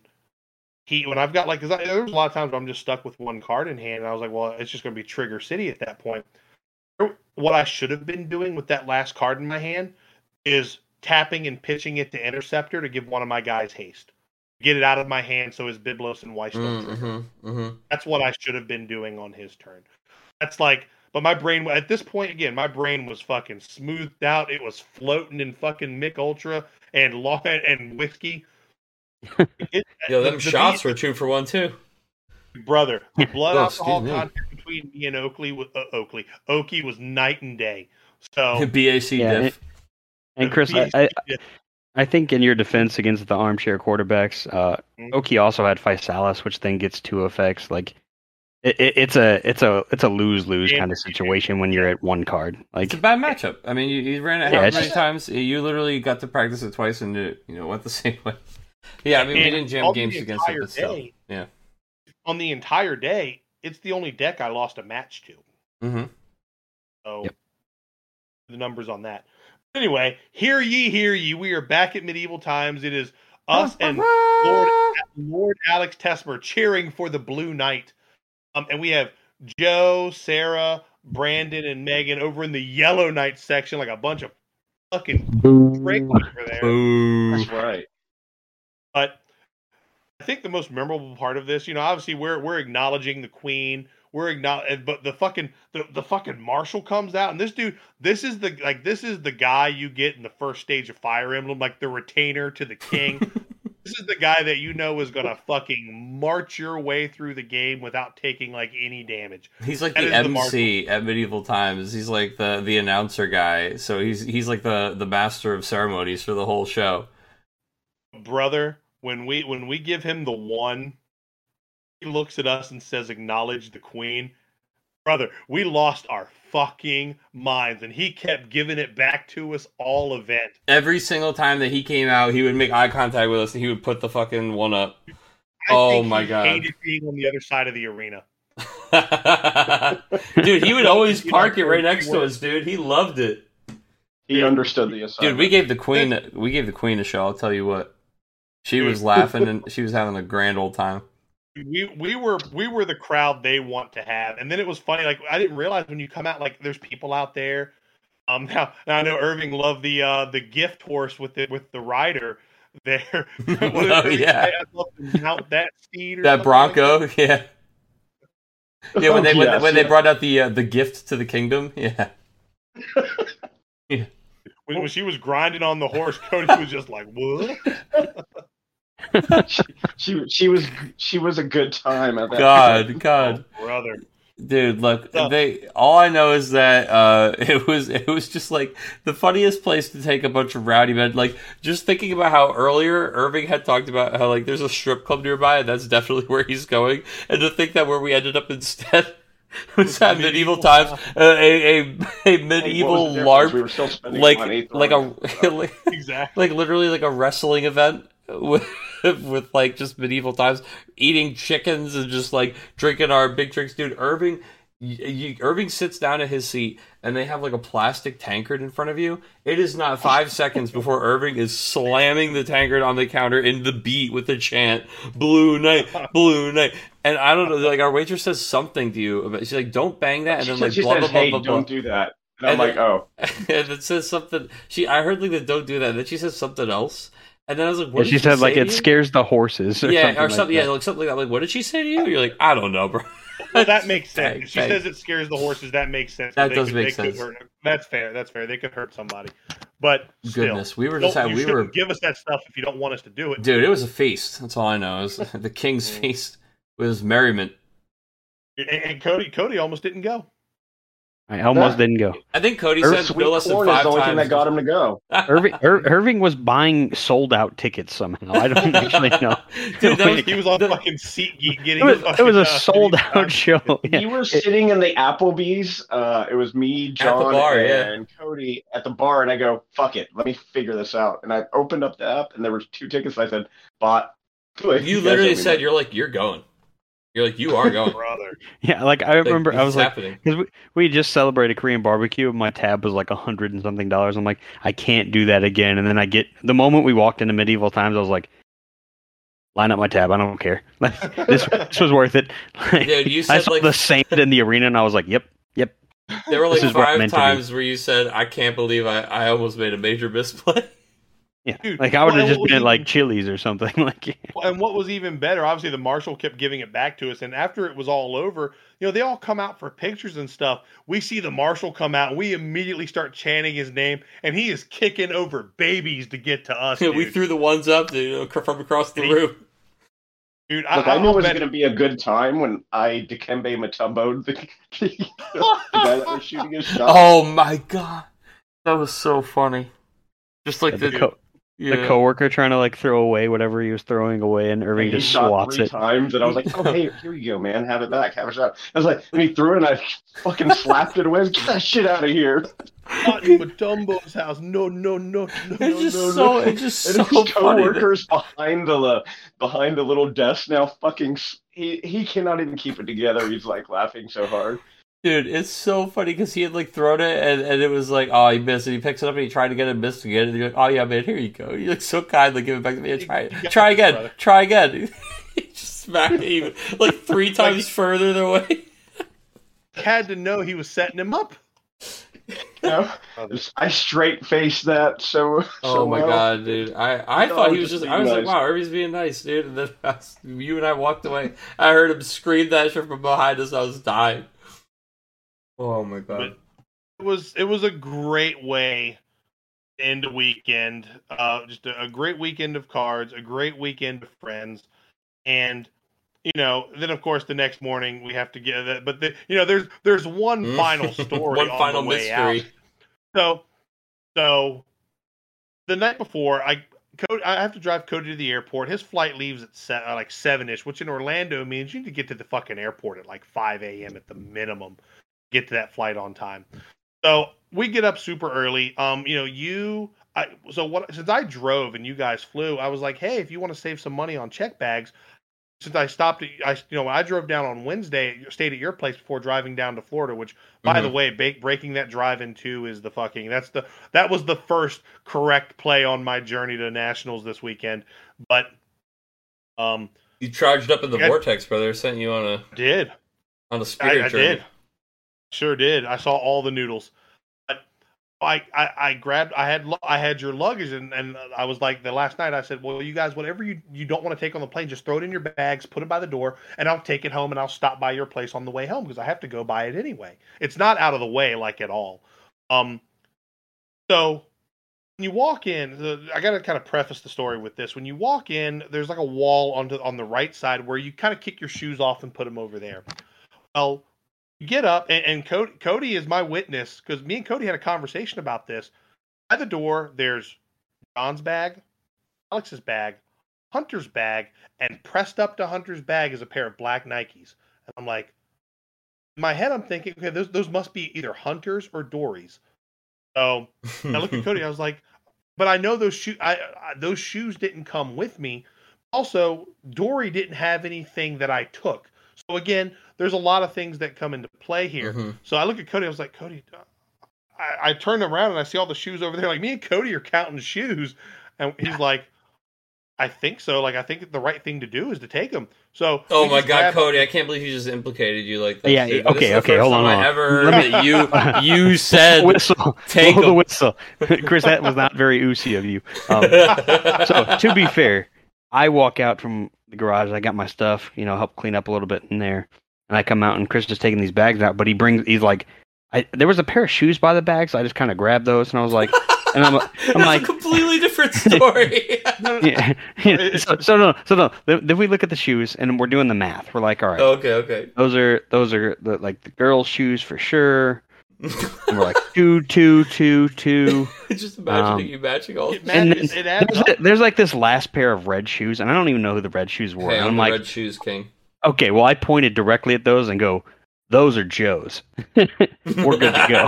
he when I've got like because there's a lot of times where I'm just stuck with one card in hand, and I was like, well, it's just going to be Trigger City at that point. What I should have been doing with that last card in my hand is tapping and pitching it to Interceptor to give one of my guys haste, get it out of my hand so his Biblos and Weiss don't. Mm-hmm, mm-hmm. That's what I should have been doing on his turn. That's like, but my brain at this point again, my brain was fucking smoothed out. It was floating in fucking Mich Ultra and law and whiskey. It, Yo, them the, shots the, were two for one too. Brother, the blood oh, alcohol content between me and Oakley, uh, Oakley, Oki was night and day. So BAC yeah, diff. And, and Chris, I, I, I, think in your defense against the armchair quarterbacks, uh, mm-hmm. Oki also had Physalis, which then gets two effects. Like it, it, it's a it's a it's a lose lose kind of situation when you're at one card. Like it's a bad matchup. I mean, you, you ran it yeah, how many just, times? You literally got to practice it twice and it you know went the same way. Yeah, I mean, and we didn't jam games against it, but still, yeah. On the entire day, it's the only deck I lost a match to. Mm-hmm. So yep. the numbers on that. Anyway, hear ye, hear ye. We are back at medieval times. It is us and Lord Lord Alex Tesmer cheering for the Blue Knight. Um, and we have Joe, Sarah, Brandon, and Megan over in the Yellow Knight section, like a bunch of fucking pricks over there. That's right. But I think the most memorable part of this, you know, obviously we're we're acknowledging the Queen. We're acknowledging, but the fucking the, the fucking marshal comes out, and this dude, this is the like this is the guy you get in the first stage of Fire Emblem, like the retainer to the king. this is the guy that you know is gonna fucking march your way through the game without taking like any damage. He's like that the MC the at medieval times. He's like the the announcer guy. So he's he's like the the master of ceremonies for the whole show. Brother, when we when we give him the one, he looks at us and says, "Acknowledge the queen." Brother, we lost our fucking minds, and he kept giving it back to us all event. Every single time that he came out, he would make eye contact with us, and he would put the fucking one up. I oh my god! Hated being on the other side of the arena. dude, he would always park it right next to us, dude. He loved it. He understood the assignment. Dude, we gave the queen we gave the queen a show. I'll tell you what. She was laughing and she was having a grand old time. We we were we were the crowd they want to have, and then it was funny. Like I didn't realize when you come out, like there's people out there. Um, now, now I know Irving loved the uh the gift horse with the with the rider there. oh yeah, mount that steed. that Bronco, like that. yeah. Yeah, when they when, yes, when yeah. they brought out the uh, the gift to the kingdom, yeah. yeah. When, when, she was grinding on the horse, Kody was just like, "What?" she, she, she was she was a good time at that. God, point. God, oh, brother. Dude, look, they all I know is that uh it was it was just like the funniest place to take a bunch of rowdy men. Like just thinking about how earlier Irving had talked about how like there's a strip club nearby and that's definitely where he's going. And to think that where we ended up instead was that medieval, medieval times uh, a, a a medieval LARP we like like a like, exactly like literally like a wrestling event with with like just medieval times, eating chickens and just like drinking our big drinks, dude. Irving, you, you, Irving sits down at his seat and they have like a plastic tankard in front of you. It is not five seconds before Irving is slamming the tankard on the counter in the beat with the chant "Blue Knight, Blue Knight. And I don't know, like our waitress says something to you about. She's like, "Don't bang that," and then like blah, says, blah, blah, hey, blah, blah, don't do that. And, and I'm then, like, oh. And it says something. She, I heard like the don't do that. And then she says something else. And then I was like, what? she said like it scares the horses. Or yeah, something or something. Like yeah, like something like that. Like, what did she say to you? You're like, I don't know, bro. well, that makes sense. she says it scares the horses. That makes sense. That does could, make sense. That's fair. That's fair. They could hurt somebody, but still, goodness, we were just having, we were give us that stuff if you don't want us to do it, dude. It was a feast. That's all I know. It was the king's mm. feast. It was merriment. And, and Kody, Kody almost didn't go. I almost didn't go. I think Kody said sweet no corn is the only thing that got him to go. Irving, Ir- Irving was buying sold out tickets somehow. I don't actually know. Dude, was, he was on the, fucking seat getting. It was, fucking, it was a uh, sold out show. Yeah. We were sitting in the Applebee's. Uh, it was me, John, bar, and yeah. Kody at the bar, and I go, "Fuck it, let me figure this out." And I opened up the app, and there was two tickets. I said, "Bought." Like, You guys literally let me said you're like you're going. You're like you are going. brother. Yeah, like I remember, this I is was like, because we, we just celebrated Korean barbecue. and My tab was like a hundred and something dollars. I'm like, I can't do that again. And then I get the moment we walked into medieval times, I was like, line up my tab. I don't care. Like, this this was worth it. Like, Dude, you I said saw like the sand in the arena, and I was like, yep, yep. there were like this is what five meant to be. times where you said I can't believe I, I almost made a major misplay. Yeah, Dude, like I would have well, just been at was like even- Chili's or something. Like, And what was even better, obviously, the marshal kept giving it back to us. And after it was all over, you know, they all come out for pictures and stuff. We see the marshal come out, and we immediately start chanting his name, and he is kicking over babies to get to us. we threw the ones up to, you know, from across the he- room. Dude, Look, I, knew it was going to be a good time when I Dikembe Mutombo, the, the, the guy that was shooting his shot. Oh my god, that was so funny. Just like the, the, co- yeah. the coworker trying to like throw away whatever he was throwing away, and Irving he just shot swats three it. times, and I was like, "Oh, hey, here you go, man. Have it back. Have a shot." I was like, and he threw it, and I fucking slapped it away. Get that shit out of here! Not in Mutombo's house. No, no, no, no, It's no, just no, so no. it's just And so his funny. coworkers behind the uh, behind the little desk now, fucking, he he cannot even keep it together. He's like laughing so hard. Dude, it's so funny because he had like thrown it and, and it was like, oh, he missed it. He picks it up and he tried to get it, missed again. And you're like, oh yeah, man, here you go. You look so kindly give it back to me. And try You it. Try again. brother. Try again. he just smacked it even like three times further away. Had to know he was setting him up. You know? I straight faced that so. Oh so my well. god, dude! I, I No, thought he was just just. I was like, wow, Irving's being nice, dude. And then as you and I walked away. I heard him scream that shit from behind us. I was dying. Oh my god! It was it was a great way to end a weekend. Uh, just a, a great weekend of cards, a great weekend of friends, and you know, then of course the next morning we have to get that. But the, you know, there's there's one final story, One on final mystery. out. So, so the night before, I Kody, I have to drive Kody to the airport. His flight leaves at se- uh, like seven ish, which in Orlando means you need to get to the fucking airport at like five a.m. at the minimum. Get to that flight on time. So we get up super early. Um, you know, you. I so what? Since I drove and you guys flew, I was like, hey, if you want to save some money on check bags, since I stopped, at, I you know, I drove down on Wednesday, stayed at your place before driving down to Florida. Which, by the Mhm. way, ba- breaking that drive in two is the fucking. That's the that was the first correct play on my journey to nationals this weekend. But, um, You charged up in the I- vortex, brother. Sent you on a did on a I, spirit I journey. did. Sure did. I saw all the noodles. But I, I, I grabbed. I had I had your luggage, and, and I was like the last night. I said, "Well, you guys, whatever you you don't want to take on the plane, just throw it in your bags, put it by the door, and I'll take it home, and I'll stop by your place on the way home because I have to go buy it anyway. It's not out of the way like at all. Um, so when you walk in, the, I got to kind of preface the story with this. When you walk in, there's like a wall on the, on the right side where you kind of kick your shoes off and put them over there. Well, you get up, and, and Kody, Kody is my witness because me and Kody had a conversation about this. By the door, there's John's bag, Alex's bag, Hunter's bag, and pressed up to Hunter's bag is a pair of black Nikes. And I'm like, in my head, I'm thinking, okay, those those must be either Hunter's or Dory's. So I look at Kody. I was like, but I know those shoes. I, I those shoes didn't come with me. Also, Dory didn't have anything that I took. So again, there's a lot of things that come into play here. Mhm. So I look at Kody. I was like, Kody. I, I turn around and I see all the shoes over there. Like me and Kody are counting shoes, and he's like, I think so. Like I think the right thing to do is to take them. So Oh my god, grab- Kody! I can't believe you just implicated you like that. Yeah, dude. okay, This is the okay, hold on, I hold on. ever Let me- you you said whistle. take blow the 'em. whistle. Chris, that was not very oozy of you. Um, so to be fair, I walk out from the garage. I got my stuff, you know, help clean up a little bit in there, and I come out and Chris is taking these bags out. But he brings, he's like, I there was a pair of shoes by the bag, so I just kind of grabbed those, and I was like, and I'm, I'm like, completely different story. Yeah, yeah. So, so no, so no. Then, then we look at the shoes, and we're doing the math. We're like, all right, okay, okay. those are those are the, like the girls' shoes for sure. And we're like two, two, two, two. just imagining Um, you matching all. It, And matters. then it adds There's, up. there's like this last pair of red shoes, and I don't even know who the red shoes were. Hey, I'm I'm the like, red shoes king. okay, well, I pointed directly at those and go, those are Joe's. We're good to go.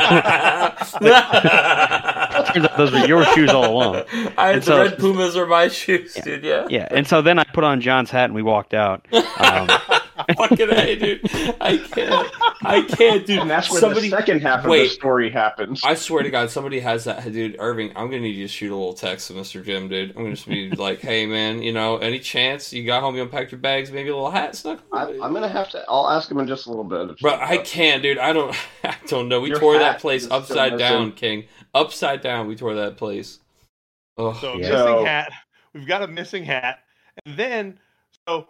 turns out those were your shoes all along. I, And the so- red Pumas are my shoes, Yeah. dude. Yeah. Yeah, and so then I put on John's hat and we walked out. Um, Fucking A, dude. I can't. I can't, dude. And that's where somebody, the second half of wait. the story happens. I swear to God, somebody has that, dude. Irving, I'm gonna need you to shoot a little text to Mr. Jim, dude. I'm gonna just be like, "Hey, man, you know, any chance you got home, you unpacked your bags, maybe a little hat snuck?" I, I'm gonna have to. I'll ask him in just a little bit. Bro, I can't, dude. I don't. I don't know. We Your tore that place upside down, King. Upside down. We tore that place. Oh, So Yeah. missing hat. We've got a missing hat, and then so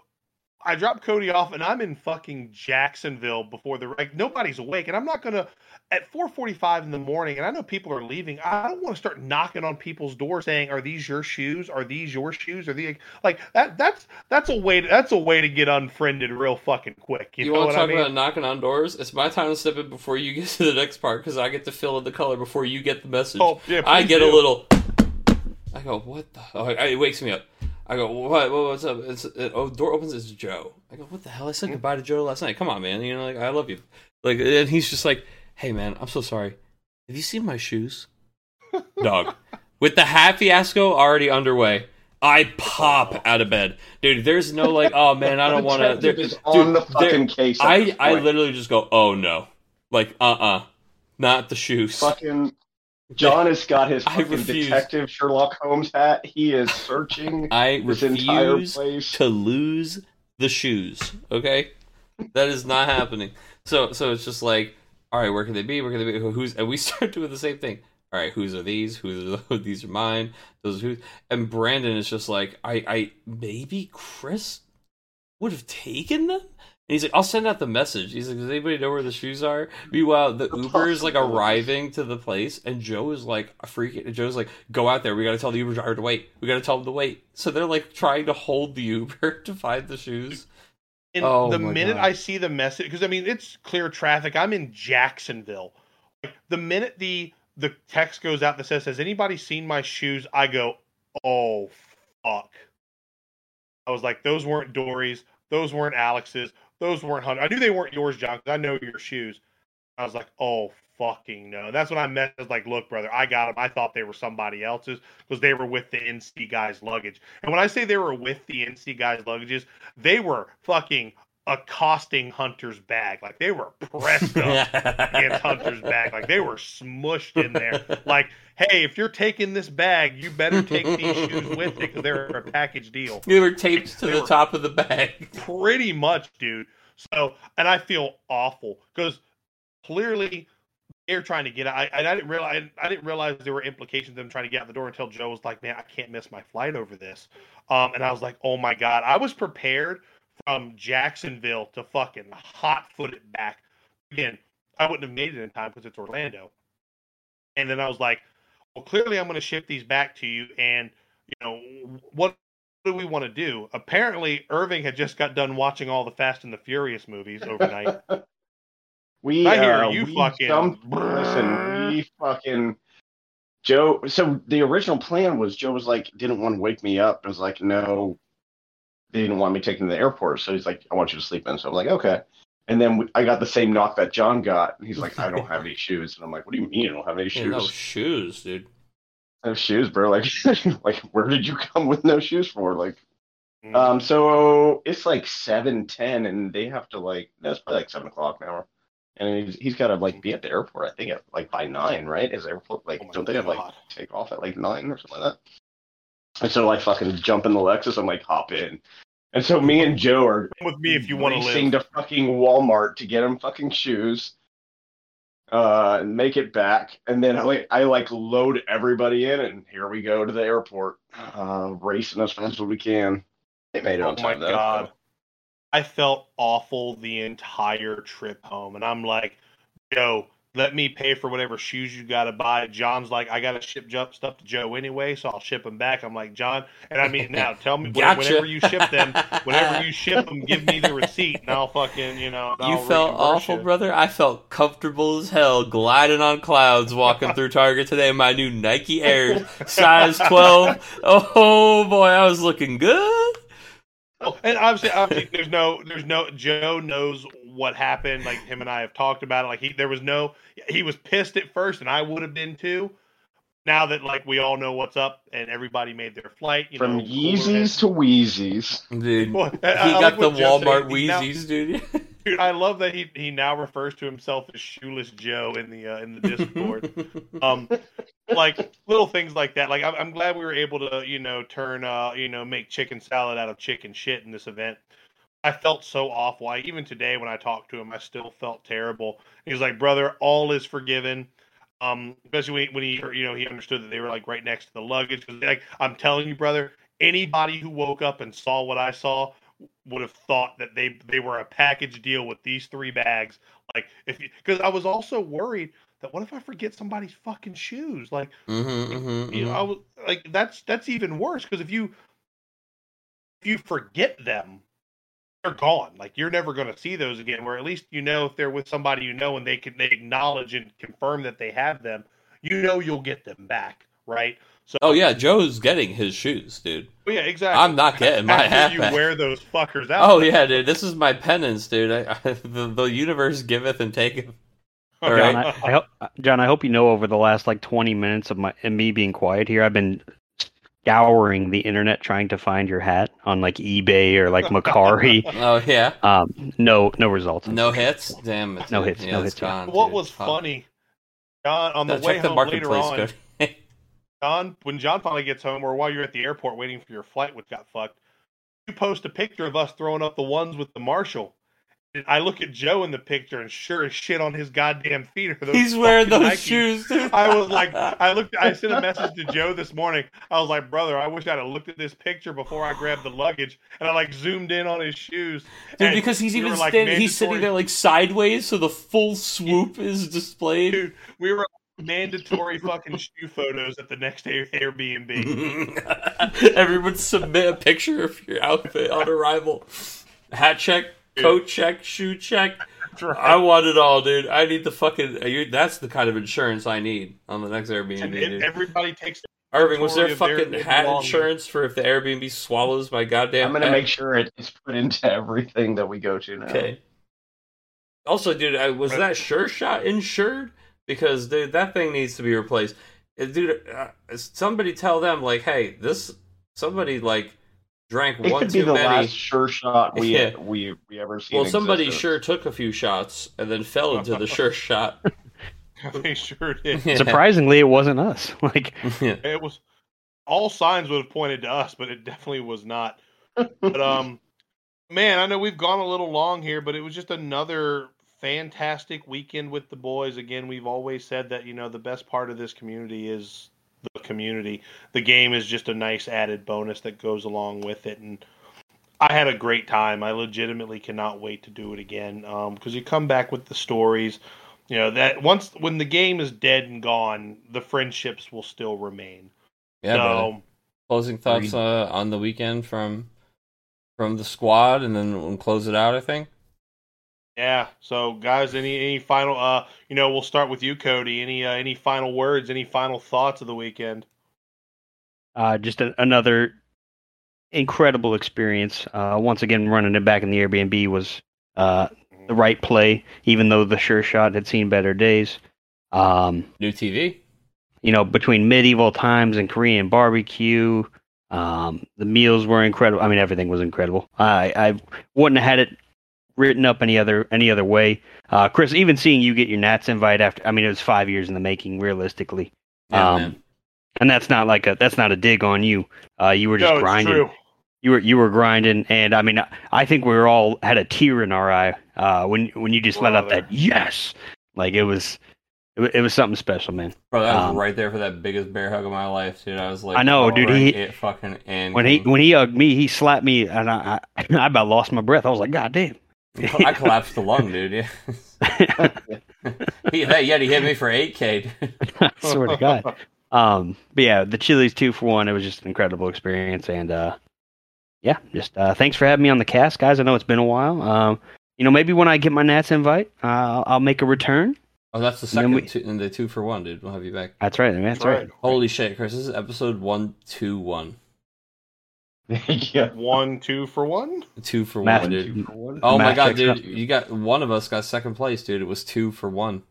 I drop Kody off, and I'm in fucking Jacksonville before the like nobody's awake, and I'm not gonna at 4:45 in the morning, and I know people are leaving. I don't want to start knocking on people's doors saying, "Are these your shoes? Are these your shoes? Are these like that?" That's that's a way. To, that's a way to get unfriended real fucking quick. You, You, know want to I talk mean? about knocking on doors? It's my time to step in before you get to the next part because I get to fill in the color before you get the message. oh, yeah, I get do. a little. I go, what the? Oh, it wakes me up. I go, what? what what's up? It's it, oh, door opens. It's Joe. I go, what the hell? I said goodbye to Joe last night. Come on, man. You know, like I love you. Like, and he's just like, hey, man, I'm so sorry. Have you seen my shoes, dog? With the hat fiasco already underway, I pop out of bed, dude. There's no like, oh man, I don't want to. Is on the fucking case. I I literally just go, oh no, like uh uh not the shoes. fucking. John has got his fucking detective Sherlock Holmes hat. He is searching I this entire place. to lose the shoes. Okay, that is not happening. So so it's just like, all right, where can they be? Where can they be? Who's and we start doing the same thing. All right, whose are these? Who's are these are mine? Those are who's and Brandon is just like, I I maybe Chris would have taken them. And he's like, I'll send out the message. He's like, does anybody know where the shoes are? Meanwhile, the Uber is like arriving to the place, and Joe is like freaking. Joe's like, go out there. We got to tell the Uber driver to wait. We got to tell him to wait. So they're like trying to hold the Uber to find the shoes. And Oh the minute God. I see the message, because I mean it's clear traffic. I'm in Jacksonville. Like the minute the the text goes out that says, "Has anybody seen my shoes?" I go, "Oh fuck!" I was like, "Those weren't Dory's. Those weren't Alex's. Those weren't Hunter. I knew they weren't yours, John, because I know your shoes." I was like, "Oh fucking no!" That's when I met. I was like, "Look, brother, I got them. I thought they were somebody else's because they were with the NC guys' luggage." And when I say they were with the NC guys' luggages, they were fucking accosting Hunter's bag. Like they were pressed up against Hunter's bag. Like they were smushed in there. Like, hey, if you're taking this bag, you better take these shoes with it because they're a package deal. They were taped to They the top of the bag. Pretty much, dude. So, and I feel awful because clearly they're trying to get out. I, and I didn't realize I didn't realize there were implications of them trying to get out the door until Joe was like, "Man, I can't miss my flight over this." Um, and I was like, "Oh my god!" I was prepared from Jacksonville to fucking hot foot it back. Again, I wouldn't have made it in time because it's Orlando. And then I was like, "Well, clearly I'm going to ship these back to you." And you know what? do we want to do? Apparently, Irving had just got done watching all the Fast and the Furious movies overnight. We, I hear uh, you we fucking- jumped- listen, we fucking Joe. So the original plan was Joe was like didn't want to wake me up. I was like no, they didn't want me taken to the airport. So he's like, I want you to sleep in. So I'm like, okay. And then we, I got the same knock that John got. And he's like, I don't have any shoes. And I'm like, What do you mean you don't have any Yeah, shoes? no shoes, dude. No shoes, bro. Like, like where did you come with no shoes for? Like, Mm. um, so it's like seven ten, and they have to like no, it's probably like seven o'clock now, and he's, he's got to like be at the airport. I think at like by nine, right? Is airport like Oh don't they have like take off at like nine or something like that? And so like fucking jump in the Lexus I'm like hop in, and so me and Joe are Come with me if you want to racing live. to fucking Walmart to get him fucking shoes. Uh, and make it back, and then I like I like load everybody in, and here we go to the airport, uh, racing as fast as we can. They made it Oh on my though. god. I felt awful the entire trip home. And I'm like, Joe, let me pay for whatever shoes you got to buy. John's like, I got to ship stuff to Joe anyway, so I'll ship them back. I'm like, John, and I mean, now tell me Gotcha. whenever you ship them, whenever you ship them, give me the receipt, and I'll fucking, you know, You I'll felt awful, you. brother. I felt comfortable as hell, gliding on clouds, walking through Target today in my new Nike Airs, size twelve. Oh boy, I was looking good. Oh, and obviously, obviously, there's no, there's no. Joe knows what happened. Like him and I have talked about it. Like he, there was no. He was pissed at first, and I would have been too. now that like we all know what's up and everybody made their flight, you From know, Yeezys to Wheezies. Dude, Well, he I- I got like the what Joe said. Walmart He now- Wheezies, dude. Dude, I love that he he now refers to himself as Shoeless Joe in the uh, in the Discord. um, like little things like that. Like I'm, I'm glad we were able to you know turn uh you know make chicken salad out of chicken shit in this event. I felt so awful. I, even today when I talked to him, I still felt terrible. He was like, "Brother, all is forgiven." Um, especially when, when he you know he understood that they were like right next to the luggage. like I'm telling you, brother, anybody who woke up and saw what I saw would have thought that they they were a package deal with these three bags. Like if because I was also worried that what if I forget somebody's fucking shoes? Like Mhm, mhm, you know. I was like that's that's even worse because if you if you forget them, they're gone. Like you're never going to see those again. Where at least you know if they're with somebody you know and they can they acknowledge and confirm that they have them, you know you'll get them back, right? So Oh yeah, Joe's getting his shoes, dude. Well, yeah, exactly. I'm not getting my After hat you back. wear those fuckers out. Oh yeah, dude. This is my penance, dude. I, I, the, the universe giveth and taketh. Oh, All Okay. right. I, I hope, John, I hope you know over the last like 20 minutes of my and me being quiet here, I've been scouring the internet trying to find your hat on like eBay or like Mercari. Oh yeah. um, no, no results. No hits. Damn it. No hits, Yeah, no hits, yeah. gone, what dude. was funny, John, on the No, way check the home later on, code. John, when John finally gets home, or while you're at the airport waiting for your flight, which got fucked, you post a picture of us throwing up the ones with the Marshall. I look at Joe in the picture, and sure as shit on his goddamn feet are those. He's wearing those shoes. I was like, I looked, I sent a message to Joe this morning. I was like, brother, I wish I'd have looked at this picture before I grabbed the luggage, and I like zoomed in on his shoes. Dude, because he's even like, standing, he's sitting there like sideways, so the full swoop is displayed. Dude, we were mandatory fucking shoe photos at the next Air- Airbnb. Everyone submit a picture of your outfit on arrival. Hat check, coat check, shoe check. I want it all, dude. I need the fucking. uh, you that's the kind of insurance I need on the next Airbnb, and dude. everybody takes Irving, was there fucking their hat belongings. insurance for if the Airbnb swallows my goddamn? I'm gonna hat? make sure it's put into everything that we go to now. Okay. Also, dude, I, was that Sure Shot insured? Because dude, that thing needs to be replaced. Uh, Dude, uh, somebody tell them like, hey, this somebody like drank It one could be the many. last sure shot we Yeah. we we ever seen. well, somebody existence. sure took a few shots and then fell into the Sure Shot. they sure did. Yeah. Surprisingly, it wasn't us. Like, Yeah. It was all signs would have pointed to us, but it definitely was not. But um, man, I know we've gone a little long here, but it was just another fantastic weekend with the boys. Again, we've always said that you know the best part of this community is the community. The game is just a nice added bonus that goes along with it, and I had a great time. I legitimately cannot wait to do it again because you come back with the stories. You know that once when the game is dead and gone, the friendships will still remain. Yeah, so Closing thoughts uh, on the weekend from from the squad, and then we'll close it out. I think. Yeah. So guys, any any final? Uh, you know, we'll start with you, Kody. Any uh, any final words? Any final thoughts of the weekend? uh, just a, another incredible experience. Uh, once again, running it back in the Airbnb was uh, the right play, even though the sure shot had seen better days. Um, New TV. you know, between medieval times and Korean barbecue, um, the meals were incredible. I mean, everything was incredible. I I wouldn't have had it written up any other any other way. Uh, Chris, even seeing you get your Nats invite after, I mean, it was five years in the making, realistically. Yeah, um, man. and that's not like a that's not a dig on you. Uh, you were just no, it's grinding. true. You were you were grinding, and I mean, I think we were all had a tear in our eye uh, when when you just let out that yes, like it was it, it was something special, man. Bro, that was um, right there for that biggest bear hug of my life, dude. I was like, I know, dude, he- it fucking and When he when he hugged me, he slapped me, and I I, I about lost my breath. I was like, God damn. I collapsed the lung, dude. Yeah. he, that Yeti hit me for 8K. dude. I swear to God. Um, but yeah, the Chili's two for one. It was just an incredible experience, and uh, yeah, just uh, thanks for having me on the cast, guys. I know it's been a while. Um, you know, maybe when I get my Nats invite, uh, I'll, I'll make a return. Oh, that's the And second we- two, and the two for one, dude. We'll have you back. That's right. That's, right. Holy shit, Chris! This is episode one, two, one, yeah. One, two for one. two for Math- one, One, dude. two for one. Oh my god, dude! out. You got one of us got second place, dude. It was two for one.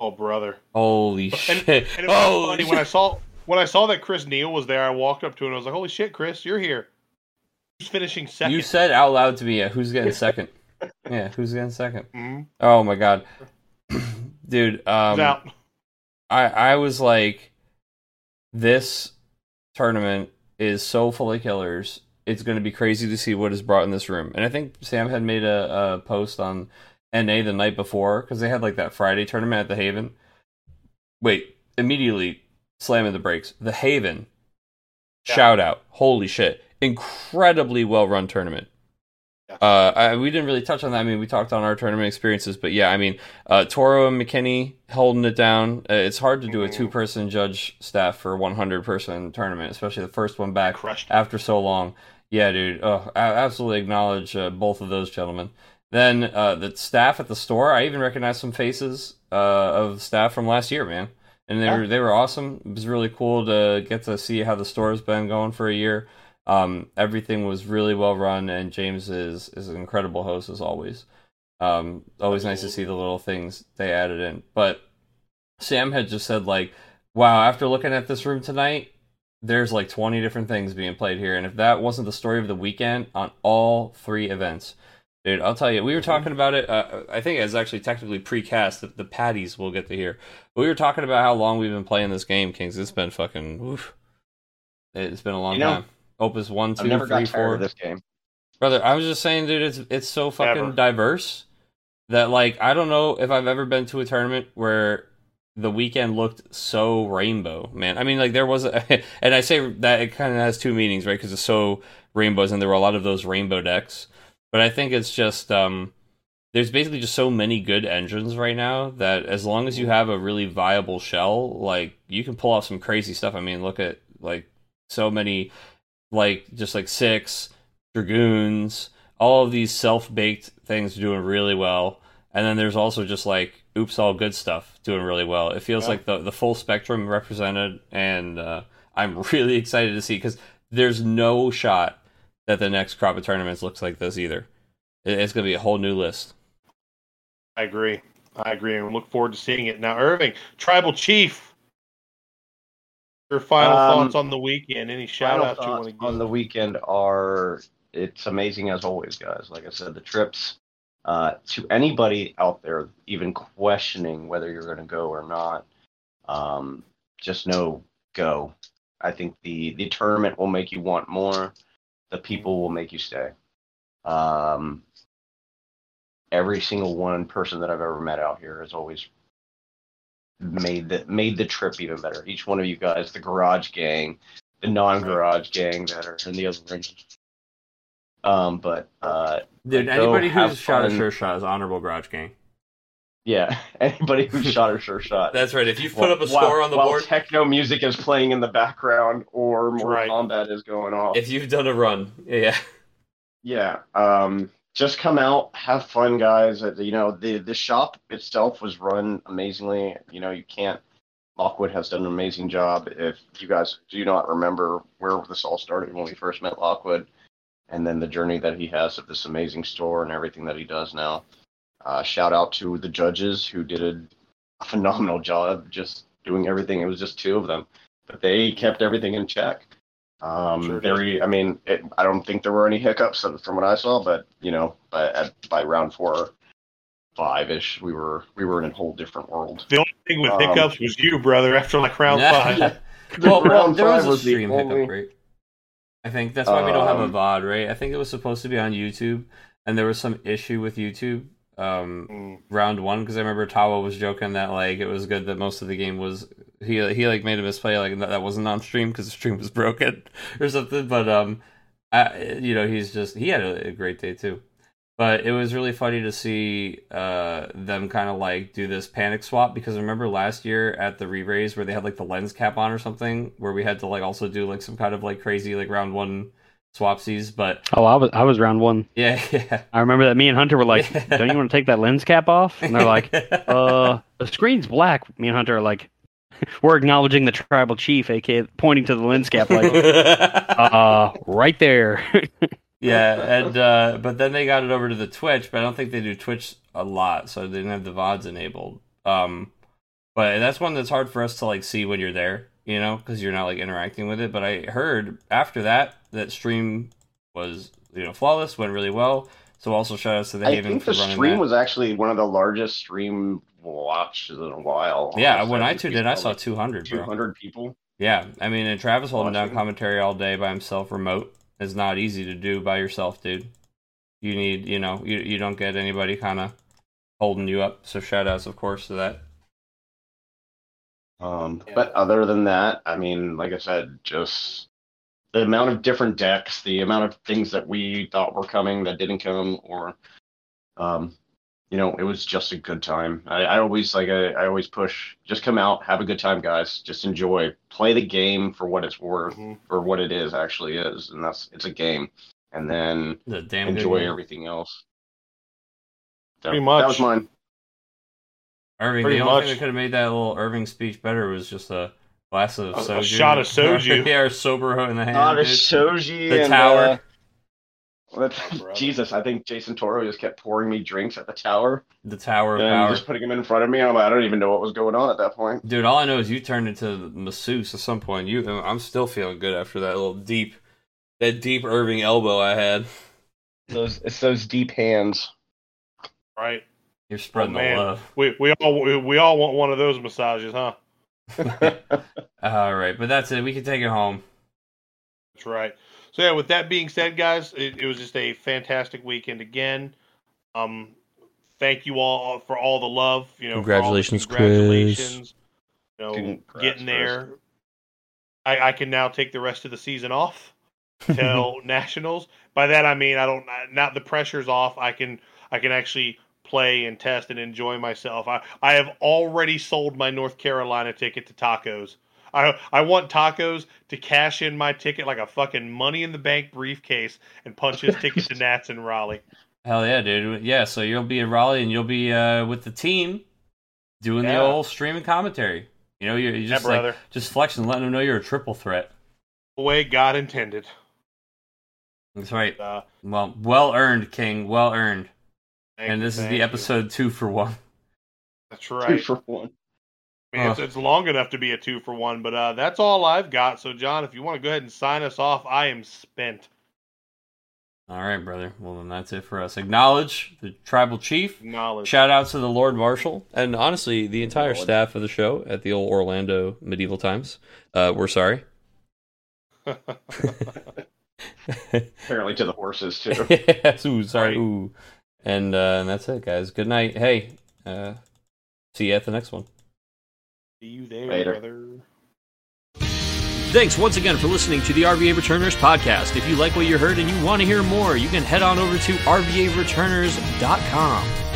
Oh brother! Holy And, shit! and it was Holy funny shit. when I saw when I saw that Chris Neal was there. I walked up to him and I was like, "Holy shit, Chris, you're here!" Who's finishing second? You said out loud to me, yeah, "Who's getting second? yeah, who's getting second? Mhm. Oh my god, dude. Um, out. I I was like, this tournament is so full of killers. It's going to be crazy to see what is brought in this room. And I think Sam had made a, a post on NA the night before because they had like that Friday tournament at the Haven. Wait, immediately slamming the brakes. The Haven. Yeah. Shout out. Holy shit. Incredibly well run tournament. Uh, I, we didn't really touch on that. I mean, we talked on our tournament experiences, but yeah, I mean, uh, Toro and McKinney holding it down. Uh, it's hard to do a Mhm. two person judge staff for a 100 person tournament, especially the first one back after so long. Yeah, dude. Oh, I absolutely acknowledge uh, both of those gentlemen. Then uh, the staff at the store, I even recognized some faces uh, of staff from last year, man. And they Yeah. were they were awesome. It was really cool to get to see how the store's been going for a year. Um, everything was really well run, and James is is an incredible host as always. Um, always nice to see the little things they added in. But Sam had just said like, "Wow, after looking at this room tonight, there's like 20 different things being played here, and if that wasn't the story of the weekend on all three events." Dude, I'll tell you, we were talking about it. Uh, I think it's actually technically precast. The, the patties we'll get to hear. But we were talking about how long we've been playing this game, Kings. It's been fucking. Oof. It's been a long You know, time. Opus one, two, never three, got four. of this game. Brother, I was just saying, dude, it's it's so fucking Never. diverse that like I don't know if I've ever been to a tournament where the weekend looked so rainbow, man. I mean, like there was, a, and I say that it kind of has two meanings, right? Because it's so rainbows, and there were a lot of those rainbow decks. But I think it's just um, there's basically just so many good engines right now that as long as you have a really viable shell, like you can pull off some crazy stuff. I mean, look at like so many, like just like six dragoons, all of these self-baked things doing really well. And then there's also just like oops all good stuff doing really well. It feels Yeah. like the the full spectrum represented and uh, I'm really excited to see cuz there's no shot that the next crop of tournaments looks like this either. It- It's going to be a whole new list. I agree. I agree, and look forward to seeing it. Now, Irving, Tribal Chief, your final Um, thoughts on the weekend? Any shout outs you want to give? on the weekend are it's amazing as always, guys. Like I said, the trips. Uh, to anybody out there even questioning whether you're going to go or not, um, just know go. I think the the tournament will make you want more. The people will make you stay. Um, every single one person that I've ever met out here has always made the made the trip even better. Each one of you guys, the garage gang, the non-garage gang that are in the other rooms. Um, but uh, Dude, anybody have who's shot a sure shot is honorable garage gang. yeah, anybody who shot a sure shot. That's right. If you put up a while- score on the while board, techno music is playing in the background or Mortal Right. Kombat is going off. if you've done a run, yeah. Yeah. Um, just come out, have fun, guys. Uh, You know, the the shop itself was run amazingly. You know, you can't. Lockwood has done an amazing job. If you guys do not remember where this all started when we first met Lockwood, and then the journey that he has of this amazing store and everything that he does now. Uh, shout out to the judges who did a phenomenal job just doing everything. It was just two of them, but they kept everything in check. Um, Sure did. very. I mean, it, I don't think there were any hiccups from what I saw, but you know, by at, by round four, five ish, we were we were in a whole different world. The only thing with Um, hiccups was you, brother. After like round five. well, well, Round there five a was the stream only- hiccup, right? I think that's why we don't have a Um, VOD, right? I think it was supposed to be on YouTube, and there was some issue with YouTube um, Mm, round one because I remember Tawa was joking that like it was good that most of the game was he he like made a misplay like that, that wasn't on stream because the stream was broken or something. But um, I, you know he's just he had a, a great day too. But it was really funny to see uh, them kind of like do this panic swap because remember last year at the re-raise where they had like the lens cap on or something where we had to like also do like some kind of like crazy like round one swapsies. But Oh, I was I was round one. yeah, yeah. I remember that me and Hunter were like, "Don't you want to take that lens cap off?" And they're like, "Uh, the screen's black." Me and Hunter are like, "We're acknowledging the tribal chief, aka pointing to the lens cap, like, uh, right there." Yeah, and uh, but then they got it over to the Twitch, but I don't think they do Twitch a lot, so they didn't have the VODs enabled. Um, But that's one that's hard for us to like see when you're there, you know, because you're not like interacting with it. But I heard after that that stream was you know flawless, went really well. So also shout outs to the I Haven think for the stream that. was actually one of the largest stream watches in a while. yeah, honestly. when I tuned in, I saw saw like 200, 200 people. Yeah, I mean, and Travis holding down commentary all day by himself, remote, is not easy to do by yourself, dude. You need, you know, you you don't get anybody kind of holding you up. So shout outs, of course, to that. Um, Yeah. But other than that, I mean, like I said, just the amount of different decks, the amount of things that we thought were coming that didn't come, or, um, you know, it was just a good time. I, I always like I, I always push, just come out, have a good time, guys. Just enjoy, play the game for what it's worth, Mhm. or what it is actually is, and that's it's a game, and then The damn enjoy everything else. So, Pretty much. That was mine. Irving, Pretty the only much. thing that could have made that little Irving speech better was just a glass of A- a soju. shot of soju. yeah, or sober in the hand. Not a dude. shoji. The and, tower. uh, that's- brother. Jesus, I think Jason Toro just kept pouring me drinks at the tower the tower of and power. just putting them in front of me. I'm like, I don't even know what was going on at that point. Dude, all I know is you turned into the masseuse at some point. You, I'm still feeling good after that little deep, that deep Irving elbow I had. Those it's those deep hands. Right. You're spreading Oh, the love. We we all we, we all want one of those massages, huh? All right, but that's it. We can take it home. That's right. So yeah, with that being said, guys, it, it was just a fantastic weekend again. Um, thank you all for all the love. You know, for all the Congratulations, Chris. congratulations. You know, Congrats, getting there. I, I can now take the rest of the season off till nationals. By that I mean I don't now the pressure's off. I can I can actually play and test and enjoy myself. I I have already sold my North Carolina ticket to tacos. I I want tacos to cash in my ticket like a fucking money in the bank briefcase and punch his ticket to Nats in Raleigh. Hell yeah, dude. Yeah, so you'll be in Raleigh and you'll be uh, with the team doing the Yeah. old streaming commentary. You know, you're, you're Yeah, just like just flexing, letting them know you're a triple threat. The way God intended. That's right. Uh, Well, well earned, King. Well earned. Thank And you, this is thank the you. episode two for one. That's right. Two right. for one. I mean, it's, it's long enough to be a two for one, but uh, that's all I've got. So, John, if you want to go ahead and sign us off, I am spent. All right, brother. Well, then that's it for us. Acknowledge the tribal chief. Knowledge. Shout out to the Lord Marshal. And honestly, the entire staff of the show at the old Orlando medieval times, uh, we're sorry. Apparently to the horses too. yes, ooh, sorry. Right. Ooh. And, uh, and that's it, guys. Good night. Hey, uh, see you at the next one. See you there, Later. brother. Thanks once again for listening to the RVA Returners podcast. If you like what you heard and you want to hear more, you can head on over to RVAReturners.com.